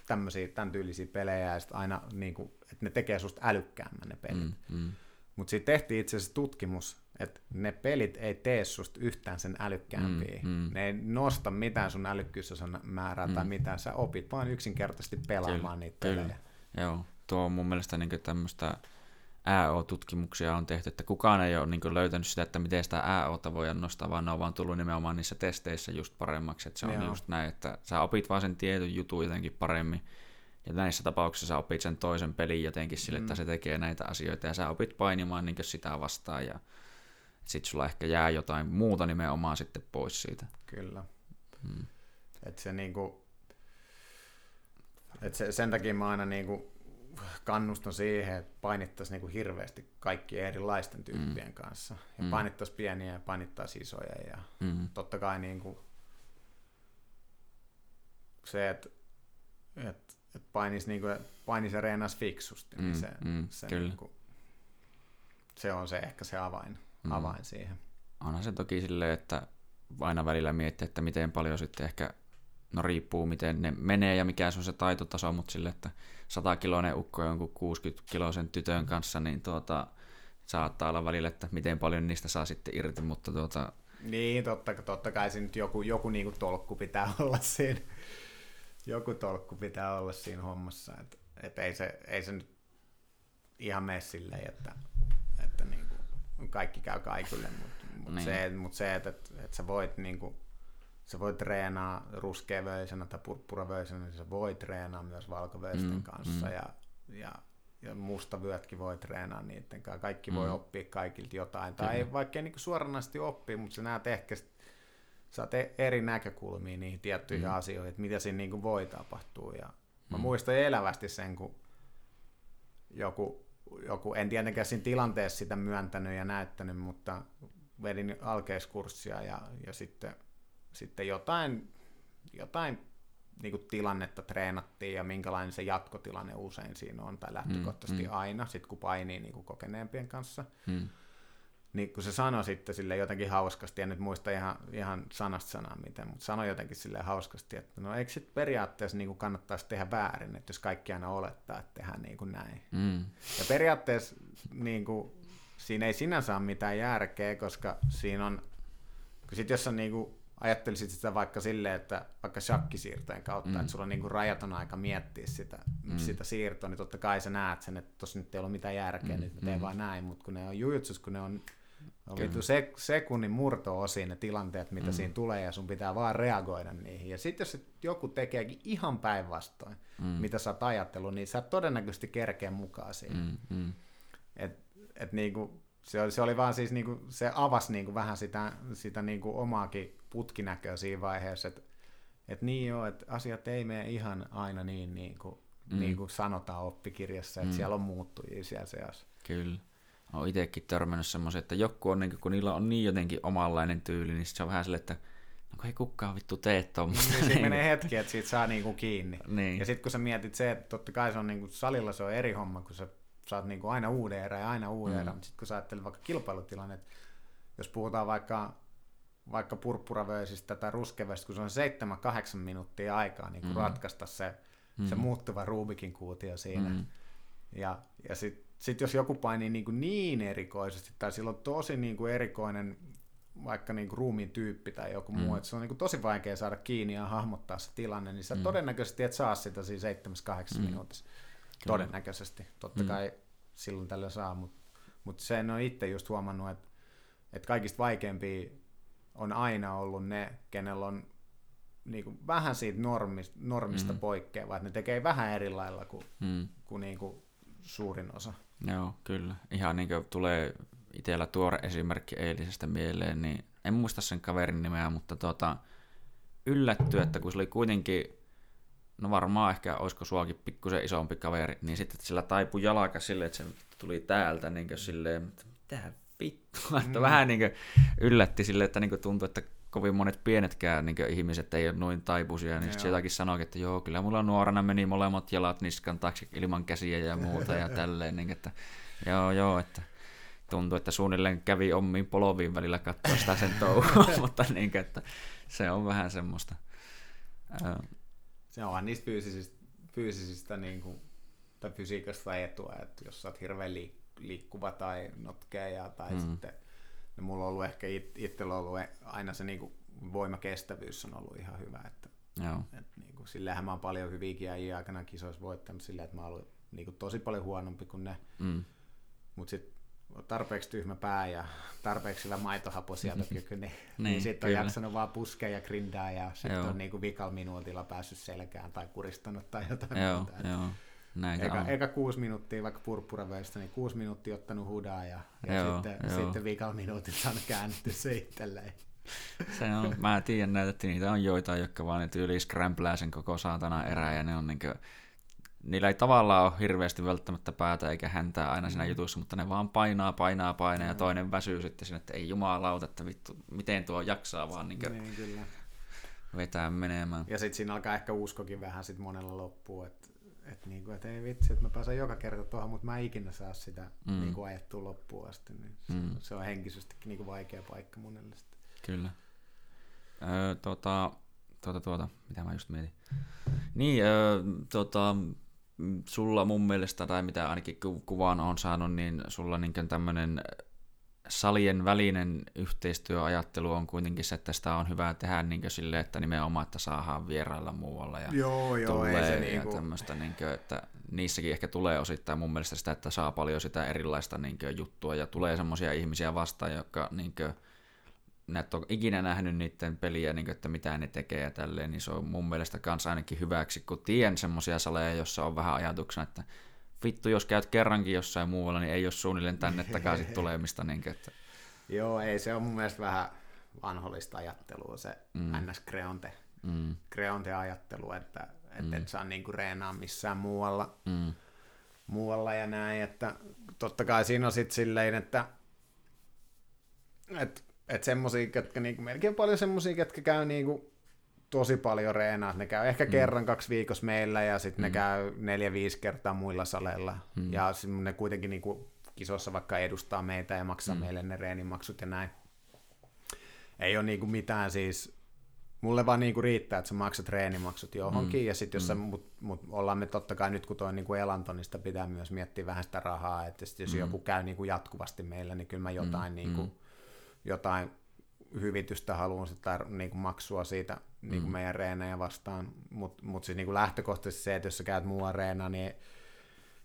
tämmöisiä, tämän tyylisiä pelejä, ja aina niin kuin, että ne tekee susta älykkäämmän ne pelit. Mm, mm. Mutta siitä tehtiin itse asiassa tutkimus, että ne pelit ei tee susta yhtään sen älykkäämpiä. Mm, mm. Ne ei nosta mitään sun älykkyysosan määrää mm. tai mitään. Sä opit vaan yksinkertaisesti pelaamaan kyllä, niitä pelejä. Kyllä. Joo tuo on mun mielestä niin tämmöistä AO-tutkimuksia on tehty, että kukaan ei ole niin löytänyt sitä, että miten sitä AOta voidaan nostaa, vaan ne on vaan tullut nimenomaan niissä testeissä just paremmaksi. Että se on Joo. just näin, että sä opit vaan sen tietyn jutun jotenkin paremmin. Ja näissä tapauksissa sä opit sen toisen pelin jotenkin sille, mm. että se tekee näitä asioita ja sä opit painimaan niin sitä vastaan ja sitten sulla ehkä jää jotain muuta nimenomaan sitten pois siitä. Kyllä. Hmm. Et se niinku, et se, sen takia mä aina niinku kannustan siihen, että painittaisiin niinku hirveästi kaikkien erilaisten tyyppien mm. kanssa. Ja mm. painittaisiin pieniä ja painittaisiin isoja. Ja mm. totta kai niinku se, että et, et painisi, niinku, painis ja reenaisi fiksusti, niin mm. se, mm. se, niinku, se on se ehkä se avain, mm. avain siihen. Onhan se toki silleen, että aina välillä miettiä, että miten paljon sitten ehkä, no riippuu miten ne menee ja mikä se on se taitotaso, mutta sille, että 100 kiloinen ukko jonkun 60 kiloisen tytön kanssa, niin tuota, saattaa olla välillä, että miten paljon niistä saa sitten irti, mutta tuota... Niin, totta, totta kai se nyt joku, joku niinku tolkku pitää [laughs] olla siinä. Joku tolkku pitää olla siinä hommassa, että et ei, se, ei se nyt ihan mene silleen, että, että niinku kaikki käy kaikille, mutta mut niin. se, mut se, että et, et sä voit niinku, sä voit treenaa ruskeavöisenä tai purppuravöisenä, niin sä voit treenaa myös valkovöisten mm, kanssa mm. ja, ja, ja mustavyötkin voi treenaa niiden kanssa. Kaikki mm. voi oppia kaikilta jotain. Kyllä. Tai ei vaikka niin suoranaisesti oppia, mutta sä näet ehkä saat e- eri näkökulmia niihin tiettyihin mm. asioihin, että mitä siinä niin voi tapahtua. Ja mä mm. muistan elävästi sen, kun joku, joku, en tietenkään siinä tilanteessa sitä myöntänyt ja näyttänyt, mutta vedin alkeiskurssia ja, ja sitten sitten jotain, jotain niin kuin tilannetta treenattiin ja minkälainen se jatkotilanne usein siinä on, tai lähtökohtaisesti mm, mm. aina, sit kun painii niin kuin kokeneempien kanssa. Mm. Niin kun se sanoi sitten sille jotenkin hauskasti, en nyt muista ihan, ihan sanasta sanaa miten, mutta sanoi jotenkin sille hauskasti, että no eikö sitten periaatteessa niin kuin kannattaisi tehdä väärin, että jos kaikki aina olettaa, että tehdään niin kuin näin. Mm. Ja periaatteessa niin kuin, siinä ei sinänsä ole mitään järkeä, koska siinä on, sit jos on niin kuin ajattelisit sitä vaikka silleen, että vaikka shakkisiirtojen kautta, mm. että sulla on niin kuin rajaton aika miettiä sitä, mm. sitä siirtoa, niin totta kai sä näet sen, että tossa nyt ei ole mitään järkeä, mm. nyt mä teen mm. vaan näin, mutta kun ne on jujutsus, kun ne on, on vitu se, sekunnin murto-osiin ne tilanteet, mitä mm. siinä tulee, ja sun pitää vaan reagoida niihin. Ja sitten jos joku tekeekin ihan päinvastoin, mm. mitä sä oot ajatellut, niin sä todennäköisesti kerkeä mukaan siihen. Mm. Mm. Et, et niinku, se, oli, se oli vaan siis, niinku, se avasi niinku vähän sitä, sitä niinku omaakin putkinäköä siinä vaiheessa, että et niin joo, että asiat ei mene ihan aina niin, niin kuin, mm. niin kuin sanotaan oppikirjassa, että mm. siellä on muuttujia siellä seassa. Kyllä. Olen itsekin törmännyt semmoisen, että joku on, niin kun niillä on niin jotenkin omanlainen tyyli, niin se on vähän silleen, että no ei kukaan vittu tee tuommoista. Niin, siinä menee hetki, että siitä saa niinku kiinni. Niin. Ja sitten kun sä mietit se, että totta kai se on niinku, salilla se on eri homma, kun sä saat niinku aina uuden erän ja aina uuden mm. erän, mutta sitten kun sä ajattelet vaikka kilpailutilanne, että jos puhutaan vaikka vaikka purppuravöisistä tai ruskeväistä, kun se on 7-8 minuuttia aikaa niin mm. ratkaista se, mm. se muuttuva Rubikin kuutio siinä. Mm. Ja, ja sitten sit jos joku painii niin, kuin niin erikoisesti, tai sillä on tosi niin kuin erikoinen vaikka niin kuin ruumiin tyyppi tai joku mm. muu, että se on niin kuin tosi vaikea saada kiinni ja hahmottaa se tilanne, niin sä mm. todennäköisesti et saa sitä siinä 7-8 mm. minuutissa. Kyllä. Todennäköisesti. Totta mm. kai silloin tällä saa, mutta mut sen on itse just huomannut, että, että kaikista vaikeimpia on aina ollut ne, kenellä on niin kuin vähän siitä normista, normista mm. poikkeava, että ne tekee vähän eri lailla kuin, mm. kuin, niin kuin suurin osa. Joo, kyllä. Ihan niin kuin tulee itsellä tuore esimerkki eilisestä mieleen, niin en muista sen kaverin nimeä, mutta tuota, yllätty, että kun se oli kuitenkin, no varmaan ehkä olisiko suakin pikkusen isompi kaveri, niin sitten sillä taipui jalka silleen, että se tuli täältä niin kuin silleen, että mitä vittua, että mm. vähän niin kuin yllätti sille, että niin kuin tuntui, että kovin monet pienetkään niin ihmiset ei ole noin taipuisia, niin sitten jotakin sanoi, että joo, kyllä mulla nuorena meni molemmat jalat niskan taakse ilman käsiä ja muuta ja [laughs] tälleen, niin että joo, joo, että tuntui, että suunnilleen kävi omiin poloviin välillä katsoa sitä sen touhua, [laughs] mutta niin kuin, että se on vähän semmoista. Se onhan niistä fyysisistä, fyysisistä niin kuin, tai fysiikasta etua, että jos sä oot hirveän liikkuva tai notkeja tai mm. sitten no mulla on ollut ehkä it, itsellä ollut aina se niin kuin voimakestävyys on ollut ihan hyvä, että, Joo. että niin kuin, sillähän mä oon paljon hyviäkin äijä aikana kisoissa voittanut sillä, että mä oon ollut niin kuin, tosi paljon huonompi kuin ne. Mm. Mutta sitten tarpeeksi tyhmä pää ja tarpeeksi hyvä maitohaposietokyky, [laughs] niin, niin, niin sitten on jaksanut vaan puskea ja grindaa ja sitten on niinku vikal minuutilla päässyt selkään tai kuristanut tai jotain joo, muuta. Joo. Näin eka, eka kuusi minuuttia vaikka purppuraveista, niin kuusi minuuttia ottanut hudaa ja, ja joo, sitten, joo. sitten vikal minuutilla saanut käännetty se itselleen. Se on, mä tiedän näitä, että niitä on joitain, jotka vaan ne tyyli skrämplää sen koko saatana erää ja ne on niin kuin, niillä ei tavallaan ole hirveästi välttämättä päätä eikä häntää aina siinä mm. jutussa, mutta ne vaan painaa, painaa, painaa ja toinen väsyy sitten sinne, että ei jumalauta, että vittu, miten tuo jaksaa vaan niin niin, kyllä. vetää menemään. Ja sitten siinä alkaa ehkä uskokin vähän sit monella loppuun, että et niinku, et ei vitsi, että mä pääsen joka kerta tuohon, mutta mä en ikinä saa sitä mm. niinku ajettua loppuun asti. Niin se, mm. se on henkisestikin niinku vaikea paikka monelle. Kyllä. Öö, tota, tuota, tuota, mitä mä just mietin. Niin, öö, tota, sulla mun mielestä, tai mitä ainakin kuvaan on saanut, niin sulla niin tämmöinen salien välinen yhteistyöajattelu on kuitenkin se, että sitä on hyvä tehdä niin sille, että nimenomaan, että saadaan vierailla muualla ja joo, joo, tulee ei se ja niinku... tämmöistä, niin kuin, että niissäkin ehkä tulee osittain mun mielestä sitä, että saa paljon sitä erilaista niin kuin, juttua ja tulee semmoisia ihmisiä vastaan, jotka niin kuin, et ole ikinä nähnyt niiden peliä, niin kuin, että mitä ne tekee ja tälleen, niin se on mun mielestä kans ainakin hyväksi, kun tien semmoisia saleja, jossa on vähän ajatuksena, että vittu, jos käyt kerrankin jossain muualla, niin ei ole suunnilleen tänne takaisin [laughs] tulemista. Niin että... Joo, ei se on mun mielestä vähän vanhollista ajattelua, se mm. ns. Creonte, mm. Creonte-ajattelu, että et, mm. et saa niinku reenaa missään muualla, mm. muualla ja näin, että totta kai siinä on sitten silleen, että et että semmosia, ketkä niinku, melkein paljon semmosia, ketkä käy niinku tosi paljon reenaa. Ne käy ehkä mm. kerran, kaksi viikossa meillä ja sitten mm. ne käy neljä, viisi kertaa muilla saleilla. Mm. Ja ne kuitenkin niinku kisossa vaikka edustaa meitä ja maksaa mm. meille ne reenimaksut ja näin. Ei ole niinku mitään siis, mulle vaan niinku riittää, että sä maksat reenimaksut johonkin, mm. ja sitten jos mm. mut, mut ollaan me totta kai nyt kun toi niinku elanto, niin sitä pitää myös miettiä vähän sitä rahaa, että jos mm. joku käy niinku jatkuvasti meillä, niin kyllä mä jotain mm. niinku, mm jotain hyvitystä haluan tai niin kuin maksua siitä niin kuin mm. meidän reenejä vastaan, mutta mut siis niin kuin lähtökohtaisesti se, että jos sä käyt muualla reena, niin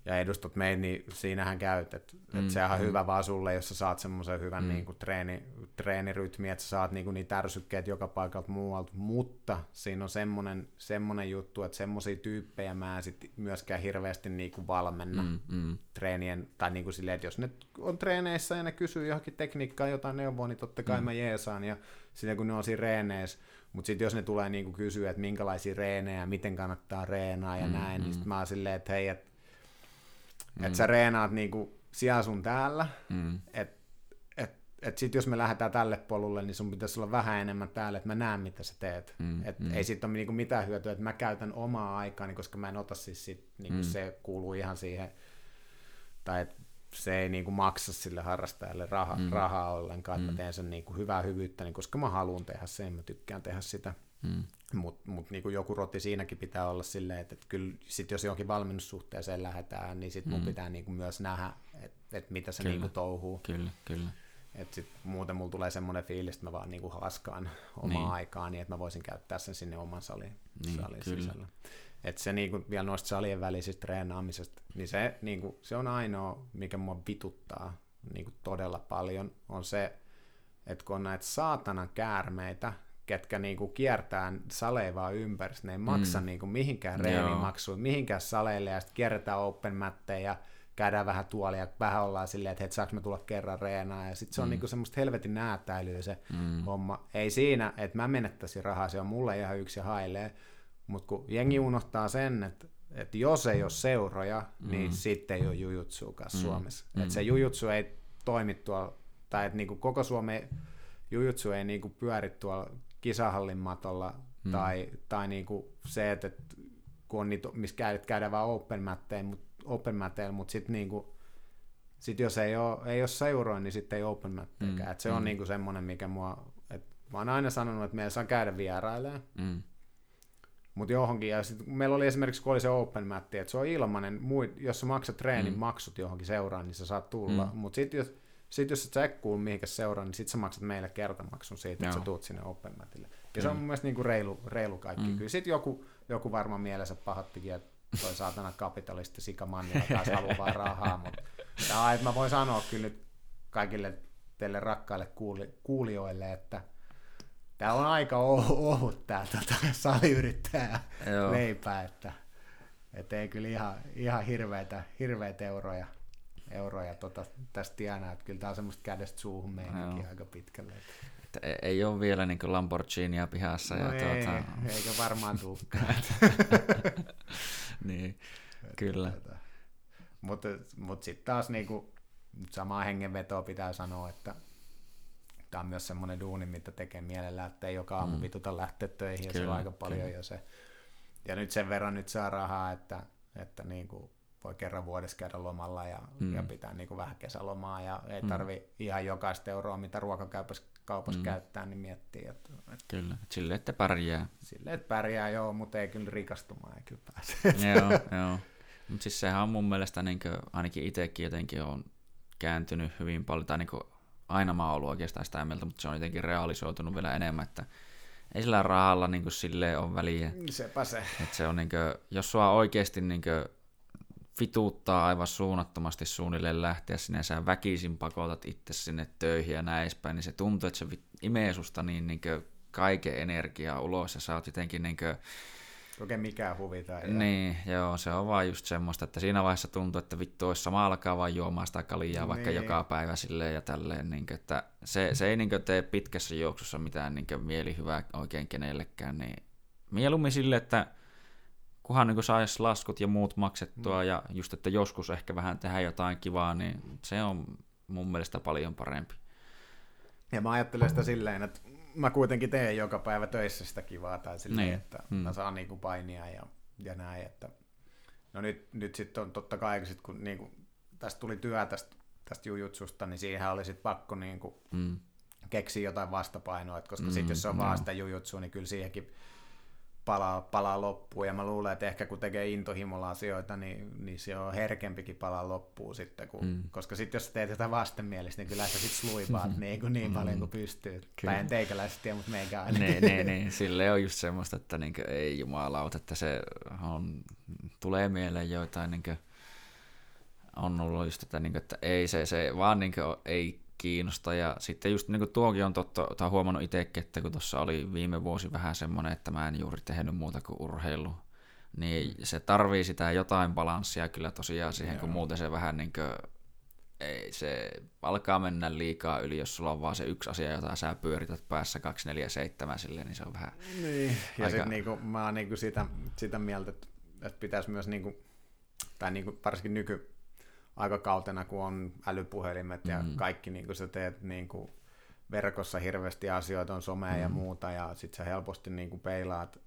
ja edustat meitä, niin siinähän käyt. Et, mm, et sehän on mm. hyvä vaan sulle, jos sä saat semmoisen hyvän mm. niin kuin, treeni, treenirytmi, että sä saat niin kuin, niitä ärsykkeet joka paikalta muualta, mutta siinä on semmoinen, semmoinen juttu, että semmoisia tyyppejä mä en sit myöskään hirveästi niin kuin valmenna mm, mm. treenien, tai niin kuin silleen, että jos ne on treeneissä ja ne kysyy johonkin tekniikkaa jotain neuvoa, niin totta kai mm. mä jeesaan, ja sitten kun ne on siinä reeneissä, mutta sitten jos ne tulee niinku kysyä, että minkälaisia reenejä, miten kannattaa reenaa ja mm, näin, niin mm. niin sitten mä oon silleen, että hei, että Mm. Että sä reenaat niinku siellä sun täällä, mm. että et, et sit jos me lähdetään tälle polulle, niin sun pitäisi olla vähän enemmän täällä, että mä näen mitä sä teet. Mm. Et mm. Ei siitä ole niinku mitään hyötyä, että mä käytän omaa aikaani, koska mä en ota siis sit, niinku mm. se kuuluu ihan siihen, tai et se ei niinku maksa sille harrastajalle raha, mm. rahaa ollenkaan, mm. että mä teen sen niinku hyvää hyvyyttä, niin koska mä haluan tehdä sen, mä tykkään tehdä sitä. Mm. Mutta mut niinku joku rotti siinäkin pitää olla silleen, että et kyllä sit jos johonkin valmennussuhteeseen lähdetään, niin sit mun mm. pitää niinku myös nähdä, että et mitä se kyllä. niinku touhuu. Kyllä, kyllä. Et sit muuten mulla tulee semmoinen fiilis, että mä vaan niinku haskaan omaa niin. aikaa niin, että mä voisin käyttää sen sinne oman salin, niin, salin kyllä. sisällä. Et se niinku vielä noista salien välisistä treenaamisesta, niin se, niinku, se on ainoa, mikä mua vituttaa niinku todella paljon, on se, että kun on näitä saatanan käärmeitä, ketkä niinku kiertää saleivaa ympäri, ne ei maksa mm. niinku mihinkään reenimaksuun, mihinkään saleille ja sitten kierretään open matteja ja käydään vähän tuolia, vähän ollaan silleen, että et saaks me tulla kerran reenaa, ja sitten se on mm. niinku semmoista helvetin näätäilyä se mm. homma. Ei siinä, että mä menettäisin rahaa, se on mulle ihan yksi ja hailee, mutta kun jengi unohtaa sen, että että jos ei ole seuroja, mm. niin sitten ei ole jujutsuukaan mm. Suomessa. Mm. Että se jujutsu ei toimi tuolla, tai että niinku koko Suomen jujutsu ei niinku pyöri tuolla kisahallin matolla, mm. tai, tai niinku se, että, että kun on niitä, missä käydään, käydään vaan open matteilla, mutta open matteilla, mutta sitten niinku, sit jos ei ole, ei ole seuroin, niin sitten ei open matteilla. Mm. se on mm. niinku semmoinen, mikä mua, et mä oon aina sanonut, että meillä saa käydä vierailemaan, mm. Mutta johonkin, ja sit, meillä oli esimerkiksi, kun oli se open matti, että se on ilmainen, jos sä maksat treenin mm. maksut johonkin seuraan, niin sä saat tulla. Mm. Mutta sitten jos sitten jos sä et kuulu mihinkä seuraan, niin sitten sä maksat meille kertamaksun siitä, Joo. että sä tuut sinne Open Ja mm. se on mun mielestä niinku reilu, reilu kaikki. Mm. Kyllä sitten joku, joku varmaan mielensä pahattikin, että toi saatana kapitalisti sikamannilla taas haluaa vaan rahaa, mutta mä voin sanoa kyllä nyt kaikille teille rakkaille kuuli, kuulijoille, että tämä on aika ohut tämä tota, saliyrittäjä leipä, että, että ei kyllä ihan, ihan hirveitä, hirveitä euroja, euroja tota, tästä tienaa, että kyllä tämä on semmoista kädestä suuhun meininkiä aika pitkälle. Että e- ei ole vielä niin Lamborghinia pihassa. No ja ei, tuota... eikä varmaan tulekaan. [laughs] niin, kyllä. Tuota, mutta mut sitten taas niinku, samaa hengenvetoa pitää sanoa, että tämä on myös semmoinen duuni, mitä tekee mielellään, että ei joka aamu mm. vituta lähteä töihin, ja kyllä, se on aika paljon kyllä. jo se. Ja nyt sen verran nyt saa rahaa, että, että niin kuin voi kerran vuodessa käydä lomalla ja, mm. ja pitää niin kuin vähän kesälomaa, ja ei mm. tarvi ihan jokaista euroa, mitä ruokakaupassa kaupassa mm. käyttää, niin miettii, että, että Kyllä, sille että pärjää. Sille että pärjää, joo, mutta ei kyllä rikastumaan, ei kyllä pääse. [laughs] joo, joo. Mutta siis sehän on mun mielestä, niin kuin, ainakin itsekin jotenkin on kääntynyt hyvin paljon, tai niin kuin, aina mä oon ollut oikeastaan sitä mieltä, mutta se on jotenkin realisoitunut vielä enemmän, että ei sillä rahalla niin kuin, silleen ole väliä. Sepä se. Että se on, niin kuin, jos sua oikeasti niin kuin, vituuttaa aivan suunnattomasti suunnilleen lähteä sinne, sä väkisin pakotat itse sinne töihin ja näin edespäin, niin se tuntuu, että se imee susta niin, niin kuin, kaiken energiaa ulos ja sä oot jotenkin niin kuin, Oikein mikään huvita. Niin, joo, se on vaan just semmoista, että siinä vaiheessa tuntuu, että vittu olisi sama alkaa vaan juomaan sitä kaljaa niin. vaikka joka päivä silleen ja tälleen, niin kuin, että se, se ei niin kuin, tee pitkässä juoksussa mitään niin kuin, mielihyvää oikein kenellekään, niin mieluummin sille, että kunhan niin saisi laskut ja muut maksettua mm. ja just, että joskus ehkä vähän tehdä jotain kivaa, niin se on mun mielestä paljon parempi. Ja mä ajattelen sitä silleen, että mä kuitenkin teen joka päivä töissä sitä kivaa tai silleen, niin. että mm. mä saan niinku painia ja, ja näin, että no nyt, nyt sitten on totta kai, sit kun niinku, tästä tuli työ tästä, tästä jujutsusta, niin siihen oli sitten pakko niinku mm. keksiä jotain vastapainoa, että koska mm, sitten jos se on no. vaan sitä jujutsua, niin kyllä siihenkin palaa, palaa loppuun. Ja mä luulen, että ehkä kun tekee intohimolla asioita, niin, niin se on herkempikin palaa loppuun sitten. Kun, mm. Koska sitten jos teet jotain vastenmielistä, niin kyllä sä sitten sluipaat [laughs] niin, kuin niin paljon kuin pystyy. Kyllä. Tai en teikäläisesti tiedä, mutta meikä aina. Niin, niin, niin. [laughs] Sille on just semmoista, että niin kuin, ei jumalauta, että se on, tulee mieleen joitain niin kuin, on ollut just, että, niin kuin, että ei se, se vaan niin kuin, ei kiinnosta. Ja sitten just niin kuin tuokin on totta, tai huomannut itsekin, että kun tuossa oli viime vuosi vähän semmoinen, että mä en juuri tehnyt muuta kuin urheilu, niin se tarvii sitä jotain balanssia kyllä tosiaan siihen, Joo. kun muuten se vähän niin kuin, ei, se alkaa mennä liikaa yli, jos sulla on vaan se yksi asia, jota sä pyörität päässä 247 silleen, niin se on vähän Niin, ja aika... sitten niinku, mä oon niinku sitä, sitä mieltä, että, että pitäisi myös, niinku, tai niinku, varsinkin nyky, aikakautena, kun on älypuhelimet ja mm. kaikki, niin kuin sä teet niin kuin verkossa hirveästi asioita, on somea mm. ja muuta, ja sit sä helposti niin kuin peilaat.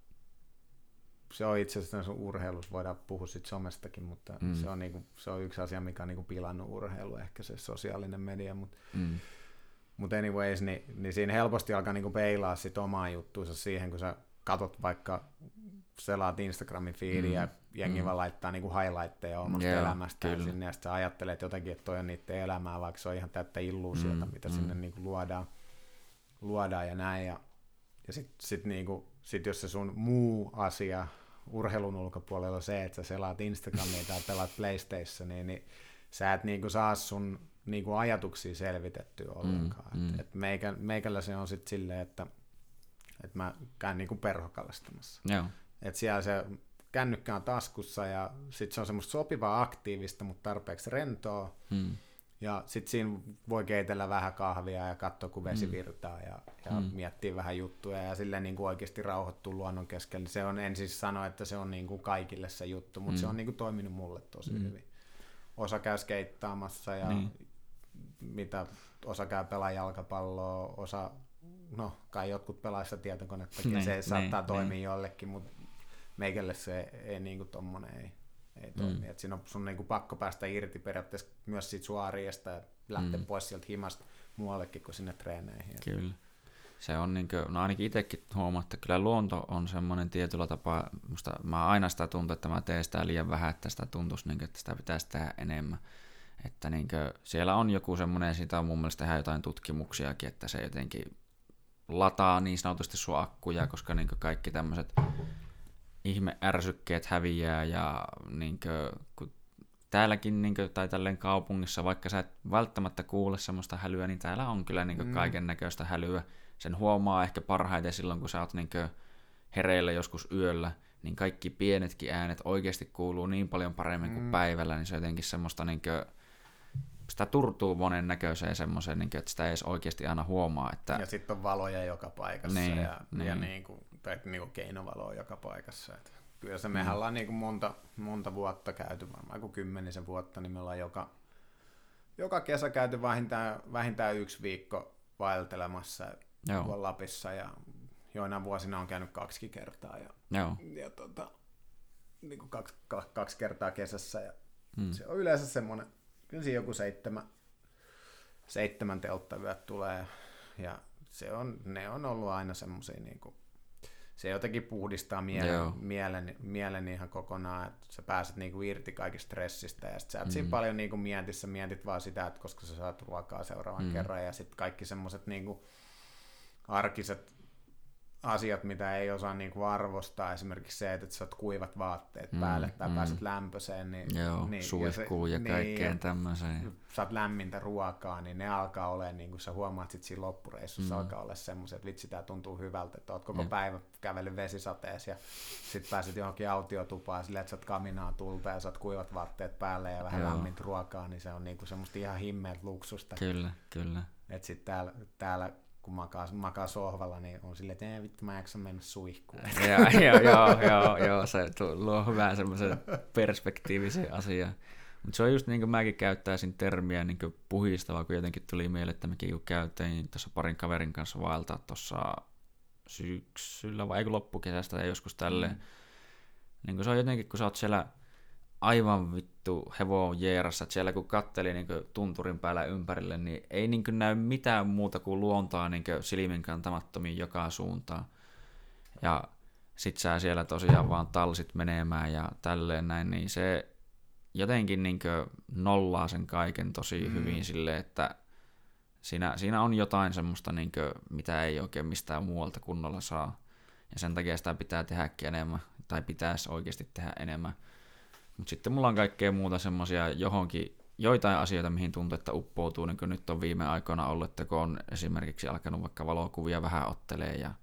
Se on itse asiassa urheilussa, voidaan puhua sit somestakin, mutta mm. se, on niin kuin, se on yksi asia, mikä on niin kuin pilannut urheilu, ehkä se sosiaalinen media, mutta mm. Mut anyways, niin, niin siinä helposti alkaa niinku peilaa sit omaa juttuunsa siihen, kun sä katot vaikka selaat Instagramin feediä mm. ja jengi mm. vaan laittaa niinku highlightteja omasta yeah, elämästään kyllä. sinne, ja sitten ajattelet jotenkin, että toi on niiden elämää, vaikka se on ihan täyttä illuusiota, mm. mitä mm. sinne niinku luodaan, luodaan ja näin. Ja, ja sitten sit niinku, sit jos se sun muu asia urheilun ulkopuolella on se, että sä selaat Instagramia tai pelaat PlayStationia, niin sä et niinku saa sun niinku ajatuksia selvitettyä ollenkaan. Mm, mm. Et, et meikä, meikällä se on sitten silleen, että et mä käyn niinku perhokalastamassa. Joo. Et siellä se kännykkä on taskussa ja sitten se on semmoista sopivaa aktiivista, mutta tarpeeksi rentoa. Hmm. Ja sitten siinä voi keitellä vähän kahvia ja katsoa, kun vesi hmm. virtaa ja, ja hmm. miettiä vähän juttuja ja silleen niin kuin oikeasti rauhoittua luonnon keskellä. Se on, en siis sano, että se on niin kuin kaikille se juttu, mutta hmm. se on niin kuin toiminut mulle tosi hmm. hyvin. Osa käy skeittaamassa ja niin. mitä osa käy pelaa jalkapalloa, osa, no kai jotkut pelaa sitä tietokonettakin, niin, se saattaa niin, toimia niin. jollekin, mutta meikälle se ei niin kuin tommonen ei, ei toimi. Mm. Et siinä on sun niin kuin pakko päästä irti periaatteessa myös siitä sun arjesta ja lähteä mm. pois sieltä himasta muuallekin kuin sinne treeneihin. Kyllä. Se on niin kuin, no ainakin itsekin huomaa, että kyllä luonto on semmoinen tietyllä tapaa, musta mä aina sitä tuntuu, että mä teen sitä liian vähän, että sitä tuntuisi, niin kuin, että sitä pitäisi tehdä enemmän. Että niin kuin, siellä on joku semmoinen, siitä on mun mielestä tehdä jotain tutkimuksiakin, että se jotenkin lataa niin sanotusti sun akkuja, koska niin kaikki tämmöiset ihme ärsykkeet häviää ja niin kuin, kun täälläkin niin kuin, tai tälleen kaupungissa, vaikka sä et välttämättä kuule semmoista hälyä, niin täällä on kyllä niin mm. kaiken näköistä hälyä. Sen huomaa ehkä parhaiten silloin, kun sä oot niin kuin, hereillä joskus yöllä, niin kaikki pienetkin äänet oikeasti kuuluu niin paljon paremmin mm. kuin päivällä, niin se on jotenkin semmoista niin kuin, sitä turtuu monen näköiseen semmoiseen, niin että sitä ei edes oikeasti aina huomaa. Että... Ja sitten on valoja joka paikassa niin, ja, niin. ja niin kuin, tai niin kuin keinovaloa joka paikassa. Että kyllä se mehän mm. ollaan niin kuin monta, monta vuotta käyty, varmaan kuin kymmenisen vuotta, niin me ollaan joka, joka kesä käyty vähintään, vähintään yksi viikko vaeltelemassa Joo. Lapissa ja joina vuosina on käynyt kaksi kertaa ja, Joo. ja tota, niin kuin kaksi, kaksi kertaa kesässä ja mm. se on yleensä semmoinen kyllä siinä joku seitsemän, seitsemän telttayöt tulee, ja se on, ne on ollut aina semmoisia, niin kuin, se jotenkin puhdistaa mielen, mielen, mielen ihan kokonaan, että sä pääset niin kuin irti kaikista stressistä, ja sit sä et mm. siinä paljon niin kuin mietissä, mietit vaan sitä, että koska sä saat ruokaa seuraavan mm. kerran, ja sitten kaikki semmoiset niin kuin, arkiset asiat, mitä ei osaa niin kuin arvostaa, esimerkiksi se, että sä oot kuivat vaatteet mm, päälle tai mm. pääset lämpöiseen. Niin, Joo, niin, suihkuun ja, se, ja kaikkeen niin, tämmöiseen. Saat lämmintä ruokaa, niin ne alkaa olla, niin kuin sä huomaat sit siinä loppureissussa, mm. alkaa olla semmoiset, että vitsi, tää tuntuu hyvältä, että oot koko ja. päivä kävellyt vesisateessa ja sitten pääset johonkin autiotupaan silleen, että sä oot kaminaa tulta ja saat kuivat vaatteet päälle ja vähän Joo. lämmintä ruokaa, niin se on niin kuin semmoista ihan himmeet luksusta. Kyllä, kyllä. Että sitten täällä, täällä kun makaa, makaa sohvalla, niin on silleen, että vittu mä jaksan mennä suihkuun. [laughs] joo, joo, joo, joo, joo, se luo hyvää semmoisen perspektiivisen asian. Mutta se on just niin kuin mäkin käyttäisin termiä niin kuin puhistava, kun jotenkin tuli mieleen, että mekin kun käytiin tuossa parin kaverin kanssa vaeltaa tuossa syksyllä vai loppukesästä ja joskus tälleen. Mm. Niin kuin se on jotenkin, kun sä oot siellä aivan vittu hevo jeerassa, että siellä kun katteli niin kuin tunturin päällä ympärille, niin ei niin kuin näy mitään muuta kuin luontaa niin kuin silmin kantamattomiin joka suuntaan. Ja sit sä siellä tosiaan vaan talsit menemään ja tälleen näin, niin se jotenkin niin kuin nollaa sen kaiken tosi mm. hyvin silleen, että siinä, siinä on jotain semmoista, niin kuin, mitä ei oikein mistään muualta kunnolla saa. Ja sen takia sitä pitää tehdäkin enemmän, tai pitäisi oikeasti tehdä enemmän. Mutta sitten mulla on kaikkea muuta semmoisia johonkin, joitain asioita, mihin tuntuu, että uppoutuu, niin kuin nyt on viime aikoina ollut, että kun on esimerkiksi alkanut vaikka valokuvia vähän ottelee ja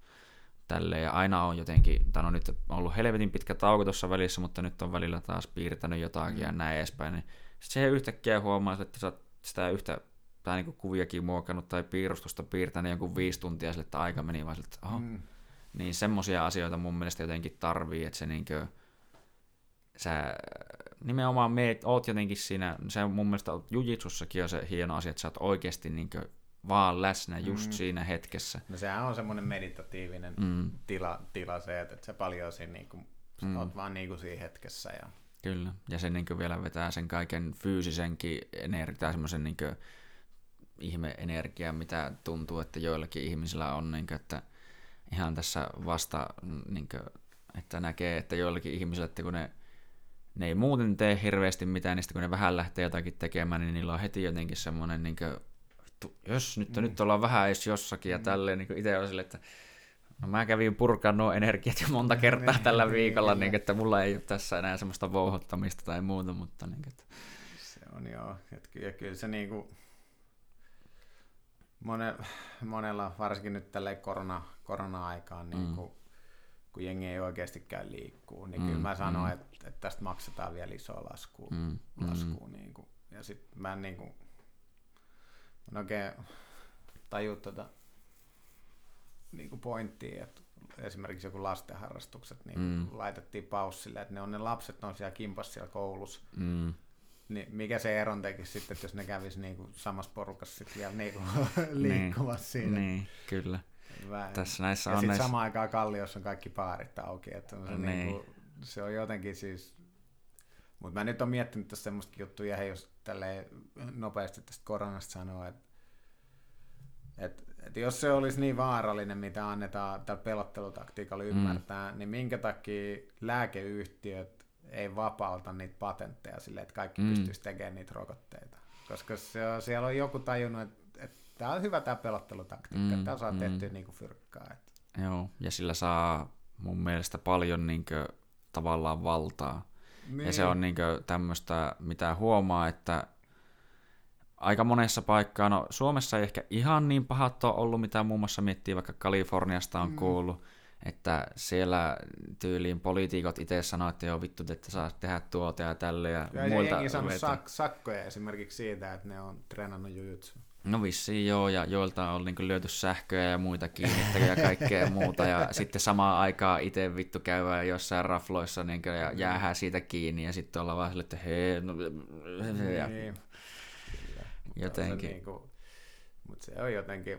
tälleen, ja aina on jotenkin, tai on nyt ollut helvetin pitkä tauko tuossa välissä, mutta nyt on välillä taas piirtänyt jotakin mm. ja näin edespäin, niin sitten se yhtäkkiä huomaa, että sä sitä yhtä tai niin kuviakin muokannut tai piirustusta piirtänyt jonkun viisi tuntia sille, että aika meni vaan sille, että oho. Mm. Niin semmoisia asioita mun mielestä jotenkin tarvii, että se niin kuin, sä nimenomaan meet, oot jotenkin siinä, se mun mielestä jujitsussakin on se hieno asia, että sä oot oikeasti niin vaan läsnä just mm. siinä hetkessä. No sehän on semmoinen meditatiivinen mm. tila, tila se, että sä paljon siinä niin kuin, mm. oot vaan niin kuin siinä hetkessä. Ja... Kyllä, ja se niin vielä vetää sen kaiken fyysisenkin energiaa, semmoisen niin ihme-energiaa, mitä tuntuu, että joillakin ihmisillä on, niin kuin, että ihan tässä vasta, niin kuin, että näkee, että joillakin ihmisillä, että kun ne ne ei muuten tee hirveästi mitään, niin kun ne vähän lähtee jotakin tekemään, niin niillä on heti jotenkin semmoinen, niin kuin, jos nyt, mm. nyt ollaan vähän edes jossakin ja mm. tälleen, niin itse on sille, että no mä kävin purkaan nuo energiat jo monta [laughs] kertaa niin, tällä niin, viikolla, niin, että mulla ei ole tässä enää semmoista vouhottamista tai muuta, mutta niin, että... Se on joo, että kyllä, se niin kuin, mone, monella, varsinkin nyt tällä korona, korona-aikaan, niin mm. Kuin, kun jengi ei oikeasti käy liikkuu, niin mm, kyllä mä sanon, mm. että, että tästä maksetaan vielä isoa laskua. Mm, laskua mm. Niin kuin. Ja sitten mä en niin kuin, en oikein taju tuota niin kuin pointtia, että esimerkiksi joku lastenharrastukset niin mm. laitettiin paussille, että ne on ne lapset, ne on siellä kimpas siellä koulussa. Mm. Niin mikä se eron tekisi sitten, että jos ne kävisi niin kuin samassa porukassa sitten vielä [laughs] niin kuin liikkumassa niin, siinä. Niin, kyllä. Vähän. Tässä näissä ja sitten näissä... samaan aikaan Kalliossa on kaikki baarit auki. Että se, niin. niin kuin, se on jotenkin siis... Mutta mä nyt oon miettinyt tässä semmoista juttuja, ja jos tälle nopeasti tästä koronasta sanoo, että et, et jos se olisi niin vaarallinen, mitä annetaan tällä pelottelutaktiikalla mm. ymmärtää, mm. niin minkä takia lääkeyhtiöt ei vapauta niitä patentteja silleen, että kaikki mm. pystyisi tekemään niitä rokotteita? Koska se on, siellä on joku tajunnut, että tämä on hyvä tämä pelottelutaktiikka, mm, tämä saa mm. tehtyä niin kuin fyrkkaa. Että. Joo, ja sillä saa mun mielestä paljon niin kuin, tavallaan valtaa. Niin. Ja se on niin tämmöistä, mitä huomaa, että aika monessa paikkaa, no Suomessa ei ehkä ihan niin pahat ole ollut, mitä muun muassa miettii vaikka Kaliforniasta on mm. kuullut, että siellä tyyliin poliitikot itse sanoo, että joo vittu, että saa tehdä tuota ja tälle. Ja, ja muilta jengi saanut sak- sakkoja esimerkiksi siitä, että ne on treenannut jujutsu. No vissiin joo, ja joilta on niin lyöty sähköjä ja muita kiinni ja kaikkea muuta, ja [laughs] sitten samaan aikaan itse vittu käydään jossain rafloissa niin ja mm. jäähää siitä kiinni, ja sitten ollaan vaan sille, että hei, no, ja Niin. jotenkin. Se niinku, mutta se on jotenkin,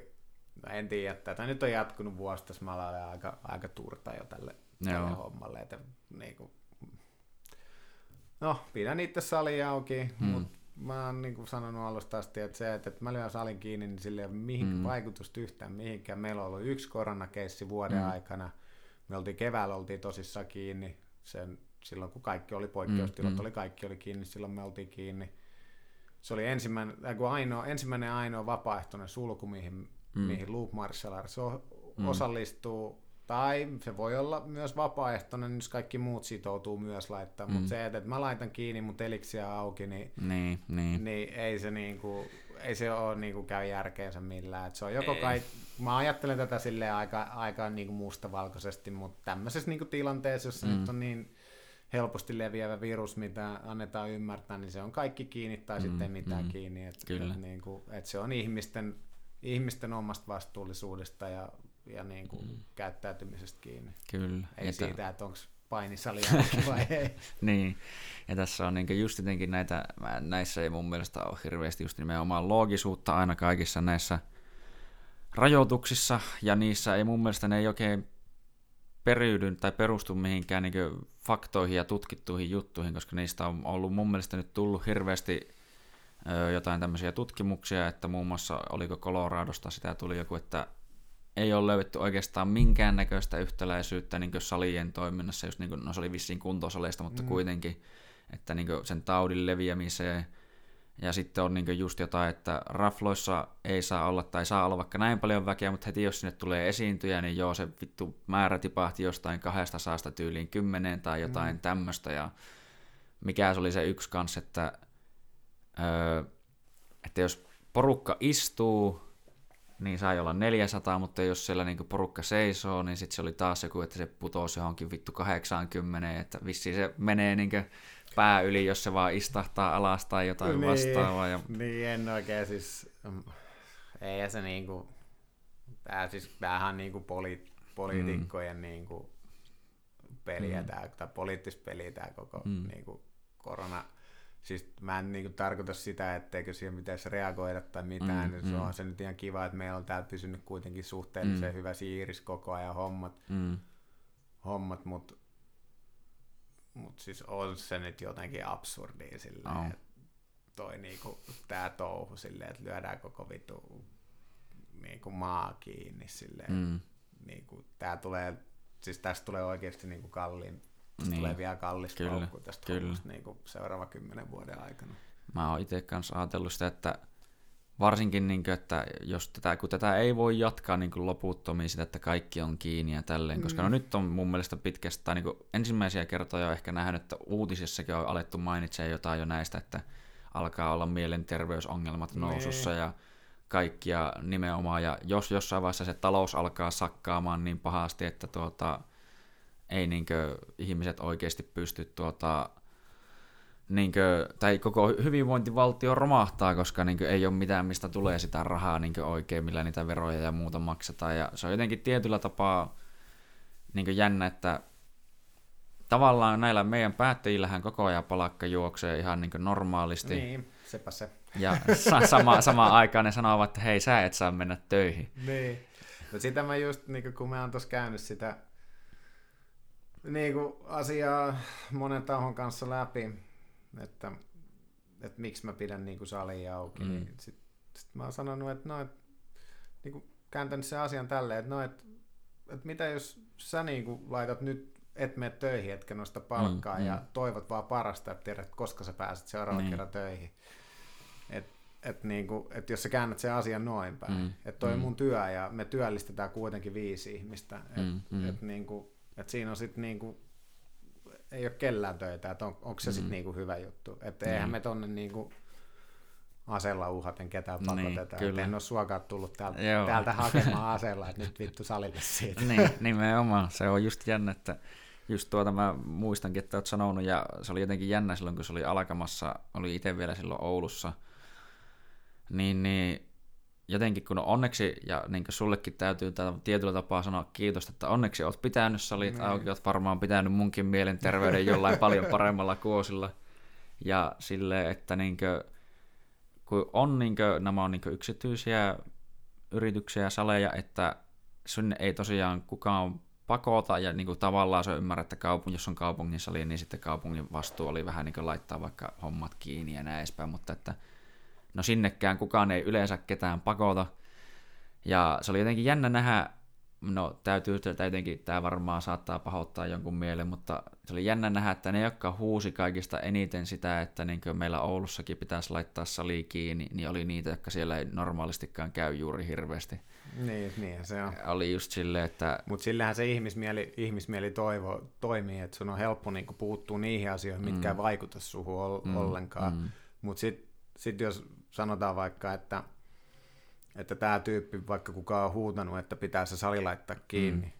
mä en tiedä, tätä nyt on jatkunut vuosi tässä, olen aika, aika turta jo tälle, tälle Joo. hommalle, että niinku, no, pidän itse sali auki, mm. mutta mä oon niinku sanonut alusta asti, että se, että, että mä lyön salin kiinni, niin sillä ei ole mihin Mm. mm. vaikutusta yhtään mihinkään. Meillä on ollut yksi koronakeissi vuoden Mm. mm. aikana. Me oltiin keväällä oltiin tosissaan kiinni. Sen, silloin kun kaikki oli poikkeustilat, Mm, mm. mm. oli kaikki oli kiinni, silloin me oltiin kiinni. Se oli ensimmäinen, äh, ainoa, ensimmäinen ainoa vapaaehtoinen sulku, mihin, Mm. mm. mihin Loop Martial Arts o- Mm. Tai se voi olla myös vapaaehtoinen, jos kaikki muut sitoutuu myös laittaa. Mm. Mutta se, että mä laitan kiinni mun teliksiä auki, niin Niin, niin. niin ei se niinku, ei se ole niinku käy järkeensä millään. Et se on joko Ei. kai, mä ajattelen tätä sille aika, aika niinku mustavalkoisesti, mutta tämmöisessä niinku tilanteessa, jossa Mm. nyt on niin helposti leviävä virus, mitä annetaan ymmärtää, niin se on kaikki kiinni tai Mm, sitten mitään mm. mm. kiinni. Et, Kyllä. Et, niinku, et se on ihmisten, ihmisten omasta vastuullisuudesta ja, ja niinku Mm. mm. käyttäytymisestä kiinni. Kyllä. Ei Ja ja tä- siitä, että onko painisali vai [laughs] ei. Niin, ja tässä on niin just jotenkin näitä, näissä ei mun mielestä ole hirveästi just nimenomaan loogisuutta aina kaikissa näissä rajoituksissa, ja niissä ei mun mielestä ne ei oikein periydy tai perustu mihinkään niin faktoihin ja tutkittuihin juttuihin, koska niistä on ollut mun mielestä nyt tullut hirveästi jotain tämmöisiä tutkimuksia, että muun muassa oliko Coloradosta sitä tuli joku, että ei ole löydetty oikeastaan minkäännäköistä yhtäläisyyttä niin salien toiminnassa, just niin kuin, no se oli vissiin kuntosaleista, mutta mm. Kuitenkin, että niin sen taudin leviämiseen. Ja sitten on niin just jotain, että rafloissa ei saa olla, tai saa olla vaikka näin paljon väkeä, mutta heti jos sinne tulee esiintyjä, niin joo, se vittu määrä tipahti jostain kahdesta saasta tyyliin kymmeneen tai jotain mm. tämmöistä. Ja mikä se oli se yksi kanssa, että, öö, että jos porukka istuu, niin sai olla 400, mutta jos siellä niinku porukka seisoo, niin sitten se oli taas joku, että se putosi johonkin vittu 80, että vissiin se menee niinku pää yli, jos se vaan istahtaa alas tai jotain Niin. vastaavaa. Ja, Niin, en oikein siis, ei se niinku, tää siis, tämähän niinku poli, poliitikkojen mm. niinku peliä Mm. tää, tai poliittista peliä tää koko mm. niinku korona. Siis mä en niinku tarkoita sitä, etteikö siihen pitäisi reagoida tai mitään. Mm, Mm, se mm. on se nyt ihan kiva, että meillä on täällä pysynyt kuitenkin suhteellisen Mm. mm. hyvä siiris koko ajan hommat, mm, hommat mutta mut siis on se nyt jotenkin absurdia silleen, On. että toi niinku, tää touhu silleen, että lyödään koko vitu niinku maa kiinni silleen, mm. mm, niinku, tää tulee, siis tästä tulee oikeasti niinku kalliin, Niin. tulee vielä kallis Kyllä, loukku tästä kyllä. hommasta niinku seuraava kymmenen vuoden aikana. mä oon itse kanssa ajatellut sitä, että varsinkin, niin kuin, että jos tätä, kun tätä ei voi jatkaa niin kuin loputtomiin sitä, että kaikki on kiinni ja tälleen, koska Mm. no nyt on mun mielestä pitkästä, tai niin kuin ensimmäisiä kertoja ehkä nähnyt, että uutisissakin on alettu mainitsemaan jotain jo näistä, että alkaa olla mielenterveysongelmat nousussa Niin. ja kaikkia nimenomaan, ja jos jossain vaiheessa se talous alkaa sakkaamaan niin pahasti, että tuota, ei niinkö ihmiset oikeasti pysty tuota, niinkö, tai koko hyvinvointivaltio romahtaa, koska niinkö ei ole mitään, mistä tulee sitä rahaa niinkö oikein, millä niitä veroja ja muuta maksetaan. Ja se on jotenkin tietyllä tapaa niinkö jännä, että tavallaan näillä meidän päättäjillähän koko ajan palakka juoksee ihan niinkö normaalisti. Niin, sepä se. Ja sa- sama, samaan aikaan ne sanovat, että hei, sä et saa mennä töihin. Niin. No sitä mä just, niin kun mä oon tuossa käynyt sitä niin kuin asiaa monen tahon kanssa läpi, että, että miksi mä pidän niin kuin salia auki, Mm. mm. niin sit, sit mä oon sanonut, että no, et, niin kuin kääntänyt sen asian tälleen, että no, että, että mitä jos sä niin kuin laitat nyt, et mene töihin, etkä nosta palkkaa Mm, mm, mm. ja toivot vaan parasta ja tiedät, koska sä pääset seuraavan Niin. niin. kerran töihin. Et, et niinku, et jos sä käännät sen asian noin päin, Mm, mm. että toi mm. mm. mun työ ja me työllistetään kuitenkin viisi ihmistä, että Mm, mm. mm. et niinku, et siinä on sitten niinku, ei ole kellään töitä, että on, onko se mm. sitten niinku hyvä juttu. Että eihän mm. me tonne niinku aseella uhaten ketään pakoteta. Niin, kyllä. en ole suokaan tullut täältä, täältä [laughs] hakemaan aseella, että nyt vittu salille siitä. niin, nimenomaan. Se on just jännä, että just tuota mä muistankin, että olet sanonut, ja se oli jotenkin jännä silloin, kun se oli alkamassa, oli itse vielä silloin Oulussa, niin, niin jotenkin kun onneksi, ja niin sullekin täytyy tietyllä tapaa sanoa kiitos, että onneksi olet pitänyt salit mm. auki, olet varmaan pitänyt munkin mielenterveyden jollain paljon paremmalla kuosilla, ja sille, että niin kuin, kun on niin kuin, nämä on niin yksityisiä yrityksiä ja saleja, että sinne ei tosiaan kukaan pakota, ja niin kuin tavallaan se ymmärrä, että kaupung, jos on kaupungin sali, niin sitten kaupungin vastuu oli vähän niin kuin laittaa vaikka hommat kiinni ja näin edespäin, mutta että no sinnekään kukaan ei yleensä ketään pakota, ja se oli jotenkin jännä nähdä, no täytyy jotenkin, tämä varmaan saattaa pahoittaa jonkun mielen, mutta se oli jännä nähdä, että ne, jotka huusi kaikista eniten sitä, että niin meillä Oulussakin pitäisi laittaa sali kiinni, niin oli niitä, jotka siellä ei normaalistikaan käy juuri hirveästi. Niin, niin se on. Oli just silleen, että... Mutta sillähän se ihmismieli, ihmismieli toivo, toimii, että sun on helppo niinku puuttua niihin asioihin, mitkä mm. ei vaikuta suhun mm. ollenkaan. Mm. Mutta sitten sit jos sanotaan vaikka, että että tämä tyyppi, vaikka kuka on huutanut, että pitää se sali laittaa kiinni,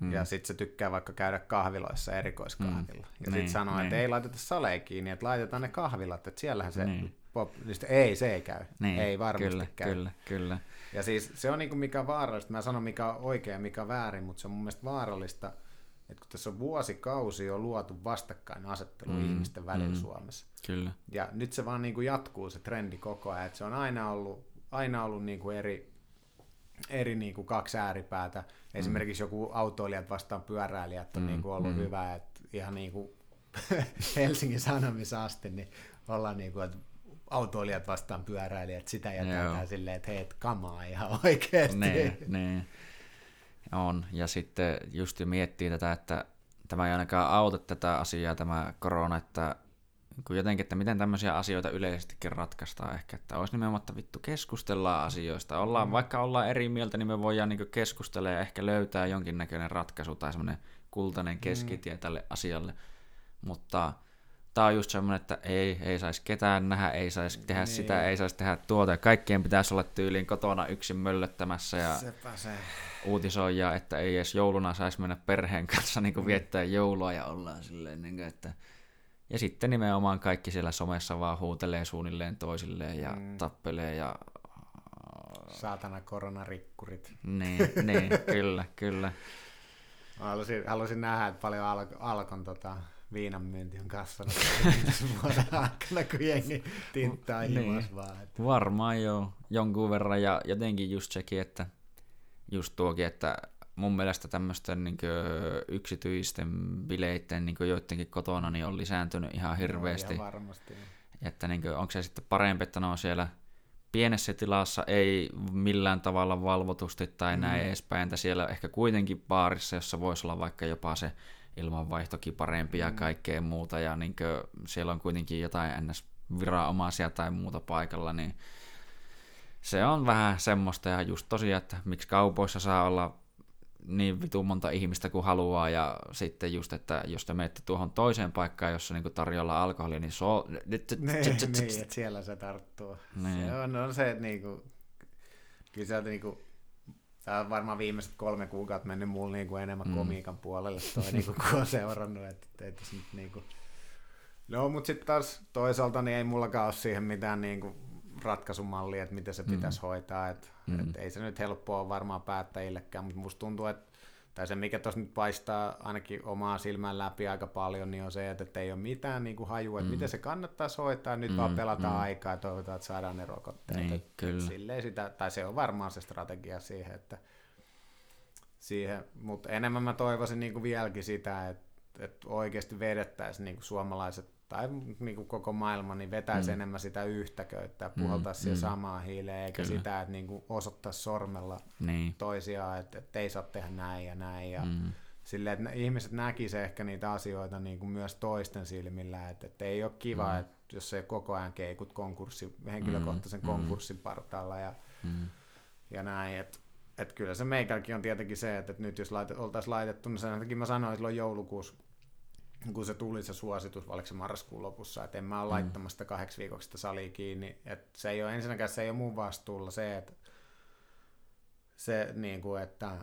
mm. ja sitten se tykkää vaikka käydä kahviloissa erikoiskahvilla, mm. ja sitten niin, sanoo, niin. että ei laiteta saleja kiinni, että laitetaan ne kahvilat, että siellähän se niin. pop, niin sitten, ei, se ei käy, niin. ei varmasti kyllä, käy. Kyllä, kyllä. Ja siis se on niinku mikä on vaarallista, mä sanon mikä on oikein ja mikä on väärin, mutta se on mun mielestä vaarallista, että kun tässä on vuosikausi jo luotu vastakkainasettelu mm, ihmisten välillä mm, Suomessa. Kyllä. Ja nyt se vaan niin kuin jatkuu se trendi koko ajan, että se on aina ollut aina ollut niin kuin eri, eri niin kuin kaksi ääripäätä. Esimerkiksi mm. joku autoilijat vastaan pyöräilijät on mm. niin kuin ollut mm. hyvä, että ihan niin kuin [laughs] Helsingin Sanomissa asti, niin ollaan niin kuin, että autoilijat vastaan pyöräilijät, sitä jätetään silleen, että hei, et kamaa ihan oikeasti. Niin, niin. On, ja sitten just miettii tätä, että tämä ei ainakaan auta tätä asiaa, tämä korona, että kun jotenkin, että miten tämmöisiä asioita yleisestikin ratkaistaan ehkä, että olisi nimenomaan, että vittu keskustellaan asioista. Ollaan, mm. Vaikka ollaan eri mieltä, niin me voidaan niin keskustella ja ehkä löytää jonkinnäköinen ratkaisu tai semmoinen kultainen keskitie mm. tälle asialle. Mutta tämä on just semmoinen, että ei, ei saisi ketään nähdä, ei saisi tehdä niin. sitä, ei saisi tehdä tuota. Kaikkien pitäisi olla tyyliin kotona yksin möllöttämässä ja se. Uutisoija, että ei edes jouluna saisi mennä perheen kanssa niin kuin viettää joulua ja ollaan silleen, niin kuin, että ja sitten nimenomaan kaikki siellä somessa vaan huutelee suunnilleen toisilleen ja mm. tappelee ja... Saatana koronarikkurit. Niin, niin [laughs] kyllä, kyllä. Haluaisin, haluaisin nähdä, että paljon al- Alkon tota, viinan myynti on kasvanut [laughs] vuoden aikana, kun jengi tinttaa niin. vaan. Että... Varmaan joo, jonkun verran. Ja jotenkin just sekin, että just tuokin, että mun mielestä tämmöisten niin yksityisten bileiden niin joidenkin kotona niin on lisääntynyt ihan hirveästi. No, varmasti. Että niin kuin, onko se sitten parempi, että ne on siellä pienessä tilassa, ei millään tavalla valvotusti tai mm. näin edespäin, että siellä ehkä kuitenkin baarissa, jossa voisi olla vaikka jopa se ilmanvaihtokin parempi mm. ja kaikkea muuta, ja niin kuin, siellä on kuitenkin jotain ns. viranomaisia tai muuta paikalla, niin se on vähän semmoista, ja just tosiaan, että miksi kaupoissa saa olla niin vitu monta ihmistä kuin haluaa, ja sitten just, että jos te menette tuohon toiseen paikkaan, jossa niinku tarjolla alkoholia, niin se on... Niin, niin, että siellä se tarttuu. Niin. Se on, on se, että niinku, kyllä sieltä niinku, Tämä on varmaan viimeiset kolme kuukautta mennyt mulla niinku enemmän mm. komiikan puolelle, toi [laughs] niinku, kun on seurannut, että ei tässä nyt niinku... No, mutta sitten taas toisaalta niin ei mullakaan ole siihen mitään niinku ratkaisumalli, että miten se pitäisi mm. hoitaa. Et, mm. et ei se nyt helppoa ole varmaan päättäjillekään, mutta musta tuntuu, että tai se mikä tuossa nyt paistaa ainakin omaa silmän läpi aika paljon, niin on se, että, että ei ole mitään niin kuin hajua, että mm. miten se kannattaa hoitaa, nyt mm. vaan pelataan mm. aikaa ja toivotaan, että saadaan ne rokotteet. Niin, et, kyllä. Et sitä, tai se on varmaan se strategia siihen, että siihen, mutta enemmän mä toivoisin niin kuin vieläkin sitä, että, että oikeasti vedettäisiin niin kuin suomalaiset tai niin kuin koko maailma, niin vetäisi mm. enemmän sitä yhtäköyttä puhaltaisi mm. mm. samaan hiileen, eikä Kyllä. sitä, että niin kuin osoittaisi sormella niin. toisiaan, että, että ei saa tehdä näin ja näin. Ja mm. Silleen, että ihmiset näkisivät ehkä niitä asioita niin kuin myös toisten silmillä, että, että ei ole kiva, mm. että jos se koko ajan keikut konkurssi, henkilökohtaisen mm. konkurssin partaalla ja, mm. ja näin, että että kyllä se meikälläkin on tietenkin se, että, että nyt jos laitet, oltaisiin laitettu, niin sen takia mä sanoin silloin joulukuussa kun se tuli se suositus, oliko se marraskuun lopussa, että en mä ole mm. laittamassa kahdeksi viikoksi sitä salia kiinni. Että se ei ole ensinnäkään se ei ole mun vastuulla se, että se, niin kuin, että,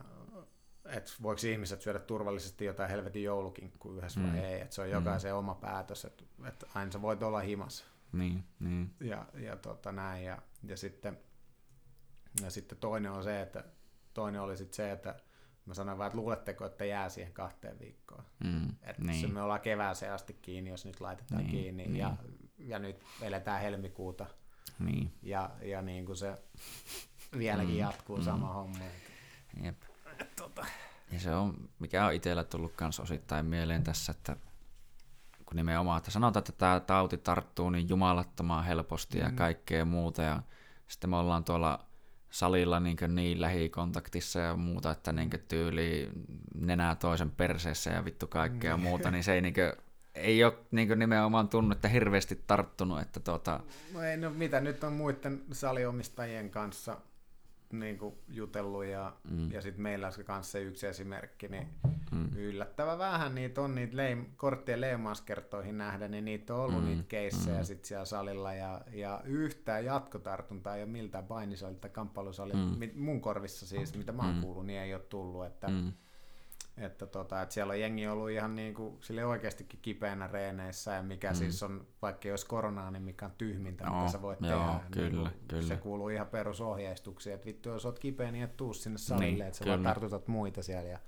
että voiko ihmiset syödä turvallisesti jotain helvetin joulukinkkua yhdessä mm. vai ei. Että se on jokaisen mm. oma päätös, että, että aina sä voit olla himas. Niin, niin. Ja, ja tota näin. Ja, ja, sitten, ja sitten toinen on se, että toinen oli sitten se, että Mä sanoin vaan, että luuletteko, että jää siihen kahteen viikkoon. Mm, että niin. me ollaan kevääseen asti kiinni, jos nyt laitetaan niin, kiinni. Niin. Ja, ja nyt eletään helmikuuta. Niin. Ja, ja niin kuin se vieläkin mm, jatkuu mm. sama homma. Jep. Tota. Ja se on, mikä on itsellä tullut myös osittain mieleen tässä, että kun nimenomaan, että sanotaan, että tämä tauti tarttuu niin jumalattomaan helposti mm. ja kaikkea muuta. Ja sitten me ollaan tuolla salilla niin, niin lähikontaktissa ja muuta, että niin tyyli nenää toisen perseessä ja vittu kaikkea mm. muuta, niin se ei, niin kuin, ei ole niin nimenomaan että hirveästi tarttunut. Että tuota... no ei, no mitä nyt on muiden saliomistajien kanssa niin kuin jutellut ja, mm. ja sitten meillä on se kanssa yksi esimerkki, niin mm. yllättävän vähän niitä on niitä leim, korttien leimauskertoihin nähden, niin niitä on ollut mm. niitä keissejä mm. sitten siellä salilla ja, ja yhtään jatkotartuntaa ei ole miltään painisalilta kamppailusalilta, mm. mun korvissa siis, mitä mä oon mm. kuullut, niin ei ole tullut, että mm että, tota, että siellä on jengi ollut ihan niin kuin, sille oikeastikin kipeänä reeneissä, ja mikä mm. siis on, vaikka olisi koronaa, niin mikä on tyhmintä, no, mitä sä voit joo, tehdä. Kyllä, niin kyllä. Se kuuluu ihan perusohjeistuksiin, että vittu, jos oot kipeä, niin et tuu sinne salille, niin, että sä kyllä. vaan tartutat muita siellä ja,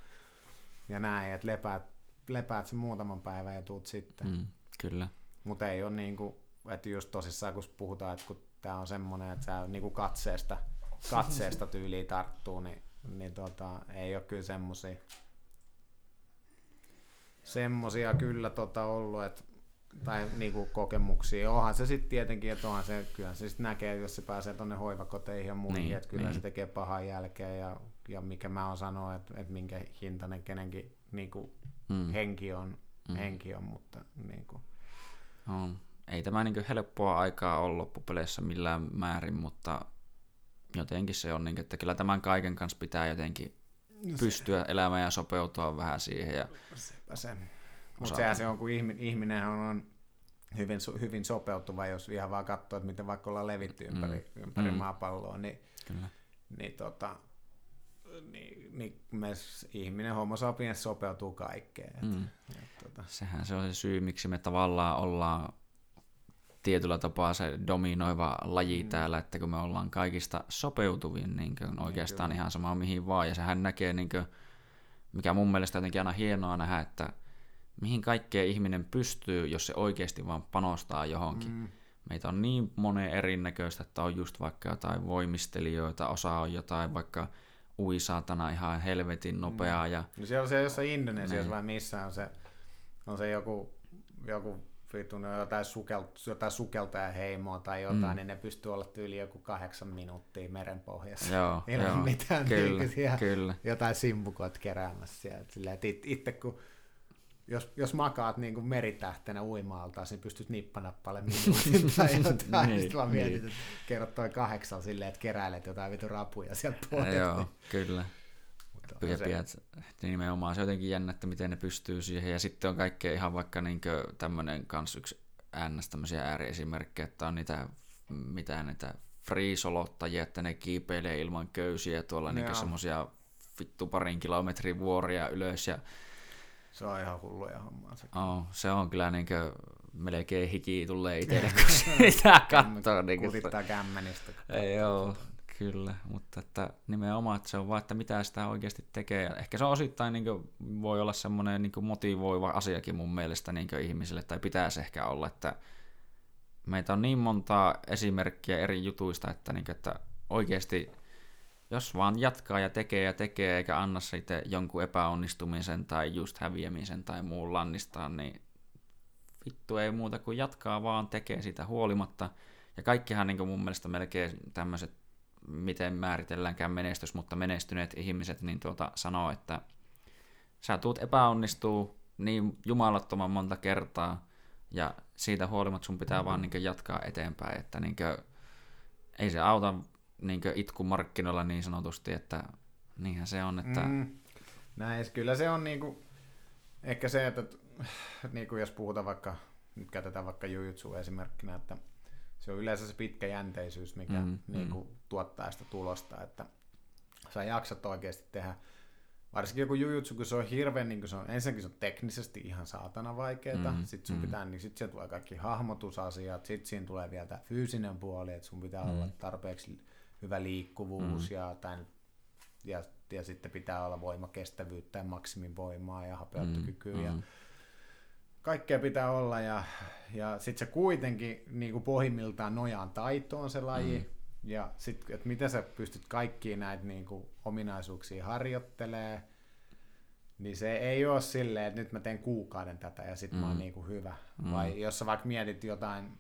ja näin, että lepäät, lepäät sen muutaman päivän ja tuut sitten. Mm, kyllä. Mutta ei ole niin kuin, että just tosissaan kun puhutaan, että kun tämä on semmoinen, että sä niin kuin katseesta, katseesta tyyliin tarttuu, niin, niin tota, ei ole kyllä semmoisia semmosia kyllä tota ollut, että tai niinku kokemuksia. Onhan se sitten tietenkin, että onhan se, kyllä se sitten näkee, jos se pääsee tuonne hoivakoteihin ja muihin, niin, että kyllä niin. se tekee pahan jälkeen ja, ja mikä mä oon sanoa, että, että minkä hintainen kenenkin niinku mm. henki, on, mm. henki on, mutta niinku. On. Ei tämä niinku helppoa aikaa ole loppupeleissä millään määrin, mutta jotenkin se on, niinku, että kyllä tämän kaiken kanssa pitää jotenkin no pystyä se. elämään ja sopeutua vähän siihen. Ja Sepä se. Mutta sehän se on, kun ihminen on hyvin, hyvin sopeutuva, jos ihan vaan katsoo, että miten vaikka ollaan levitty ympäri, mm. ympäri mm. maapalloa, niin, Kyllä. niin, tota, niin, niin me, ihminen, homo sapiens sopeutuu kaikkeen. Mm. Et, tota. Sehän se on se syy, miksi me tavallaan ollaan tietyllä tapaa se dominoiva laji mm. täällä, että kun me ollaan kaikista sopeutuvin niin kuin oikeastaan niin, ihan sama mihin vaan, ja sehän näkee, niin kuin, mikä mun mielestä jotenkin aina hienoa nähdä, että mihin kaikkea ihminen pystyy, jos se oikeasti vaan panostaa johonkin. Mm. Meitä on niin monen erinäköistä, että on just vaikka jotain voimistelijoita, osa on jotain vaikka ui saatana ihan helvetin nopeaa. Mm. Ja... No siellä on se jossain Indonesiassa vai missä on se, on se joku, joku on jotain, sukel, jotain sukeltaa heimoa tai jotain, mm. niin ne pystyy olla tyyli joku kahdeksan minuuttia merenpohjassa. Joo, [laughs] Ilman joo, mitään kyllä, siellä, kyllä. jotain simpukot keräämässä siellä. Silleen, että itse kun jos, jos makaat niin kuin meritähtenä uimaalta, niin pystyt nippanappale minuutin [laughs] tai jotain. niin, Sitten vaan mietit, niin. että kerrot toi kahdeksan silleen, että keräilet jotain vitu rapuja sieltä pohjalta. Joo, kyllä ja se... nimenomaan se on jotenkin jännä, että miten ne pystyy siihen. Ja sitten on kaikkea ihan vaikka niin tämmöinen kans yksi ns. tämmöisiä ääriesimerkkejä, että on niitä, mitä niitä friisolottajia, että ne kiipeilee ilman köysiä tuolla niin semmoisia vittu parin kilometrin vuoria ylös. Ja... Se on ihan hulluja hommaa. Se, oh, se on kyllä niin kuin, melkein hiki tulee itselle, [laughs] kun sitä katsoo. Niin Kutittaa kämmenistä. Ei joo, Kyllä, mutta että nimenomaan, että se on vaan, että mitä sitä oikeasti tekee. Ja ehkä se on osittain niin kuin, voi olla semmoinen niin motivoiva asiakin mun mielestä niin ihmisille, tai pitäisi ehkä olla, että meitä on niin monta esimerkkiä eri jutuista, että, niin kuin, että oikeasti jos vaan jatkaa ja tekee ja tekee, eikä anna siitä jonkun epäonnistumisen tai just häviämisen tai muun lannistaa, niin vittu ei muuta kuin jatkaa vaan, tekee sitä huolimatta. Ja kaikkihan niin mun mielestä melkein tämmöiset miten määritelläänkään menestys, mutta menestyneet ihmiset niin tuota, sanoo, että sä tuut epäonnistuu niin jumalattoman monta kertaa, ja siitä huolimatta sun pitää vaan niin jatkaa eteenpäin, että niin kuin, ei se auta niin itku markkinoilla niin sanotusti, että niinhän se on. Että... Mm, näin, kyllä se on niin kuin, ehkä se, että niin kuin jos puhutaan vaikka, nyt käytetään vaikka jujutsu esimerkkinä, että se on yleensä se pitkäjänteisyys, mikä mm, niin kuin, mm. tuottaa sitä tulosta, että sä jaksat oikeasti tehdä varsinkin joku jujutsu, kun se on hirveän, niin se on, ensinnäkin se on teknisesti ihan saatana vaikeaa, mm, sitten sun mm. pitää, niin siellä tulee kaikki hahmotusasiat, sitten siinä tulee vielä tämä fyysinen puoli, että sun pitää mm. olla tarpeeksi hyvä liikkuvuus mm. ja, tämän, ja, ja sitten pitää olla voimakestävyyttä ja maksimivoimaa ja hapeuttokykyä mm. ja mm. Kaikkea pitää olla ja, ja sitten se kuitenkin niin kuin pohjimmiltaan nojaan taitoon se laji, mm ja sitten, että miten sä pystyt kaikkiin näitä niin kuin, ominaisuuksia harjoittelee, niin se ei ole silleen, että nyt mä teen kuukauden tätä ja sitten mm. mä oon mm. niin kuin hyvä. Mm. Vai jos sä vaikka mietit jotain,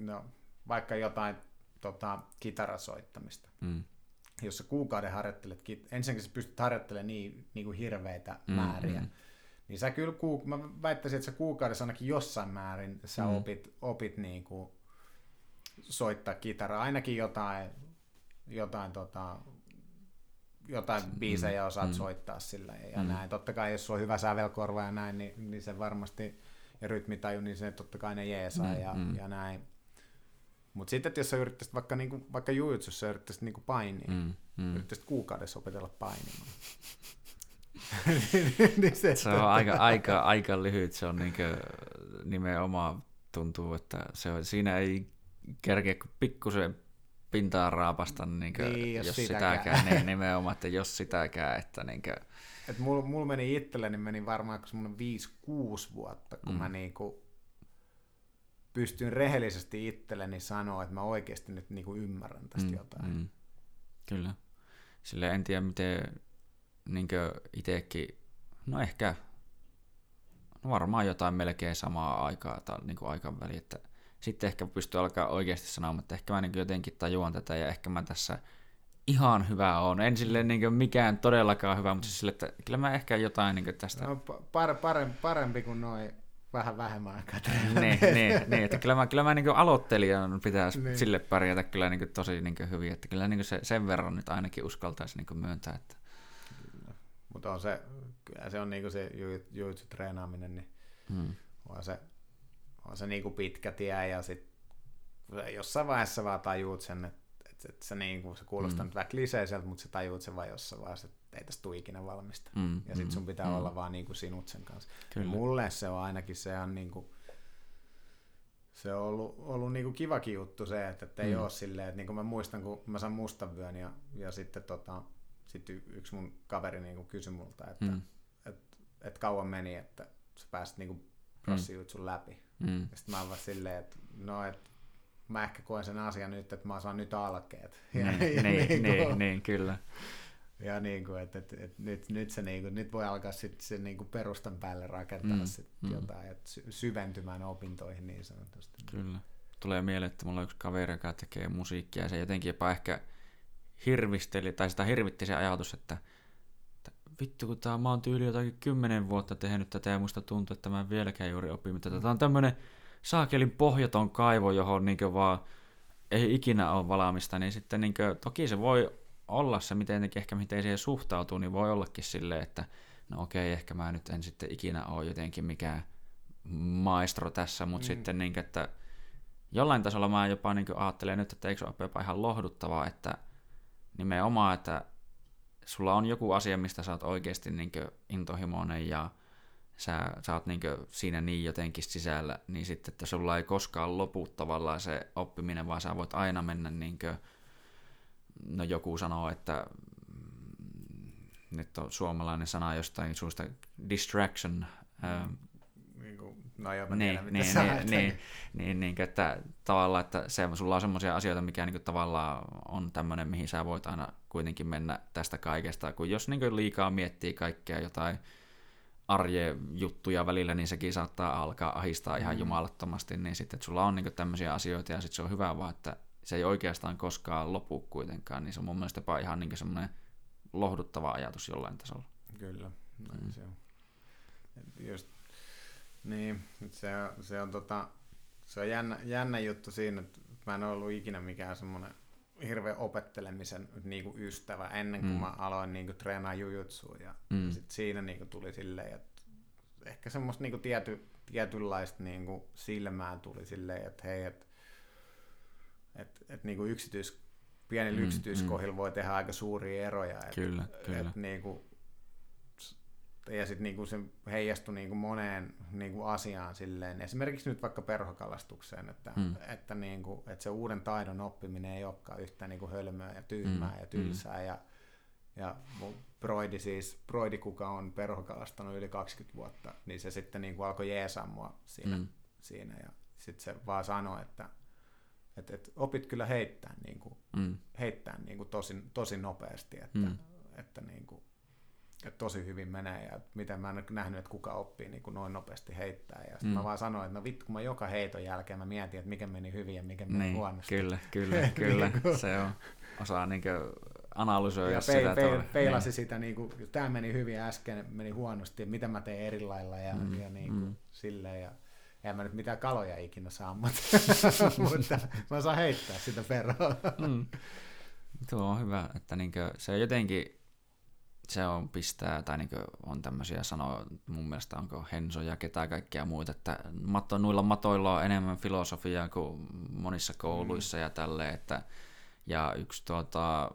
no, vaikka jotain tota, kitarasoittamista. Mm. Jos sä kuukauden harjoittelet, ensinnäkin sä pystyt harjoittelemaan niin, niin kuin hirveitä mm, määriä, mm. Niin sä kyllä, mä väittäisin, että sä kuukaudessa ainakin jossain määrin sä mm. opit, opit niin kuin soittaa kitaraa, ainakin jotain, jotain, tota, jotain mm, biisejä osaat mm. soittaa sillä ja mm. näin. Totta kai jos on hyvä sävelkorva ja näin, niin, niin se varmasti, ja rytmitaju, niin se totta kai ne jeesaa mm. ja, mm. ja näin. Mutta sitten, että jos sä yrittäisit vaikka, niinku, vaikka jujutsussa yrittäisit niinku painia, mm. Mm. yrittäisit kuukaudessa opetella painimaan. Niin se, se on aika, aika, aika lyhyt, se on niinku, nimenomaan tuntuu, että se on, siinä ei kerkeä pikkusen pintaa raapasta, niin kuin, niin, jos, jos sitäkään, sitäkään niin nimenomaan, että jos sitäkään, että niin kuin... Et mulla mul meni itselleni meni varmaan semmoinen 5-6 vuotta, kun mm. mä niinku pystyn rehellisesti itselleni sanoa, että mä oikeasti nyt niinku ymmärrän tästä mm, jotain. Mm. Kyllä. Sille en tiedä, miten niin itsekin, no ehkä no varmaan jotain melkein samaa aikaa tai niin aikan väliä, että sitten ehkä pystyy alkaa oikeasti sanomaan, että ehkä mä niin jotenkin tajuan tätä ja ehkä mä tässä ihan hyvä on. En silleen niin mikään todellakaan hyvä, mutta siis sille, että kyllä mä ehkä jotain niin tästä... No, par, parempi, parempi kuin noin vähän vähemmän aikaa. niin, niin, niin, että kyllä mä, kyllä mä niin aloittelijan pitäisi niin. sille pärjätä kyllä niin tosi niin hyvin, että kyllä niin se, sen verran nyt ainakin uskaltaisi niin myöntää. Että... Mutta on se, kyllä se on niin se jutsu treenaaminen, niin hmm. on se on se niinku pitkä tie ja sitten jossain vaiheessa vaan tajuut sen, että et, et se, niinku, se kuulostaa mm. nyt vähän kliseiseltä, mutta se tajuut sen vaan jossain vaiheessa, että ei tästä tule ikinä valmista. Mm. Ja sitten sun mm. pitää mm. olla vaan niinku sinut sen kanssa. Kyllä. mulle se on ainakin se on niinku, se on ollut, ollut niinku kivakin juttu se, että, että ei mm. ole silleen, että niinku mä muistan, kun mä saan mustan vyön ja, ja sitten tota, sit yksi mun kaveri niinku kysyi multa, että mm. et, et kauan meni, että sä pääsit niinku prossijutsun mm. läpi. Mm. Sitten mä vaan silleen, että no, et mä ehkä koen sen asian nyt, että mä saan nyt alkeet. Ja, [laughs] mm. ja niin, [laughs] niin, niin, niin, kyllä. Ja niin kuin, että, että, että nyt, nyt, se, niin kuin, nyt voi alkaa sitten sen niin kuin perustan päälle rakentaa mm. sit mm. jotain, että syventymään opintoihin niin sanotusti. Kyllä. Tulee mieleen, että mulla on yksi kaveri, joka tekee musiikkia ja se jotenkin jopa ehkä hirvisteli, tai sitä hirvitti se ajatus, että vittu kun tää, mä oon tyyli jotakin kymmenen vuotta tehnyt tätä ja musta tuntuu, että mä en vieläkään juuri opi tätä. Tää on tämmönen saakelin pohjaton kaivo, johon niinkö vaan ei ikinä ole valaamista, niin sitten niinkö, toki se voi olla se, miten ehkä miten siihen suhtautuu, niin voi ollakin silleen, että no okei, ehkä mä nyt en sitten ikinä ole jotenkin mikään maestro tässä, mutta mm. sitten niinkö, että jollain tasolla mä jopa niinkö ajattelen nyt, että eikö se ole jopa ihan lohduttavaa, että nimenomaan, että sulla on joku asia, mistä sä oot oikeasti niin intohimoinen ja sä, sä oot niin siinä niin jotenkin sisällä, niin sitten, että sulla ei koskaan lopu tavallaan se oppiminen, vaan sä voit aina mennä niin kuin, no joku sanoo, että mm, nyt on suomalainen sana jostain suusta distraction, niin kuin, no joo, niin, tiedän, niin, niin, niin, niin, niin, että tavallaan, että se, sulla on semmoisia asioita, mikä niin tavallaan on tämmöinen, mihin sä voit aina kuitenkin mennä tästä kaikesta, kun jos niin liikaa miettii kaikkea jotain arje juttuja välillä, niin sekin saattaa alkaa ahistaa ihan mm. jumalattomasti, niin sitten, että sulla on niin tämmöisiä asioita ja sitten se on hyvä vaan, että se ei oikeastaan koskaan lopu kuitenkaan, niin se on mun mielestä jopa ihan niin semmoinen lohduttava ajatus jollain tasolla. Kyllä, näin mm. se on. Just, niin, se on, se on, tota, se on jännä, jännä juttu siinä, että mä en ollut ikinä mikään semmoinen hirveän opettelemisen niin kuin ystävä ennen kuin mm. mä aloin niin kuin, treenaa jujutsua. Ja, mm. sit siinä niin kuin, tuli silleen, että ehkä semmoista niinku tiety, tietynlaista niinku silmää tuli silleen, että hei, että et, et niinku yksityis, pienillä mm, yksityiskohdilla mm. voi tehdä aika suuria eroja. Et, kyllä, kyllä. Et niinku, ja sitten niinku se heijastui niinku moneen niinku asiaan silleen, esimerkiksi nyt vaikka perhokalastukseen, että, mm. että, niinku, että se uuden taidon oppiminen ei olekaan yhtä niinku hölmöä ja tyhmää mm. ja tylsää. Mm. Ja, ja Broidi siis, Broidi kuka on perhokalastanut yli 20 vuotta, niin se sitten niinku alkoi jeesaa mua siinä. Mm. siinä ja sitten se vaan sanoi, että et, et opit kyllä heittää, niinku, mm. heittää niinku tosi, tosi nopeasti, että, mm. että niinku, että tosi hyvin menee ja miten mä en nähnyt, että kuka oppii niin kuin noin nopeasti heittää. Ja sitten mm. mä vaan sanoin, että no vittu, kun mä joka heiton jälkeen mä mietin, että mikä meni hyvin ja mikä meni niin, huonosti. Kyllä, kyllä, [laughs] kyllä. Niin se on, osaa niin analysoida ja sitä. Pe- pe- peilasi niin. sitä, niin kuin, tämä meni hyvin äsken meni huonosti, ja mitä mä teen eri lailla ja, mm. ja niin kuin, mm. silleen. Ja, en mä nyt mitään kaloja ikinä saa, [laughs] mutta, mutta mä saan heittää sitä perroa. mm. Tuo on hyvä, että niinkö, se jotenkin se on pistää, tai niin on tämmöisiä sanoja, mun mielestä onko Henso ja ketä kaikkea muita, että matto, noilla matoilla on enemmän filosofiaa kuin monissa kouluissa mm. ja tälleen, että ja yksi tuota,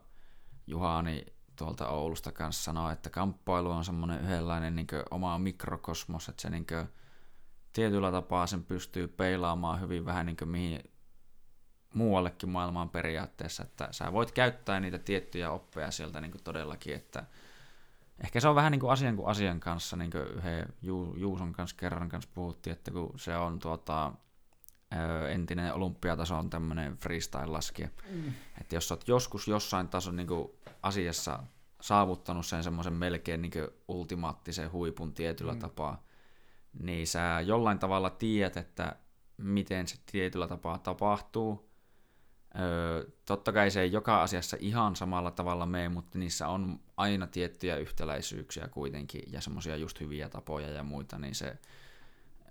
Juhani tuolta Oulusta kanssa sanoi, että kamppailu on semmoinen yhdenlainen niin oma mikrokosmos, että se niin kuin, tietyllä tapaa sen pystyy peilaamaan hyvin vähän niin mihin muuallekin maailmaan periaatteessa, että sä voit käyttää niitä tiettyjä oppeja sieltä niin todellakin, että ehkä se on vähän niin kuin asian kuin asian kanssa, niin kuin Ju, Juuson kanssa kerran kanssa puhuttiin, että kun se on tuota, entinen olympiataso on tämmöinen freestyle-laskija, mm. että jos olet joskus jossain tason niin kuin asiassa saavuttanut sen semmoisen melkein niin ultimaattisen huipun tietyllä mm. tapaa, niin sä jollain tavalla tiedät, että miten se tietyllä tapaa tapahtuu, Öö, totta kai se ei joka asiassa ihan samalla tavalla mene, mutta niissä on aina tiettyjä yhtäläisyyksiä kuitenkin ja semmoisia just hyviä tapoja ja muita, niin se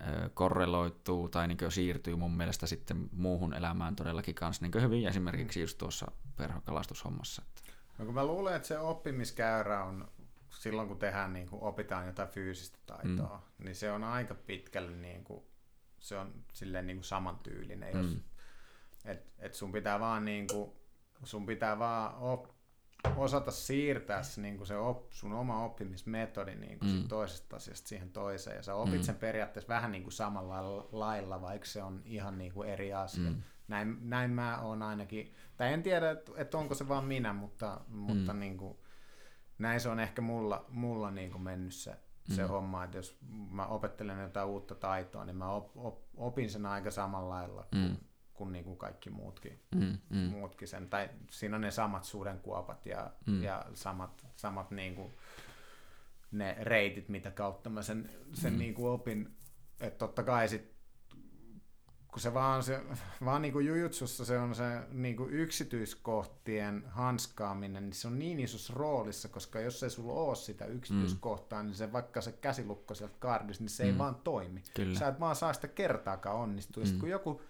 öö, korreloituu tai niin siirtyy mun mielestä sitten muuhun elämään todellakin kanssa niin hyvin esimerkiksi just tuossa perhokalastushommassa. No kun mä luulen, että se oppimiskäyrä on silloin, kun tehdään, niin kuin opitaan jotain fyysistä taitoa, mm. niin se on aika pitkälle niin kuin, se on silleen niin kuin samantyylinen. Mm. Et, et sun pitää vaan niinku, sun pitää vaan op, osata siirtää se, niinku se op, sun oma oppimismetodi niinku mm. toisesta asiasta siihen toiseen. Ja sä opit mm. sen periaatteessa vähän niinku samalla lailla, vaikka se on ihan niinku eri asia. Mm. Näin, näin mä oon ainakin, tai en tiedä, että et onko se vaan minä, mutta, mutta mm. niinku, näin se on ehkä mulla, mulla niinku mennyt se, se mm. homma, että jos mä opettelen jotain uutta taitoa, niin mä op, op, opin sen aika samalla lailla kuin, mm kuin, niin kuin kaikki muutkin, mm, mm. muutkin sen. Tai siinä on ne samat sudenkuopat ja, mm. ja samat, samat niin kuin, ne reitit, mitä kautta mä sen, sen mm. niin kuin opin. Että totta kai sit, kun se vaan, se, vaan niin kuin jujutsussa se on se niin kuin yksityiskohtien hanskaaminen, niin se on niin isossa roolissa, koska jos ei sulla ole sitä yksityiskohtaa, mm. niin se vaikka se käsilukko sieltä kardissa, niin se mm. ei vaan toimi. Kyllä. Sä et vaan saa sitä kertaakaan onnistua. Mm. kun joku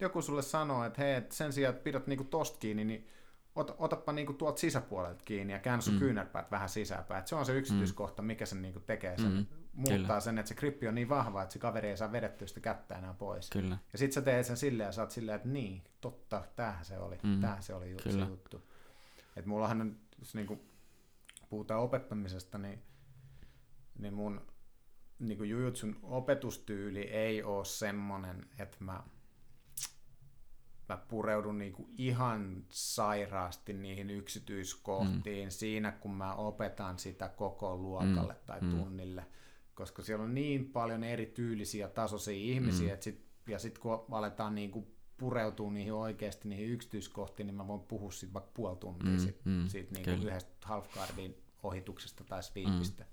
joku sulle sanoo, että hei, sen sijaan, että pidät niinku tosta kiinni, niin ot, otappa niinku tuolta sisäpuolelta kiinni ja käännä sun mm. kyynärpäät vähän sisäpäin. Et se on se yksityiskohta, mm. mikä sen niinku tekee sen, mm. muuttaa Kyllä. sen, että se grippi on niin vahva, että se kaveri ei saa vedettyä sitä kättä enää pois. Kyllä. Ja sit sä teet sen silleen ja sä oot silleen, että niin, totta, tämähän se oli, mm. tämähän se oli juttu, se juttu. Et mullahan on, jos niinku puhutaan opettamisesta, niin, niin mun niin jujutsun opetustyyli ei ole semmoinen, että mä mä pureudun niinku ihan sairaasti niihin yksityiskohtiin mm. siinä, kun mä opetan sitä koko luokalle mm. tai mm. tunnille. Koska siellä on niin paljon erityylisiä tasoisia ihmisiä, mm. että sit, ja sitten kun aletaan niinku pureutuu niihin oikeasti niihin yksityiskohtiin, niin mä voin puhua siitä vaikka puoli tuntia mm, sit, mm, siitä niinku yhdestä halfguardin ohituksesta tai sweepistä. Mm.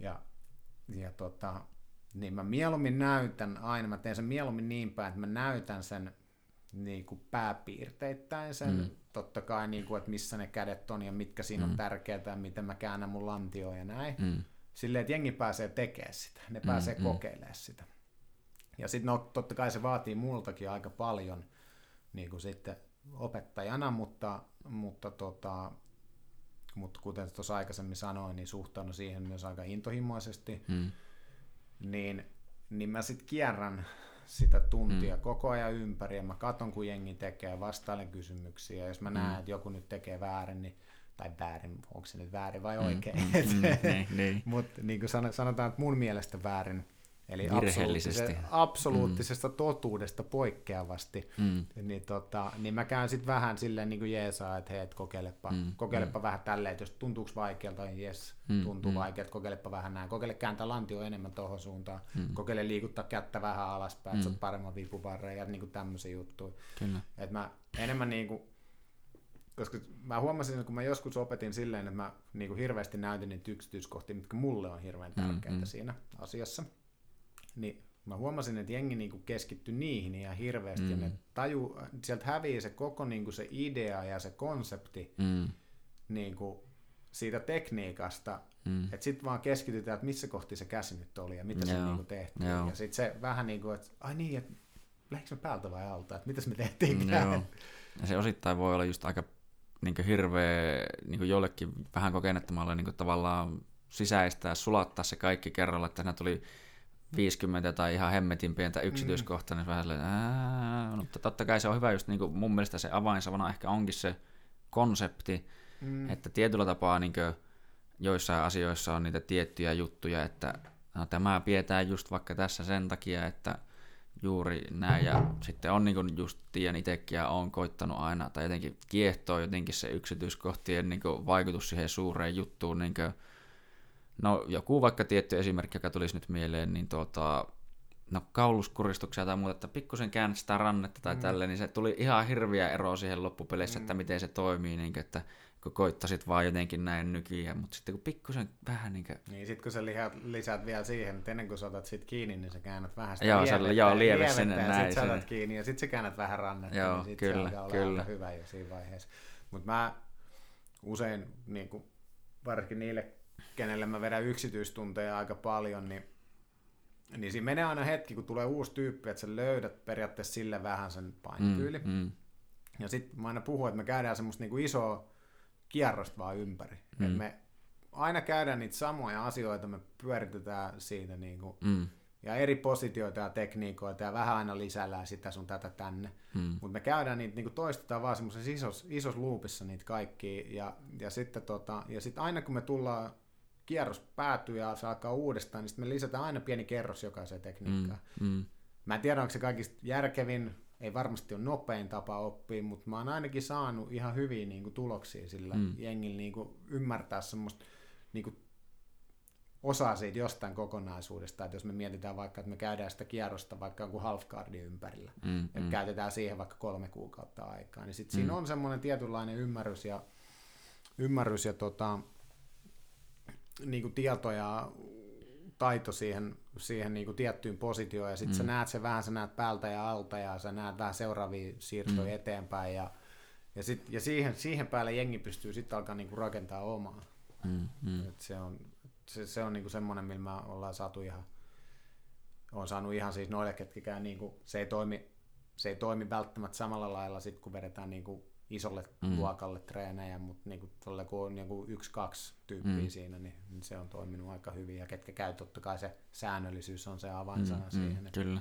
Ja, ja tota, niin mä mieluummin näytän aina, mä teen sen mieluummin niin päin, että mä näytän sen niin kuin pääpiirteittäin sen, mm. totta kai, niin kuin, että missä ne kädet on ja mitkä siinä mm. on tärkeää ja miten mä käännän mun lantioa ja näin. Mm. Silleen, että jengi pääsee tekemään sitä, ne mm. pääsee mm. kokeilemaan sitä. Ja sitten no, totta kai se vaatii multakin aika paljon niin kuin sitten opettajana, mutta, mutta, tota, mutta kuten tuossa aikaisemmin sanoin, niin suhtaudun siihen myös aika intohimoisesti. Mm. niin, niin mä sitten kierrän sitä tuntia mm. koko ajan ympäri ja mä katon, kun jengi tekee, vastailen kysymyksiä. Ja jos mä mm. näen, että joku nyt tekee väärin, niin tai väärin, onko se nyt väärin vai oikein. Mm, mm, mm, [laughs] niin, niin. Mutta niin kuin sanotaan, että mun mielestä väärin, Eli absoluuttisesta, absoluuttisesta mm. totuudesta poikkeavasti, mm. niin, tota, niin mä käyn sitten vähän silleen niin kuin jeesaa, että hei, et kokeilepa, mm. kokeilepa mm. vähän tälleen, että jos tuntuuko vaikealta, niin jes, mm. tuntuu mm. vaikealta, kokeilepa vähän näin, kokeile kääntää lantio enemmän tuohon suuntaan, mm. kokeile liikuttaa kättä vähän alaspäin, mm. että saat paremman vipuvarren ja niin kuin tämmöisiä juttuja. Kyllä. Et mä enemmän niin kuin, koska mä huomasin, että kun mä joskus opetin silleen, että mä niin kuin hirveästi näytin niitä yksityiskohtia, mitkä mulle on hirveän mm, tärkeitä mm. siinä asiassa, niin mä huomasin, että jengi niinku keskittyi niihin ihan hirveästi, mm. ja ne taju, sieltä hävii se koko niinku se idea ja se konsepti mm. niinku siitä tekniikasta, mm. että sitten vaan keskitytään, että missä kohti se käsi nyt oli ja mitä Joo. se niinku tehtiin. Joo. Ja sitten se vähän niin kuin, että ai niin, että lähdikö me päältä vai alta, että mitäs me tehtiin. Mm, joo. Ja se osittain voi olla just aika niin hirveä niin jollekin vähän kokenettomalle niin tavallaan sisäistää, sulattaa se kaikki kerralla, että siinä tuli 50 tai ihan hemmetin pientä yksityiskohtaa, mm. niin vähän silleen, mutta totta kai se on hyvä just niin kuin mun mielestä se avainsavana ehkä onkin se konsepti, mm. että tietyllä tapaa niin kuin, joissain asioissa on niitä tiettyjä juttuja, että no, tämä pidetään just vaikka tässä sen takia, että juuri näin, ja sitten on niin kuin just tiedän itsekin ja olen koittanut aina, tai jotenkin kiehtoo jotenkin se yksityiskohtien niin kuin vaikutus siihen suureen juttuun, niin kuin, No joku vaikka tietty esimerkki, joka tulisi nyt mieleen, niin tuota, no kauluskuristuksia tai muuta, että pikkusen käännät sitä rannetta tai mm. tälle, niin se tuli ihan hirviä ero siihen loppupeleissä, mm. että miten se toimii, niin kuin, että kun koittasit vaan jotenkin näin nykiä, mutta sitten kun pikkusen vähän niin kuin... Niin sitten kun sä lisäät, lisäät vielä siihen, että ennen kuin sä otat sit kiinni, niin sä käännät vähän sitä joo, lievettä, joo, lieve sinne ja näin. Sitten sä otat kiinni ja sitten sä käännät vähän rannetta, joo, niin sitten kyllä, se kyllä. hyvä jo siinä vaiheessa. Mutta mä usein, niin kuin, varsinkin niille kenelle mä vedän yksityistunteja aika paljon, niin, niin siinä menee aina hetki, kun tulee uusi tyyppi, että sä löydät periaatteessa sille vähän sen painotyyli. Mm, mm. Ja sitten mä aina puhun, että me käydään semmoista niinku isoa kierrosta vaan ympäri. Mm. Et me aina käydään niitä samoja asioita, me pyöritetään siitä niinku, mm. ja eri positioita ja tekniikoita ja vähän aina lisällään sitä sun tätä tänne. Mm. Mutta me käydään niitä, niinku toistetaan vaan semmoisessa isos, isos loopissa niitä kaikki ja, ja sitten tota, ja sit aina kun me tullaan kierros päätyy ja se alkaa uudestaan, niin sitten me lisätään aina pieni kerros jokaiseen tekniikkaan. Mm, mm. Mä en tiedä, onko se kaikista järkevin, ei varmasti ole nopein tapa oppia, mutta mä oon ainakin saanut ihan hyviä niin kuin, tuloksia sillä mm. jengillä niin kuin, ymmärtää semmoista niin kuin, osaa siitä jostain kokonaisuudesta, että jos me mietitään vaikka, että me käydään sitä kierrosta vaikka jonkun halfguardin ympärillä, mm, että mm. käytetään siihen vaikka kolme kuukautta aikaa, niin sitten mm. siinä on semmoinen tietynlainen ymmärrys ja, ymmärrys ja tota, niin kuin tieto ja taito siihen, siihen niin kuin tiettyyn positioon, ja sitten mm. sä näet se vähän, sä näet päältä ja alta, ja sä näet vähän seuraavia siirtoja mm. eteenpäin, ja, ja, sit, ja siihen, siihen päälle jengi pystyy sitten alkaa niin kuin rakentaa omaa. Mm. Mm. Et se on, se, se on niin kuin semmoinen, millä me ollaan saatu ihan, on saanut ihan siis noille, ketkikään, niin kuin, se, ei toimi, se ei toimi välttämättä samalla lailla, sit, kun vedetään niin kuin isolle mm. luokalle treenejä, mutta niin kuin, kun on niin yksi-kaksi tyyppiä mm. siinä, niin, niin se on toiminut aika hyvin. Ja ketkä käy, totta kai se säännöllisyys on se avainsana mm, siihen. Mm, kyllä.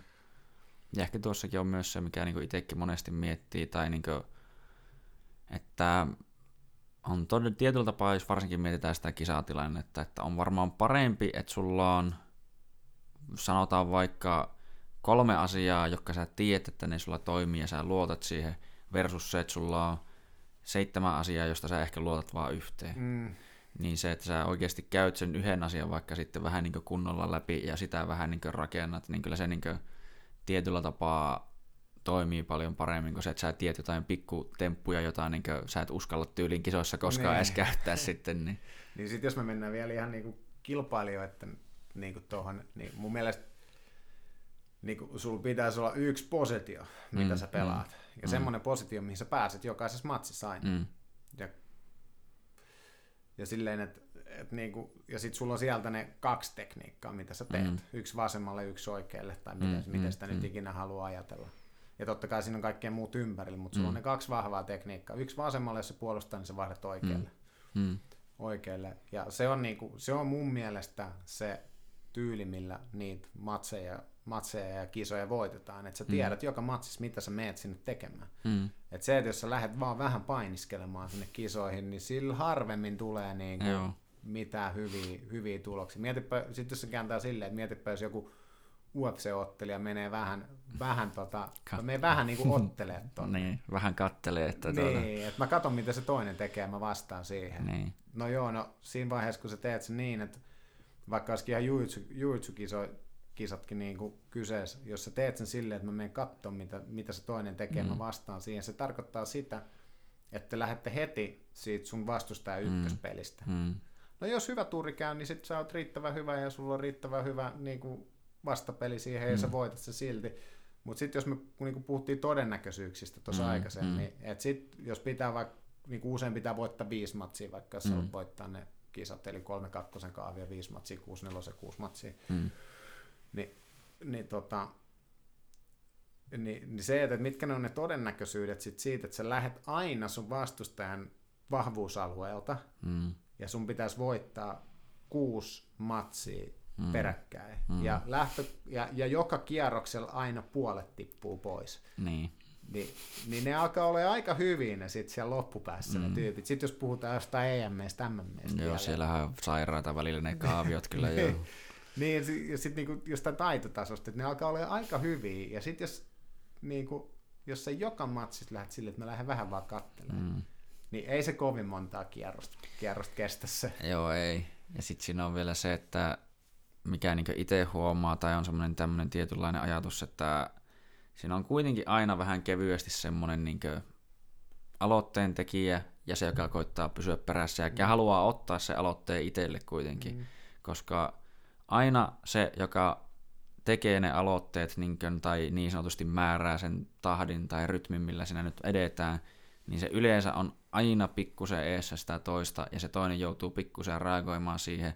Ja ehkä tuossakin on myös se, mikä niin itsekin monesti miettii, tai niin kuin, että on todella tietyllä tapaa, jos varsinkin mietitään sitä kisatilannetta, että on varmaan parempi, että sulla on, sanotaan vaikka kolme asiaa, jotka sä tiedät, että ne sulla toimii ja sä luotat siihen, versus se, että sulla on seitsemän asiaa, josta sä ehkä luotat vaan yhteen. Mm. Niin se, että sä oikeasti käyt sen yhden asian vaikka sitten vähän niin kunnolla läpi ja sitä vähän niin rakennat, niin kyllä se niin tietyllä tapaa toimii paljon paremmin kuin se, että sä tiedät jotain pikkutemppuja, jota niin sä et uskalla tyylin kisoissa koskaan niin. edes käyttää [laughs] sitten. Niin, niin sitten jos me mennään vielä ihan niin kilpailijoiden niin tuohon, niin mun mielestä niin kuin, sulla pitäisi olla yksi positio, mitä mm, sä pelaat. Mm ja mm. semmoinen positio, mihin sä pääset jokaisessa matsissa aina. Mm. Ja, ja silleen, että et niinku, ja sit sulla on sieltä ne kaksi tekniikkaa, mitä sä teet. Mm. Yksi vasemmalle, yksi oikealle, tai miten, mm. miten sitä mm. nyt ikinä haluaa ajatella. Ja totta kai siinä on kaikkea muut ympärillä, mutta sulla mm. on ne kaksi vahvaa tekniikkaa. Yksi vasemmalle, jos se puolustaa, niin sä vaihdat oikealle. Mm. Mm. oikealle. Ja se on, niinku, se on mun mielestä se tyyli, millä niitä matseja, matseja ja kisoja voitetaan. Että sä tiedät mm. joka matsissa, mitä sä meet sinne tekemään. Mm. Et se, että jos sä lähdet vaan vähän painiskelemaan sinne kisoihin, niin sillä harvemmin tulee niinku Joo. mitään hyviä, hyviä tuloksia. Mietipä, sit jos se kääntää silleen, että mietipä, jos joku UFC-ottelija menee vähän, vähän, tota, Kat- menee vähän niinku ottelee [laughs] tonne. Niin, vähän kattelee, että tuota, Niin, että mä katson, mitä se toinen tekee, ja mä vastaan siihen. niin. No joo, no siinä vaiheessa, kun sä teet sen niin, että vaikka olisikin ihan jiu-jitsu-kisatkin niin kyseessä, jos sä teet sen silleen, että mä menen katsomaan, mitä, mitä se toinen tekee, mm. mä vastaan siihen, se tarkoittaa sitä, että te lähdette heti siitä sun vastustajan ykköspelistä. Mm. No jos hyvä tuuri käy, niin sit sä oot riittävän hyvä ja sulla on riittävän hyvä niin kuin vastapeli siihen ja sä voitat sen silti. Mutta sitten jos me niin kuin puhuttiin todennäköisyyksistä tuossa Mm, aikaisemmin, mm. niin et sit, jos pitää vaikka, niin kuin usein pitää voittaa viisi matsia, vaikka jos mm. sä voittaa ne kisat, eli kolme kakkosen kaavia, viisi matsia, kuusi nelosen, kuusi matsia, Mm. Niin, niin, tota, niin, niin se, että mitkä ne on ne todennäköisyydet sit siitä, että sä lähdet aina sun vastustajan vahvuusalueelta, Mm. ja sun pitäisi voittaa kuusi matsia Mm. peräkkäin. Mm. Ja, lähtö, ja, ja joka kierroksella aina puolet tippuu pois. Niin. Ni, niin ne alkaa olla aika hyvin ne sit siellä loppupäässä mm. ne tyypit. Sitten jos puhutaan jostain EMstä, MMstä. Joo, siellähän on sairaata välillä ne kaaviot kyllä [laughs] joo. Niin, ja sitten niinku jostain taitotasosta, että ne alkaa olla aika hyviä. Ja sitten jos, niinku, jos sä joka matsissa lähdet silleen, että mä lähden vähän vaan katselemaan, Mm. niin ei se kovin montaa kierrosta, kierrosta kestä se. Joo, ei. Ja sitten siinä on vielä se, että mikä niin itse huomaa, tai on semmoinen tämmöinen tietynlainen ajatus, että siinä on kuitenkin aina vähän kevyesti semmoinen niin aloitteen tekijä ja se, joka koittaa pysyä perässä ja mm. haluaa ottaa se aloitteen itselle kuitenkin, mm. koska aina se, joka tekee ne aloitteet niin kuin, tai niin sanotusti määrää sen tahdin tai rytmin, millä siinä nyt edetään, niin se yleensä on aina pikkusen eessä sitä toista, ja se toinen joutuu pikkusen reagoimaan siihen.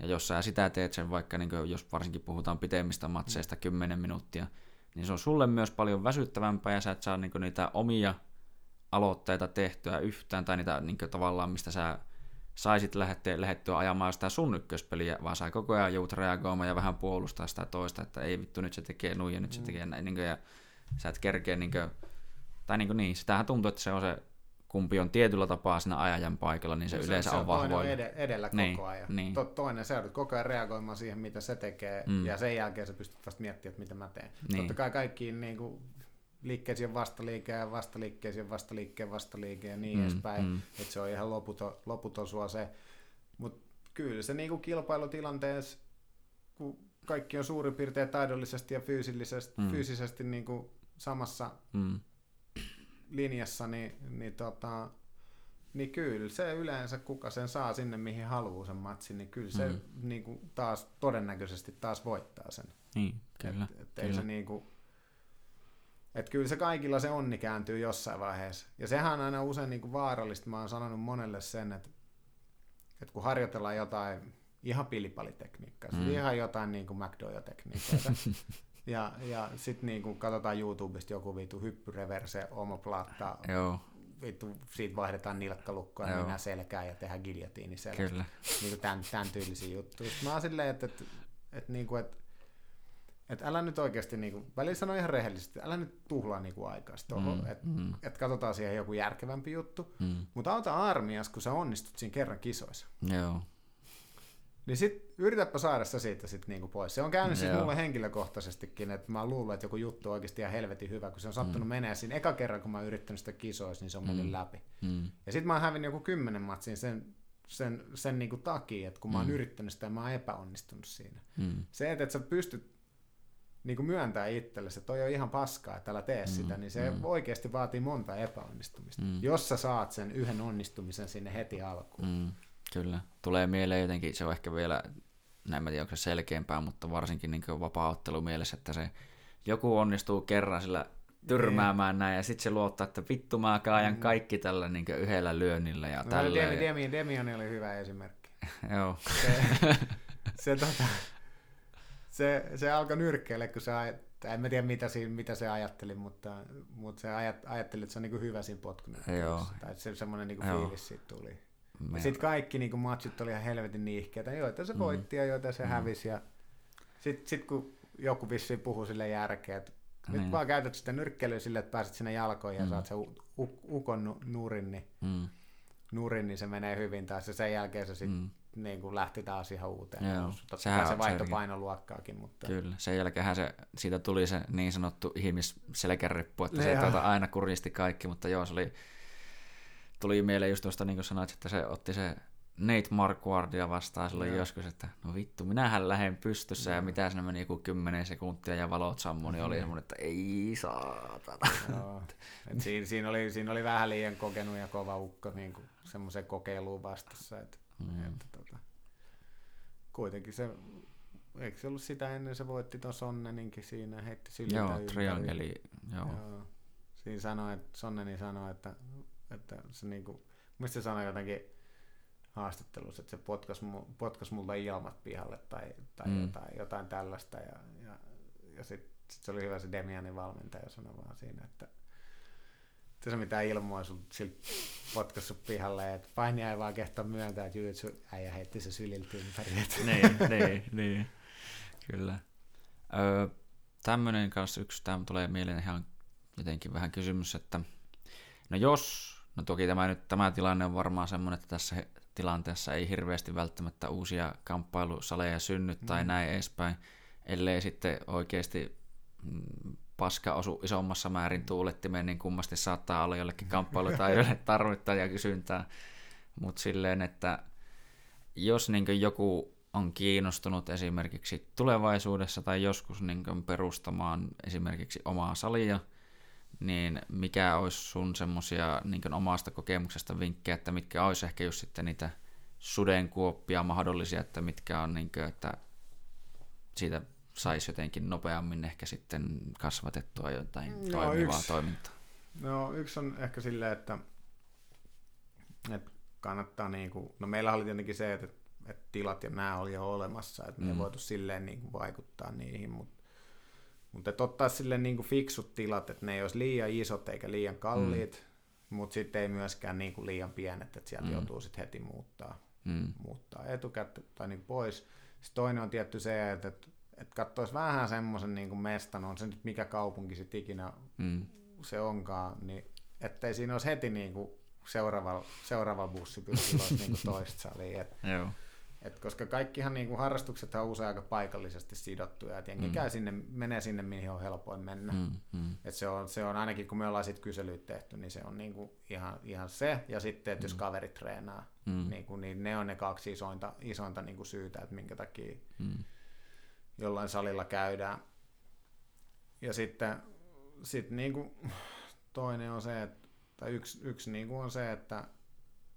Ja jos sä sitä teet sen vaikka, niin kuin, jos varsinkin puhutaan pitemmistä matseista 10 minuuttia, niin se on sulle myös paljon väsyttävämpää, ja sä et saa niin kuin, niitä omia aloitteita tehtyä yhtään, tai niitä niin kuin, tavallaan, mistä sä saisit lähettyä, lähettyä ajamaan sitä sun ykköspeliä, vaan sä koko ajan joudut reagoimaan ja vähän puolustaa sitä toista, että ei vittu, nyt se tekee nuin ja nyt se tekee näin, niin kuin, ja sä et kerkeä, niin kuin, tai niin, kuin niin, sitähän tuntuu, että se on se, kumpi on tietyllä tapaa siinä ajajan paikalla, niin se, Se- yleensä se on vahvoilla. ed- edellä koko Niin, ajan. niin. To, toinen sä joudut koko ajan reagoimaan siihen, mitä se tekee, Mm. ja sen jälkeen sä pystyt vasta miettimään, että mitä mä teen. Niin. Totta kai kaikkiin niin kuin, liikkeisiin on vastaliike ja vastaliikkeisiin on vastaliikkeen vastaliike ja niin Mm, edespäin. mm. Että se on ihan loputon, loputon sua se. Mutta kyllä se niin kuin kilpailutilanteessa, kun kaikki on suurin piirtein taidollisesti ja fyysisesti, Mm. fyysisesti niin kuin samassa Mm, linjassa, niin, niin, tota, niin kyllä se yleensä, kuka sen saa sinne, mihin haluaa sen matsin, niin kyllä se Mm. niin kuin taas todennäköisesti taas voittaa sen. niin, kyllä. Et, et ei kyllä. se niin kuin, et kyllä se kaikilla se onni kääntyy jossain vaiheessa. Ja sehän on aina usein niin kuin vaarallista. Mä oon sanonut monelle sen, että, että kun harjoitellaan jotain ihan pilipalitekniikkaa, mm. Mm. ihan jotain niin kuin McDojo-tekniikoita, [laughs] ja, ja sitten niin katsotaan YouTubesta joku vitu hyppyreverse, omoplatta, Joo, vittu, siitä vaihdetaan nilkkalukkoa, Joo. mennään selkään ja tehdään giljotiini selkään. kyllä. Niin kuin tämän, tämän tyylisiä juttuja. Sitten mä oon silleen, että, että, että, niin kuin, että, että älä nyt oikeasti, niin kuin, välillä sano ihan rehellisesti, älä nyt tuhlaa niin kuin aikaa Mm, että, mm. että katsotaan siihen joku järkevämpi juttu. Mm, Mutta auta armias, kun sä onnistut siinä kerran kisoissa. joo, Niin sit yritäpä saada se siitä sit niinku pois. Se on käynyt siis mulle henkilökohtaisestikin, että mä luulen, että joku juttu on oikeasti ihan helvetin hyvä, kun se on sattunut mm. menee siinä eka kerran, kun mä oon yrittänyt sitä kisoissa, niin se on mennyt Mm. läpi. mm, Ja sit mä oon hävinnyt joku kymmenen matsin sen, sen, sen niinku takia, että kun mä oon Mm. yrittänyt sitä ja mä oon epäonnistunut siinä. mm, Se, että et sä pystyt niinku myöntää itsellesi, että toi on ihan paskaa, että älä tee Mm, sitä, niin se mm. oikeasti vaatii monta epäonnistumista. Mm. Jos sä saat sen yhden onnistumisen sinne heti alkuun. mm, kyllä. Tulee mieleen jotenkin, se on ehkä vielä, näin mä tiedä, onko se selkeämpää, mutta varsinkin niin vapaa-ottelu mielessä, että se joku onnistuu kerran sillä tyrmäämään näin, ja sitten se luottaa, että vittu mä kaajan Mm. kaikki tällä niin yhdellä lyönnillä ja No, tällä. Demi, Demi, Demian oli hyvä esimerkki. Joo, Se, [laughs] se, tota, se, se alkoi nyrkkeelle, kun se aj- en mä tiedä mitä, siinä, mitä se ajatteli, mutta, mutta se ajat, ajatteli, että se on niin hyvä siinä. Joo. Tai se semmoinen niin Joo. fiilis siitä tuli. me, Ja sitten kaikki niin matsit oli ihan helvetin niihkeitä, joita se voitti ja joita se Mm. hävisi. Ja, Sitten sit kun joku vissiin puhuu sille järkeä, että Niin. nyt vaan käytät sitä nyrkkeilyä sille, että pääset sinne jalkoihin ja Mm. saat u- u- ukon nu- nurin, niin, Mm. nurin, niin se menee hyvin. Tai se sen jälkeen se sitten Mm. Niin kuin lähti taas ihan uuteen. Joo. Totta sehän se on vaihtoi selkeä. painoluokkaakin, mutta Kyllä, sen jälkeenhän se, siitä tuli se niin sanottu ihmisselkärippu, että se Joo. tuota, aina kurjisti kaikki, mutta joo, se oli, tuli mieleen just tuosta, niin kuin sanoit, että se otti se Nate Marquardia vastaan silloin Joo. joskus, että no vittu, minähän lähden pystyssä ja mitä siinä meni joku 10 sekuntia ja valot sammui, niin oli semmoinen, että ei saatana. Joo. Et siinä, siinä, oli, siinä oli vähän liian kokenut ja kova ukko niin semmoisen kokeiluun vastassa. Että, Mm. että, kuitenkin se, eikö se ollut sitä ennen, se voitti tuon Sonneninkin siinä, heitti syliltä Joo, ympäri. triangeli, joo. Joo. Siinä sanoi, että Sonneni sanoi, että, että se niinku, mistä se sanoi jotenkin haastattelussa, että se potkas, potkas multa ilmat pihalle tai, tai mm. jotain, jotain tällaista. Ja, ja, ja sitten sit se oli hyvä se Demianin valmentaja sanoi vaan siinä, että se mitään ilmoa sun siltä potkassut pihalle, että painia ei vaan kehtaa myöntää, että jujutsu äijä heitti se syliltä ympäri. niin, [laughs] niin, niin, kyllä. Öö, tämmöinen kanssa yksi, tämä tulee mieleen ihan jotenkin vähän kysymys, että no jos, no toki tämä nyt, tämä tilanne on varmaan semmoinen, että tässä tilanteessa ei hirveästi välttämättä uusia kamppailusaleja synny tai Mm. näin edespäin, ellei sitten oikeasti mm, paska osu isommassa määrin tuulettimeen, niin kummasti saattaa olla jollekin kamppailutaidolle [laughs] tarvetta ja kysyntää. Mutta silleen, että jos niin joku on kiinnostunut esimerkiksi tulevaisuudessa tai joskus niin perustamaan esimerkiksi omaa salia, niin mikä olisi sun semmoisia niin omasta kokemuksesta vinkkejä, että mitkä olisi ehkä just sitten niitä sudenkuoppia mahdollisia, että mitkä on, niin kuin, että siitä saisi jotenkin nopeammin ehkä sitten kasvatettua jotain No, toimivaa yksi. toimintaa. No yksi on ehkä silleen, että, että kannattaa niinku, no meillä oli tietenkin se, että, että tilat ja nämä oli jo olemassa, että me Mm. ei voitu silleen niinku vaikuttaa niihin, mutta mutta että ottaa silleen niinku fiksut tilat, että ne ei olisi liian isot eikä liian kalliit, mm. mutta sitten ei myöskään niinku liian pienet, että sieltä Mm. joutuu sitten heti muuttaa, Mm. muuttaa etukäteen tai niinku pois. Sitten toinen on tietty se, että, että, että katsoisi vähän semmoisen niinku mestan, on se nyt mikä kaupunki sitten ikinä Mm. se onkaan, niin ettei siinä olisi heti niin kuin seuraava, seuraava bussi olisi niin kuin toista salia. Et, [laughs] Joo. et koska kaikkihan niin kuin harrastukset on usein aika paikallisesti sidottuja, että jengi Mm. käy sinne, menee sinne, mihin on helpoin mennä. Mm. Mm. Et se, on, se on ainakin, kun me ollaan sit kyselyitä tehty, niin se on niin kuin ihan, ihan se. Ja sitten, että jos Mm. kaveri treenaa, Mm. niin, kuin, niin ne on ne kaksi isointa, isointa niin kuin syytä, että minkä takia Mm. Jollain salilla käydään. Ja sitten sit niinku toinen on se, että, tai yksi, yksi niinku on se, että,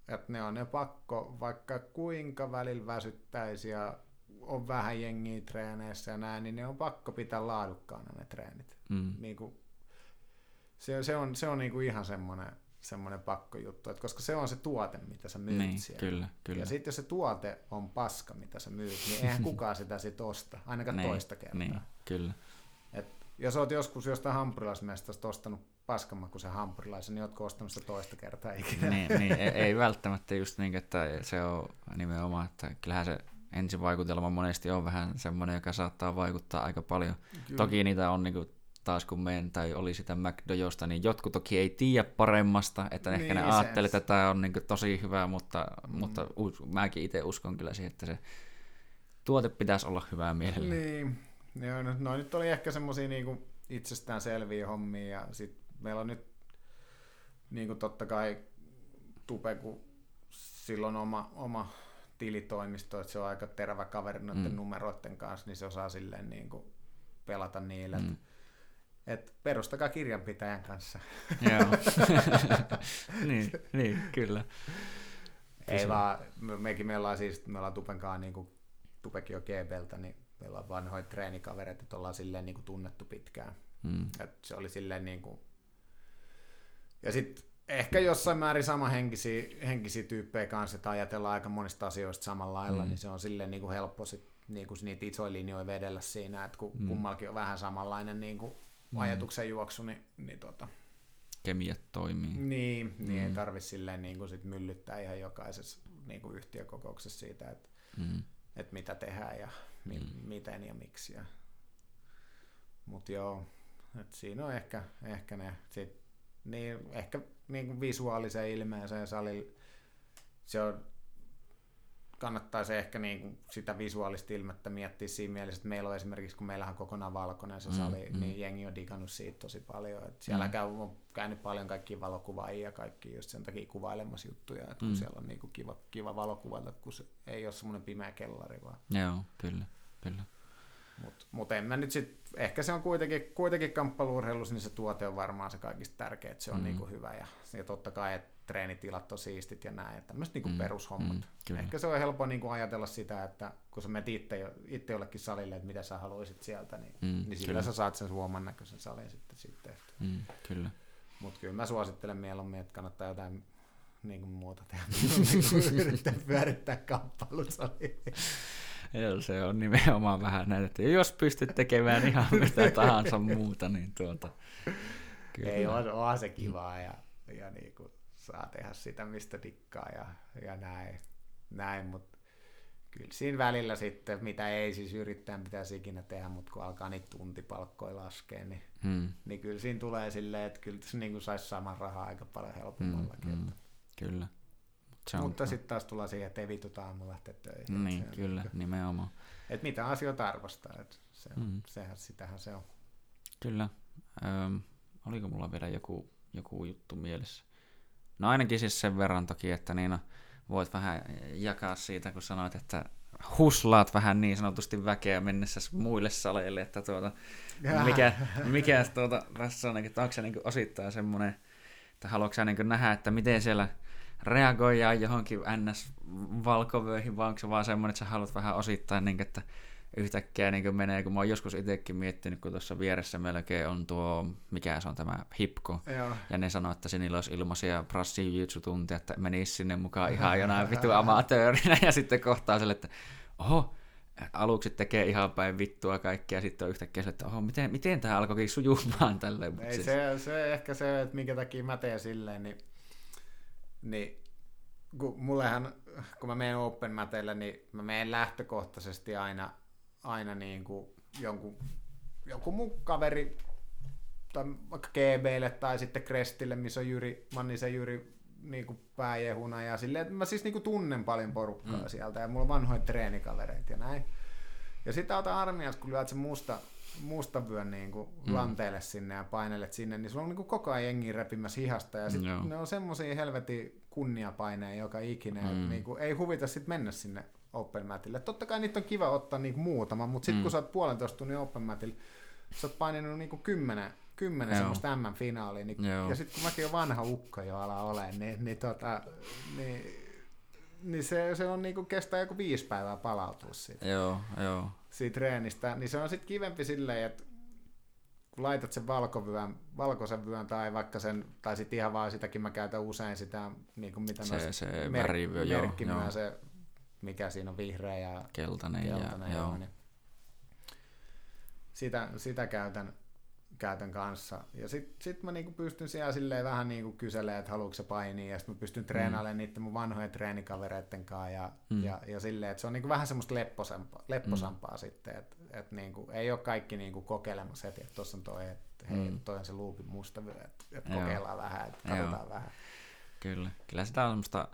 että ne on ne pakko, vaikka kuinka välillä väsyttäisi ja on vähän jengiä treeneissä ja näin, niin ne on pakko pitää laadukkaana ne treenit. Mm. Niinku, se, se on, se on niinku ihan semmoinen, semmoinen pakkojuttu, että koska se on se tuote, mitä sä myyt Niin, siellä. kyllä, kyllä. Ja sitten jos se tuote on paska, mitä sä myyt, niin eihän [laughs] kukaan sitä sit osta, ainakaan Niin, toista kertaa. Niin, kyllä. Et jos oot joskus jostain hampurilaismestasta ostanut paskanmakuisen hampurilaisen, niin ootko ostanut sitä toista kertaa ikinä? niin, niin, ei, [laughs] ei välttämättä just niin, että se on nimenomaan, että kyllähän se ensivaikutelma monesti on vähän semmoinen, joka saattaa vaikuttaa aika paljon. Kyllä. Toki niitä on niin kuin, taas kun meidän tai oli sitä McDojosta, niin jotkut toki ei tiedä paremmasta, että niin, ehkä ne Niin, se- ajattelee, että tämä on niin tosi hyvä, mutta, mm. Mutta us, mäkin itse uskon kyllä siihen, että se tuote pitäisi olla hyvää mielellä. Niin, Joo, no, no nyt oli ehkä semmoisia niinku itsestään selviä hommia ja sit meillä on nyt niinku totta kai Tupe, kun silloin oma, oma tilitoimisto, että se on aika terävä kaveri noiden Mm. numeroiden kanssa, niin se osaa silleen niinku pelata niillä. Mm. Mm. Et perustakaa kirjanpitäjän kanssa. Joo. [laughs] niin, niin, kyllä. Ei vaan, me- mekin me ollaan siis, me ollaan Tupenkaan niinku, Tupekin on GBltä, niin me ollaan vanhoja treenikavereita, että ollaan silleen niinku tunnettu pitkään. Mm. Et se oli silleen niinku... Ja sitten ehkä jossain määrin sama henkisiä, tyyppejä kanssa, että ajatellaan aika monista asioista samalla lailla, Mm. niin se on silleen niinku helppo sit, niinku niitä isoja linjoja vedellä siinä, että kun Mm. mm. kummallakin on vähän samanlainen niinku Mm. ajatuksen juoksu, niin, niin, tota, Kemiat toimii. niin, niin ei Mm. tarvi silleen niinku sit myllyttää ihan jokaisessa niinku yhtiökokouksessa siitä, että Mm. että mitä tehdään ja, mi, mm. miten ja miksi. Ja... Mutta joo, et siinä on ehkä, ehkä ne, sit, niin, ehkä niin kuin visuaalisen ilmeeseen salilla, se on kannattaisi ehkä niin kuin sitä visuaalista ilmettä miettiä siinä mielessä, että meillä on esimerkiksi, kun meillähän on kokonaan valkoinen se sali, mm, niin mm. jengi on digannut siitä tosi paljon. Että siellä mm. käy, on käynyt paljon kaikki valokuvaajia ja kaikki just sen takia kuvailemassa juttuja, että kun mm. siellä on niin kuin kiva, kiva valokuvata, kun se ei ole semmoinen pimeä kellari vaan. Joo, kyllä, kyllä. Mutta mut en mä nyt sit, ehkä se on kuitenkin, kuitenkin kamppailuurheilussa, niin se tuote on varmaan se kaikista tärkeä, että se on mm. niinku hyvä. Ja, ja totta kai, että treenitilat on siistit ja näin, tämmöiset niinku mm. perushommat. Mm, ehkä se on helppo niinku ajatella sitä, että kun sä menet itse, itse jollekin salille, että mitä sä haluaisit sieltä, niin, mm, niin sillä sä saat sen suoman näköisen salin sitten. sitten. Mm, kyllä. Mutta kyllä mä suosittelen mieluummin, että kannattaa jotain niin kuin muuta tehdä. [laughs] niin yrittää pyörittää kamppailusaliin. Joo, se on nimenomaan vähän näin, että jos pystyt tekemään ihan mitä tahansa muuta, niin tuota... Kyllä. Ei, on, on se kivaa ja, ja niin kuin saa tehdä sitä, mistä dikkaa ja, ja näin, näin mutta kyllä siinä välillä sitten, mitä ei siis yrittää pitäisi ikinä tehdä, mutta kun alkaa niitä tuntipalkkoja laskea, niin, hmm. niin kyllä siinä tulee silleen, että kyllä se niin saisi saman rahaa aika paljon helpommallakin. Hmm, hmm. Kyllä. Se on, Mutta sitten taas tullaan siihen, että ei vituta aamu lähteä töihin. Niin, se kyllä, niin nimenomaan. Että mitä asioita arvostaa, että se, mm. sehän, sitähän se on. Kyllä. Öm, oliko mulla vielä joku, joku juttu mielessä? No ainakin siis sen verran toki, että niin voit vähän jakaa siitä, kun sanoit, että huslaat vähän niin sanotusti väkeä mennessä muille saleille, että tuota, mikä, [laughs] mikä tuota, tässä on, että onko se niin osittain semmoinen, että haluatko sä niin nähdä, että miten siellä reagoidaan johonkin NS-valkovöihin, vai onko se vaan semmoinen, että sä haluat vähän osittain, niin, että yhtäkkiä niin menee, kun mä oon joskus itsekin miettinyt, kun tuossa vieressä melkein on tuo, mikä se on tämä hipko, Joo. ja ne sanoo, että sinillä olisi ilmaisia tuntia, että menisi sinne mukaan ihan jonain vitu [laughs] amatöörinä, ja sitten kohtaa sille, että oho, aluksi tekee ihan päin vittua kaikkea, ja sitten on yhtäkkiä että oho, miten, miten tämä alkoikin sujumaan tälleen. Ei, siis... se, se, ehkä se, että minkä takia mä teen silleen, niin niin kun mullehan, kun mä menen open matelle, niin mä menen lähtökohtaisesti aina, aina niin kuin jonkun, joku mun kaveri tai vaikka GBlle tai sitten Crestille, missä on Jyri, Mannisen Jyri niin kuin pääjehuna ja silleen, että mä siis niin kuin tunnen paljon porukkaa mm. sieltä ja mulla on vanhoja treenikavereita ja näin. Ja sitten otan armias, kun lyöt se musta, mustavyön niin kuin mm. lanteelle sinne ja painelet sinne, niin sulla on niin kuin koko ajan jengi repimässä hihasta. Ja sit ne on semmoisia helvetin kunniapaineja joka ikinä. Mm. Niin kuin, ei huvita sitten mennä sinne open matille. Totta kai niitä on kiva ottaa niin kuin muutama, mutta sitten mm. kun sä oot puolentoista tunnin open matille, sä oot paininut niin kuin kymmenen, kymmenen semmoista M-finaalia, niin, ja sitten kun mäkin on vanha ukko jo ala ole, niin, niin, tota, niin niin se, se on niinku, kestää joku viisi päivää palautua siitä. Joo, joo siitä treenistä, niin se on sitten kivempi silleen, että kun laitat sen valkovyön, valkoisen vyön tai vaikka sen, tai sitten ihan vaan sitäkin mä käytän usein sitä, niin kuin mitä se, se mer- värivyö, joo, joo. se, mikä siinä on vihreä ja keltainen, keltainen ja, joo. Niin sitä, sitä käytän, käytön kanssa. Ja sitten sit mä niinku pystyn siellä silleen vähän niinku kyselemään, että haluatko se painia, ja sitten mä pystyn treenailemaan mm. niiden mun vanhojen treenikavereiden kanssa, ja, mm. ja, ja silleen, että se on niinku vähän semmoista lepposampaa, lepposampaa mm. sitten, että et niinku, ei ole kaikki niinku kokeilemassa heti, että tuossa on toi, että hei, mm. toi on se luupin musta vyö, että et kokeillaan vähän, että katsotaan vähän. Kyllä, kyllä sitä on semmoista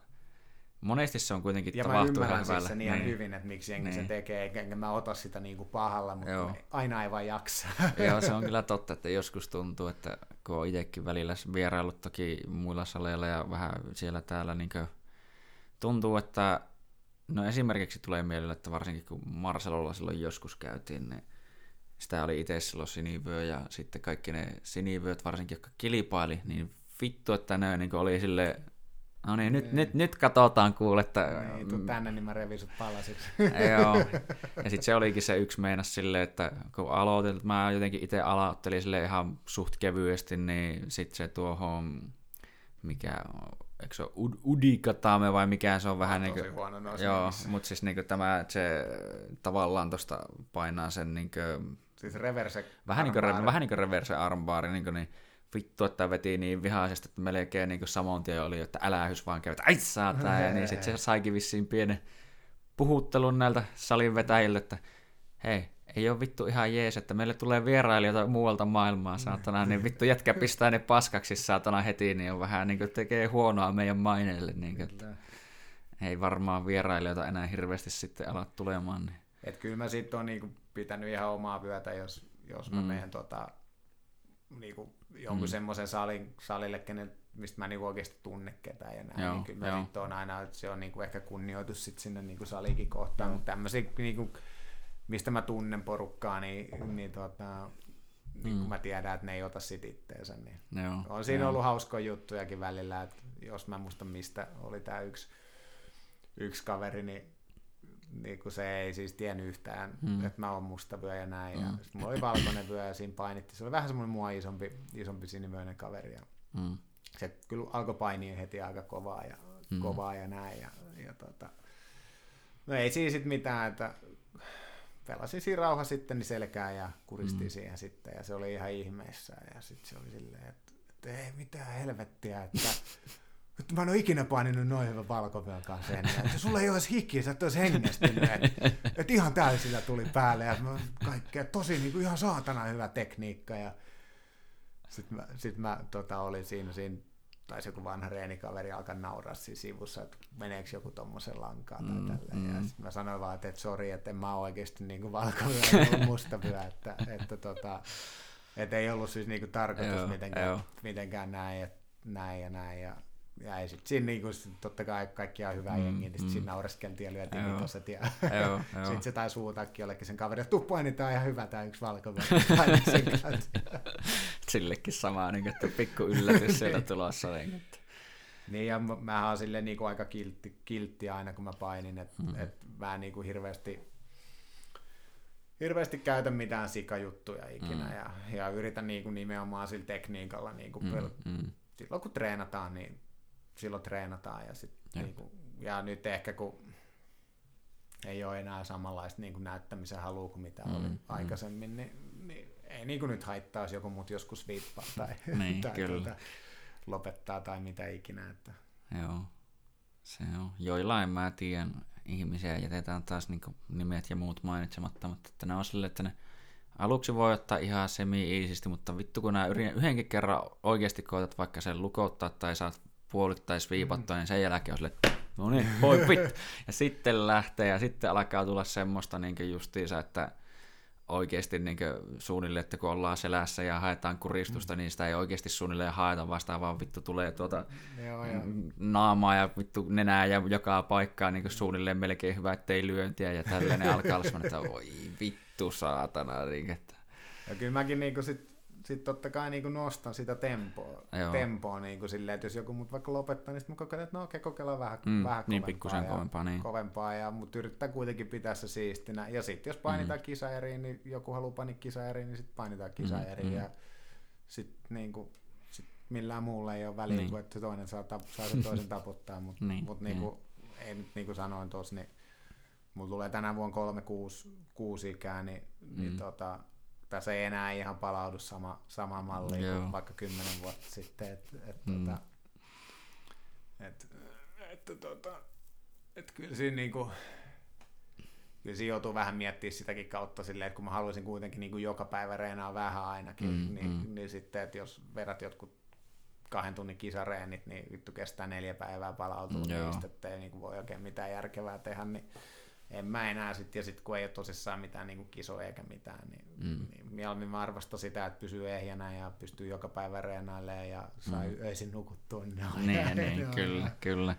Monesti se on kuitenkin ja tapahtuu mä ymmärrän siis sen ihan niin. hyvin, että miksi jengi niin. sen tekee, enkä mä ota sitä niin kuin pahalla, mutta Joo. aina ei vaan jaksa. [laughs] Joo, se on kyllä totta, että joskus tuntuu, että kun on itsekin välillä vieraillut toki muilla saleilla ja vähän siellä täällä, niin tuntuu, että no esimerkiksi tulee mieleen, että varsinkin kun Marcelolla silloin joskus käytiin, niin sitä oli itse silloin sinivyö ja sitten kaikki ne sinivyöt varsinkin, jotka kilpaili, niin vittu, että ne niin oli sille No niin, nyt, nyt, nyt katsotaan kuule, että... Niin, tuu tänne, niin mä revin sut palasiksi. Joo, [laughs] ja sitten se olikin se yksi meinas silleen, että kun aloitin, mä jotenkin itse aloittelin sille ihan suht kevyesti, niin sitten se tuohon, mikä eikö se ole Udikatame vai mikä se on vähän niin kuin... huono Joo, mutta siis niin kuin tämä, se tavallaan tuosta painaa sen niin kuin, Siis reverse Vähän niin kuin, vähän niin kuin reverse armbaari, niin, kuin, niin vittu, että veti niin vihaisesti, että melkein niin kuin saman tien oli, että älä hys vaan käy, ai saatana, ja niin sitten se saikin vissiin pienen puhuttelun näiltä salin vetäjiltä, että hei, ei ole vittu ihan jees, että meille tulee vierailijoita muualta maailmaa, saatana, niin vittu jätkä pistää ne paskaksi, saatana heti, niin on vähän niin kuin tekee huonoa meidän maineelle, niin kuin, että ei varmaan vierailijoita enää hirveästi sitten ala tulemaan. Niin. Et kyllä mä sitten on niinku pitänyt ihan omaa vyötä, jos, jos mä mm. menen tota, niinku jonkun mm. semmoisen salin, salille, kenen, mistä mä niinku oikeasti tunne ketään ja näin, joo, niin kyllä mä on aina, että se on niinku ehkä kunnioitus sit sinne niinku salikin kohtaan, mutta tämmöisiä niinku, mistä mä tunnen porukkaa, niin, niin tota, niin kun mm. mä tiedän, että ne ei ota sit itteensä, niin joo, on siinä joo. ollut hauskoja juttujakin välillä, että jos mä muistan mistä oli tämä yksi, yksi kaveri, niin niin kuin se ei siis tiennyt yhtään, mm. että mä oon mustavyö ja näin. Mm. Ja mulla oli valkoinen vyö ja siinä painittiin. Se oli vähän semmoinen mua isompi, isompi sinivöinen kaveri. Ja mm. Se kyllä alkoi painia heti aika kovaa ja, mm. kovaa ja näin. Ja, ja tota, no ei siinä sitten mitään, että pelasin siinä rauha sitten niin selkää ja kuristi mm. siihen sitten. Ja se oli ihan ihmeessä. Ja sitten se oli silleen, että, että ei mitään helvettiä, että [laughs] että mä en ole ikinä paininut noin hyvän valkovyön kanssa ennen. Että sulla ei olisi hiki, sä et olisi hengestynyt. Että et ihan täysillä tuli päälle ja kaikkea tosi niin kuin ihan saatana hyvä tekniikka. Ja sitten mä, sit mä tota, olin siinä, siinä taisi joku vanha reenikaveri alkaa nauraa siinä sivussa, että meneekö joku tommosen lankaan tai mm, tälleen. Mm. Ja sitten mä sanoin vaan, että, että sori, että en mä ole oikeasti niin valkovyö, mustavyö, että, että, tota, että ei ollut siis niin kuin tarkoitus joo, mitenkään, mitenkään näin, että näin ja näin. Ja ja ei sit siinä niinku, totta kai kaikki on hyvä mm, jengi, niin mm. siinä naureskeltiin ja lyötiin vitoset ja [laughs] sitten se taisi huutaakin jollekin sen kaverin, että tuppu, niin tämä on ihan hyvä tämä yksi valko [laughs] Sillekin sama, niin, että pikku yllätys [laughs] sieltä tulossa. Niin, että. Niin, ja mä oon silleen niin aika kiltti, kiltti aina, kun mä painin, että mm. et mä en niin kuin hirveästi, hirveästi käytä mitään sikajuttuja ikinä, mm. ja, ja yritän niin kuin nimenomaan sillä tekniikalla, niin kuin mm, pel- mm. silloin kun treenataan, niin silloin treenataan ja, sit, ja. Niin kuin, ja nyt ehkä kun ei ole enää samanlaista niin kuin näyttämisen halua kuin mitä mm, oli mm. aikaisemmin, niin, niin ei niin kuin nyt haittaa, jos joku mut joskus viippaa [laughs] tai, niin, tai kyllä. Tuota, lopettaa tai mitä ikinä. Että. Joo, se on. Joillain mä tiedän ihmisiä, jätetään taas niin nimet ja muut mainitsematta, mutta että ne on sille, että ne aluksi voi ottaa ihan semi mutta vittu kun nämä yhdenkin kerran oikeasti koetat vaikka sen lukouttaa tai saat puolittais viipattua, mm. niin sen jälkeen on sille, no niin, [laughs] voi pit. Ja sitten lähtee ja sitten alkaa tulla semmoista niin justiinsa, että oikeasti niin suunnilleen, että kun ollaan selässä ja haetaan kuristusta, mm. niin sitä ei oikeasti suunnilleen haeta, vastaan vaan vittu tulee tuota Joo, ja. naamaa ja vittu nenää ja joka paikkaa niin suunnilleen melkein hyvä, ettei lyöntiä ja tällainen alkaa olla että voi vittu saatana. Niin, että... Ja kyllä mäkin niin sit sitten totta kai niin nostan sitä tempoa, Joo. tempoa niin kuin silleen, että jos joku mut vaikka lopettaa, niin sitten mä kokeilen, että no okei, kokeillaan vähän, mm, vähän niin, kovempaa, ja, kovempaa, niin. kovempaa ja, mutta yrittää kuitenkin pitää se siistinä. Ja sitten jos painitaan mm. kisaeriin, niin joku haluaa painaa kisaeriin, niin sitten painitaan kisaeriin. Mm, ja sitten niin kuin, sit millään muulla ei ole väliä, niin. kuin että toinen saa, tap, saa sen toisen [laughs] taputtaa, mutta niin, mut niin kuin, ei nyt niin kuin sanoin tuossa, niin mulla tulee tänä vuonna kolme kuusi, kuusi ikää, niin, niin mm. niin tota, tässä ei enää ihan palaudu sama, sama malli Joo. kuin vaikka kymmenen vuotta sitten. Et, et, mm. tota, et, et, tota, et kyllä siinä niinku, kyllä siinä joutuu vähän miettimään sitäkin kautta silleen, että kun mä haluaisin kuitenkin niin kuin joka päivä reenaa vähän ainakin, mm, niin, mm. niin sitten, että jos vedät jotkut kahden tunnin kisareenit, niin vittu kestää neljä päivää palautua mm, niistä, ettei niin kuin voi oikein mitään järkevää tehdä, niin en mä enää sitten, ja sitten kun ei ole tosissaan mitään niin kuin kisoja eikä mitään, niin, mm. niin mieluummin mä arvostan sitä, että pysyy ehjänä ja pystyy joka päivä reenailemaan ja saa mm. öisin nukuttua. Niin, niin, niin [laughs] kyllä, kyllä.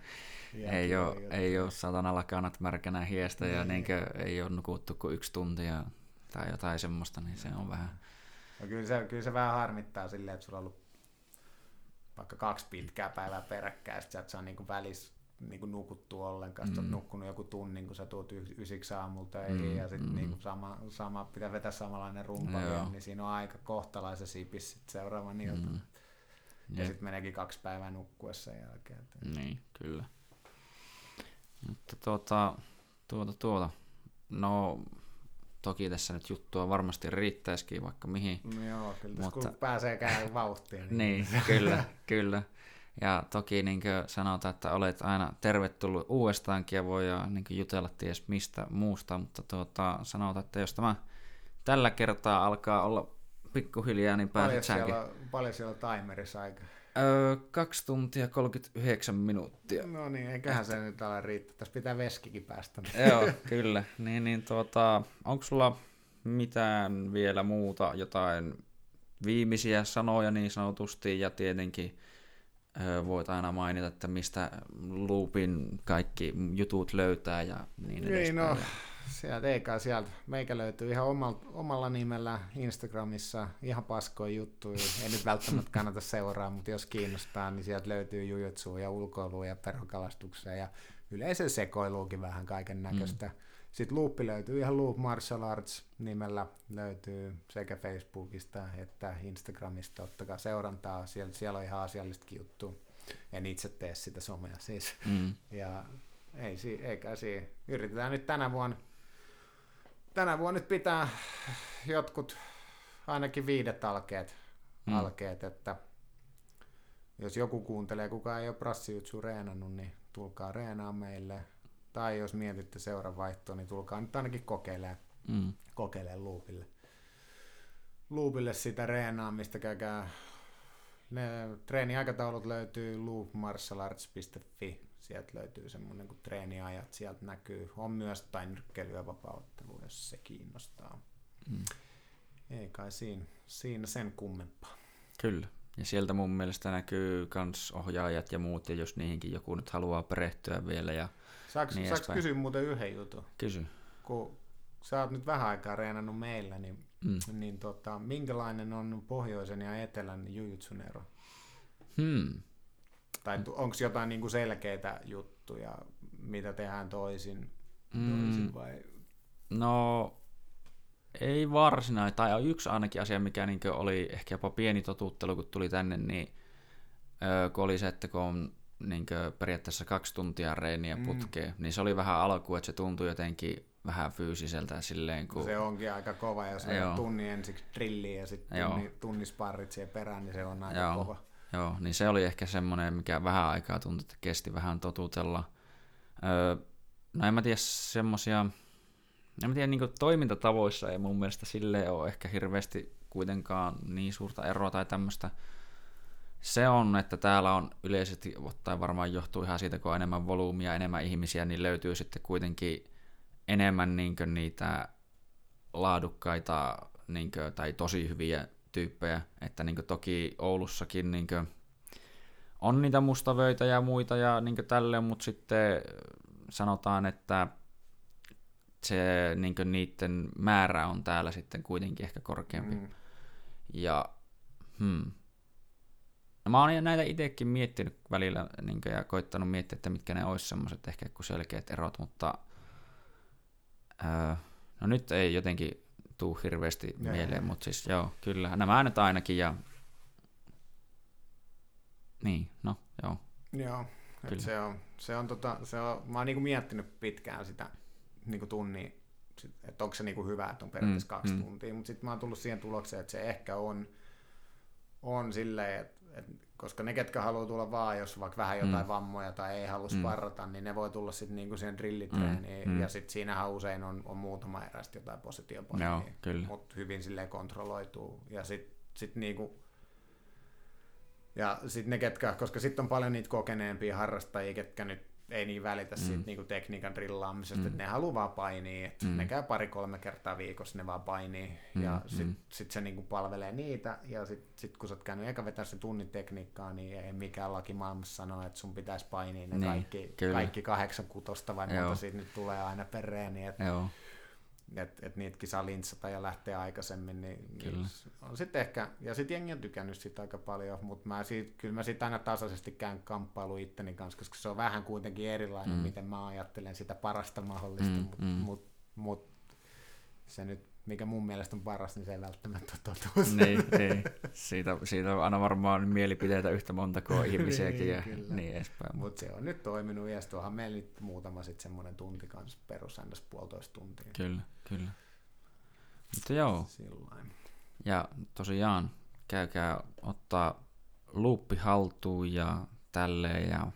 Ja ei, ole, ei ole satana lakanat märkänä hiestä niin. ja niinkö ei ole nukuttu kuin yksi tunti ja, tai jotain semmoista, niin se on vähän... No kyllä, se, kyllä se vähän harmittaa silleen, että sulla on ollut vaikka kaksi pitkää päivää peräkkäin, ja että saa niin välissä niin kuin nukuttu ollenkaan. Mm. Oot nukkunut joku tunnin, kun sä tuut ysiksi aamulta mm. ja sitten mm. niin sama, sama, pitää vetää samanlainen rumpa vielä, niin siinä on aika kohtalaisen sipis sit seuraavan iltana. Mm. Ja sitten meneekin kaksi päivää nukkua sen jälkeen. Niin, kyllä. Mutta tuota, tuota, tuota. No, toki tässä nyt juttua varmasti riittäisikin vaikka mihin. No joo, kyllä mutta... kun pääsee käymään vauhtiin. [laughs] Niin, niin kyllä, kyllä. Ja toki niin sanotaan, että olet aina tervetullut uudestaankin ja voi niin jutella ties mistä muusta, mutta tuota, sanotaan, että jos tämä tällä kertaa alkaa olla pikkuhiljaa, niin pääset paljon siellä, paljon siellä timerissa aika? Öö, 2 tuntia 39 minuuttia. No niin, eiköhän että... se nyt ala riittää. Tässä pitää veskikin päästä. Joo, kyllä. Niin, niin tuota, onko sulla mitään vielä muuta, jotain viimeisiä sanoja niin sanotusti, ja tietenkin voit aina mainita, että mistä Loopin kaikki jutut löytää ja niin edespäin. Niin, no, sieltä eikä sieltä. Meikä löytyy ihan omalla, omalla nimellä Instagramissa ihan paskoja juttuja. Ei nyt välttämättä kannata seuraa, mutta jos kiinnostaa, niin sieltä löytyy jujutsua ja ulkoilua ja perhokalastuksea ja yleisen sekoiluukin vähän kaiken näköistä. Mm. Sitten Loop löytyy ihan Loop Martial Arts nimellä, löytyy sekä Facebookista että Instagramista, ottakaa seurantaa, siellä, siellä on ihan asiallistakin juttua. En itse tee sitä somea siis. Mm. Ja ei, eikä siinä. Yritetään nyt tänä vuonna tänä vuonna nyt pitää jotkut ainakin viidet alkeet, mm. alkeet että jos joku kuuntelee, kuka ei ole prassijutsu reenannut, niin tulkaa reenaa meille. Tai jos mietitte seuran vaihtoa, niin tulkaa nyt ainakin kokeilemaan, mm. kokeilemaan loopille. Loopille sitä reenaamista, käykää ne treeniaikataulut löytyy loopmartialarts.fi sieltä löytyy semmoinen kuin treeniajat, sieltä näkyy. On myös jotain nyrkkeilyä vapauttelu, jos se kiinnostaa. Mm. Ei kai siinä, siinä sen kummempaa. Kyllä. Ja sieltä mun mielestä näkyy myös ohjaajat ja muut, ja jos niihinkin joku nyt haluaa perehtyä vielä. Ja saaks, niin saaks kysyä muuten yhden jutun? Kysy. Kun sä oot nyt vähän aikaa reenannut meillä, niin, mm. niin tota, minkälainen on pohjoisen ja etelän jujutsun ero? Hmm. Tai onko jotain niin kuin selkeitä juttuja, mitä tehdään toisin, mm. toisin vai? No ei varsinaisesti, tai yksi ainakin asia, mikä niin oli ehkä jopa pieni totuttelu, kun tuli tänne, niin kun oli se, että kun on niin periaatteessa kaksi tuntia reeniä mm. putkeen, mm. niin se oli vähän alku, että se tuntui jotenkin vähän fyysiseltä silleen. Kun... Se onkin aika kova, jos on tunni ensiksi drilliä ja sitten tunni, tunnisparrit siihen perään, niin se on aika Joo. kova. Joo, niin se oli ehkä semmoinen, mikä vähän aikaa tuntui, että kesti vähän totutella. Öö, no en mä tiedä semmosia, en mä tiedä niin toimintatavoissa ei mun mielestä sille ole ehkä hirveästi kuitenkaan niin suurta eroa tai tämmöistä. Se on, että täällä on yleisesti ottaen varmaan johtuu ihan siitä, kun on enemmän volyymia, enemmän ihmisiä, niin löytyy sitten kuitenkin enemmän niin niitä laadukkaita niin kuin, tai tosi hyviä tyyppejä, että niin toki Oulussakin niin on niitä mustavöitä ja muita ja niin tälleen, mutta sitten sanotaan, että se niin niiden määrä on täällä sitten kuitenkin ehkä korkeampi. Mm. Ja hmm. No, mä oon näitä itsekin miettinyt välillä niin ja koittanut miettiä, että mitkä ne olisi semmoiset ehkä kuin selkeät erot, mutta öö, no nyt ei jotenkin tuu hirveästi ja, mieleen, mutta siis joo, kyllä. Nämä nyt ainakin ja... Niin, no, joo. Joo, että se on, se on, tota, se on, mä oon niinku miettinyt pitkään sitä niinku tunnia, että onko se niinku hyvä, että on periaatteessa mm, kaksi mm. tuntia, mutta sitten mä oon tullut siihen tulokseen, että se ehkä on, on silleen, että, että koska ne, ketkä haluaa tulla vaan, jos vaikka vähän jotain mm. vammoja tai ei halua mm. sparrata, mm. niin ne voi tulla sitten niinku siihen drillitreeniin, mm. mm. ja sitten siinähän usein on, on muutama erästä jotain positiopainia, mutta hyvin silleen kontrolloituu, ja sitten sit niinku, ja sitten ne, ketkä, koska sitten on paljon niitä kokeneempia harrastajia, ketkä nyt ei niin välitä mm. siitä niinku tekniikan drillaamisesta, mm. että ne haluaa vaan painia, että mm. ne käy pari-kolme kertaa viikossa, ne vaan painii, mm. ja sitten mm. sit se niinku palvelee niitä, ja sitten sit kun sä oot käynyt eka vetää se tunnin tekniikkaa, niin ei mikään laki maailmassa sano, että sun pitäisi painia ne niin, kaikki, kaikki kahdeksan kutosta, vai monta siitä nyt tulee aina perään, niin että että et niitäkin saa lintsata ja lähteä aikaisemmin, niin, niin on sitten ehkä, ja sitten jengi on tykännyt sitä aika paljon, mutta mä siitä, kyllä mä sitten aina tasaisesti käyn kamppailu itteni kanssa, koska se on vähän kuitenkin erilainen, mm. miten mä ajattelen sitä parasta mahdollista, mm, mutta mm. mut, mut, se nyt mikä mun mielestä on paras, niin se ei välttämättä ole totuus. [laughs] Niin, niin. Siitä, siitä on aina varmaan mielipiteitä yhtä monta kuin [laughs] niin, ihmisiäkin ja kyllä. niin edespäin. Mutta se on nyt toiminut ja sitten onhan meillä nyt muutama sitten semmoinen tunti kanssa perussäännössä puolitoista tuntia. Kyllä, kyllä. Mutta joo. Sillain. Ja tosiaan käykää ottaa luuppi haltuun ja tälleen ja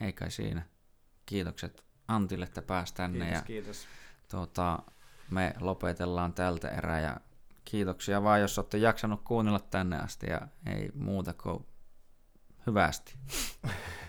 ei kai siinä. Kiitokset Antille, että pääsi tänne. Kiitos, ja, kiitos. Tuota, me lopetellaan tältä erää ja kiitoksia vaan, jos olette jaksanut kuunnella tänne asti ja ei muuta kuin hyvästi. [laughs]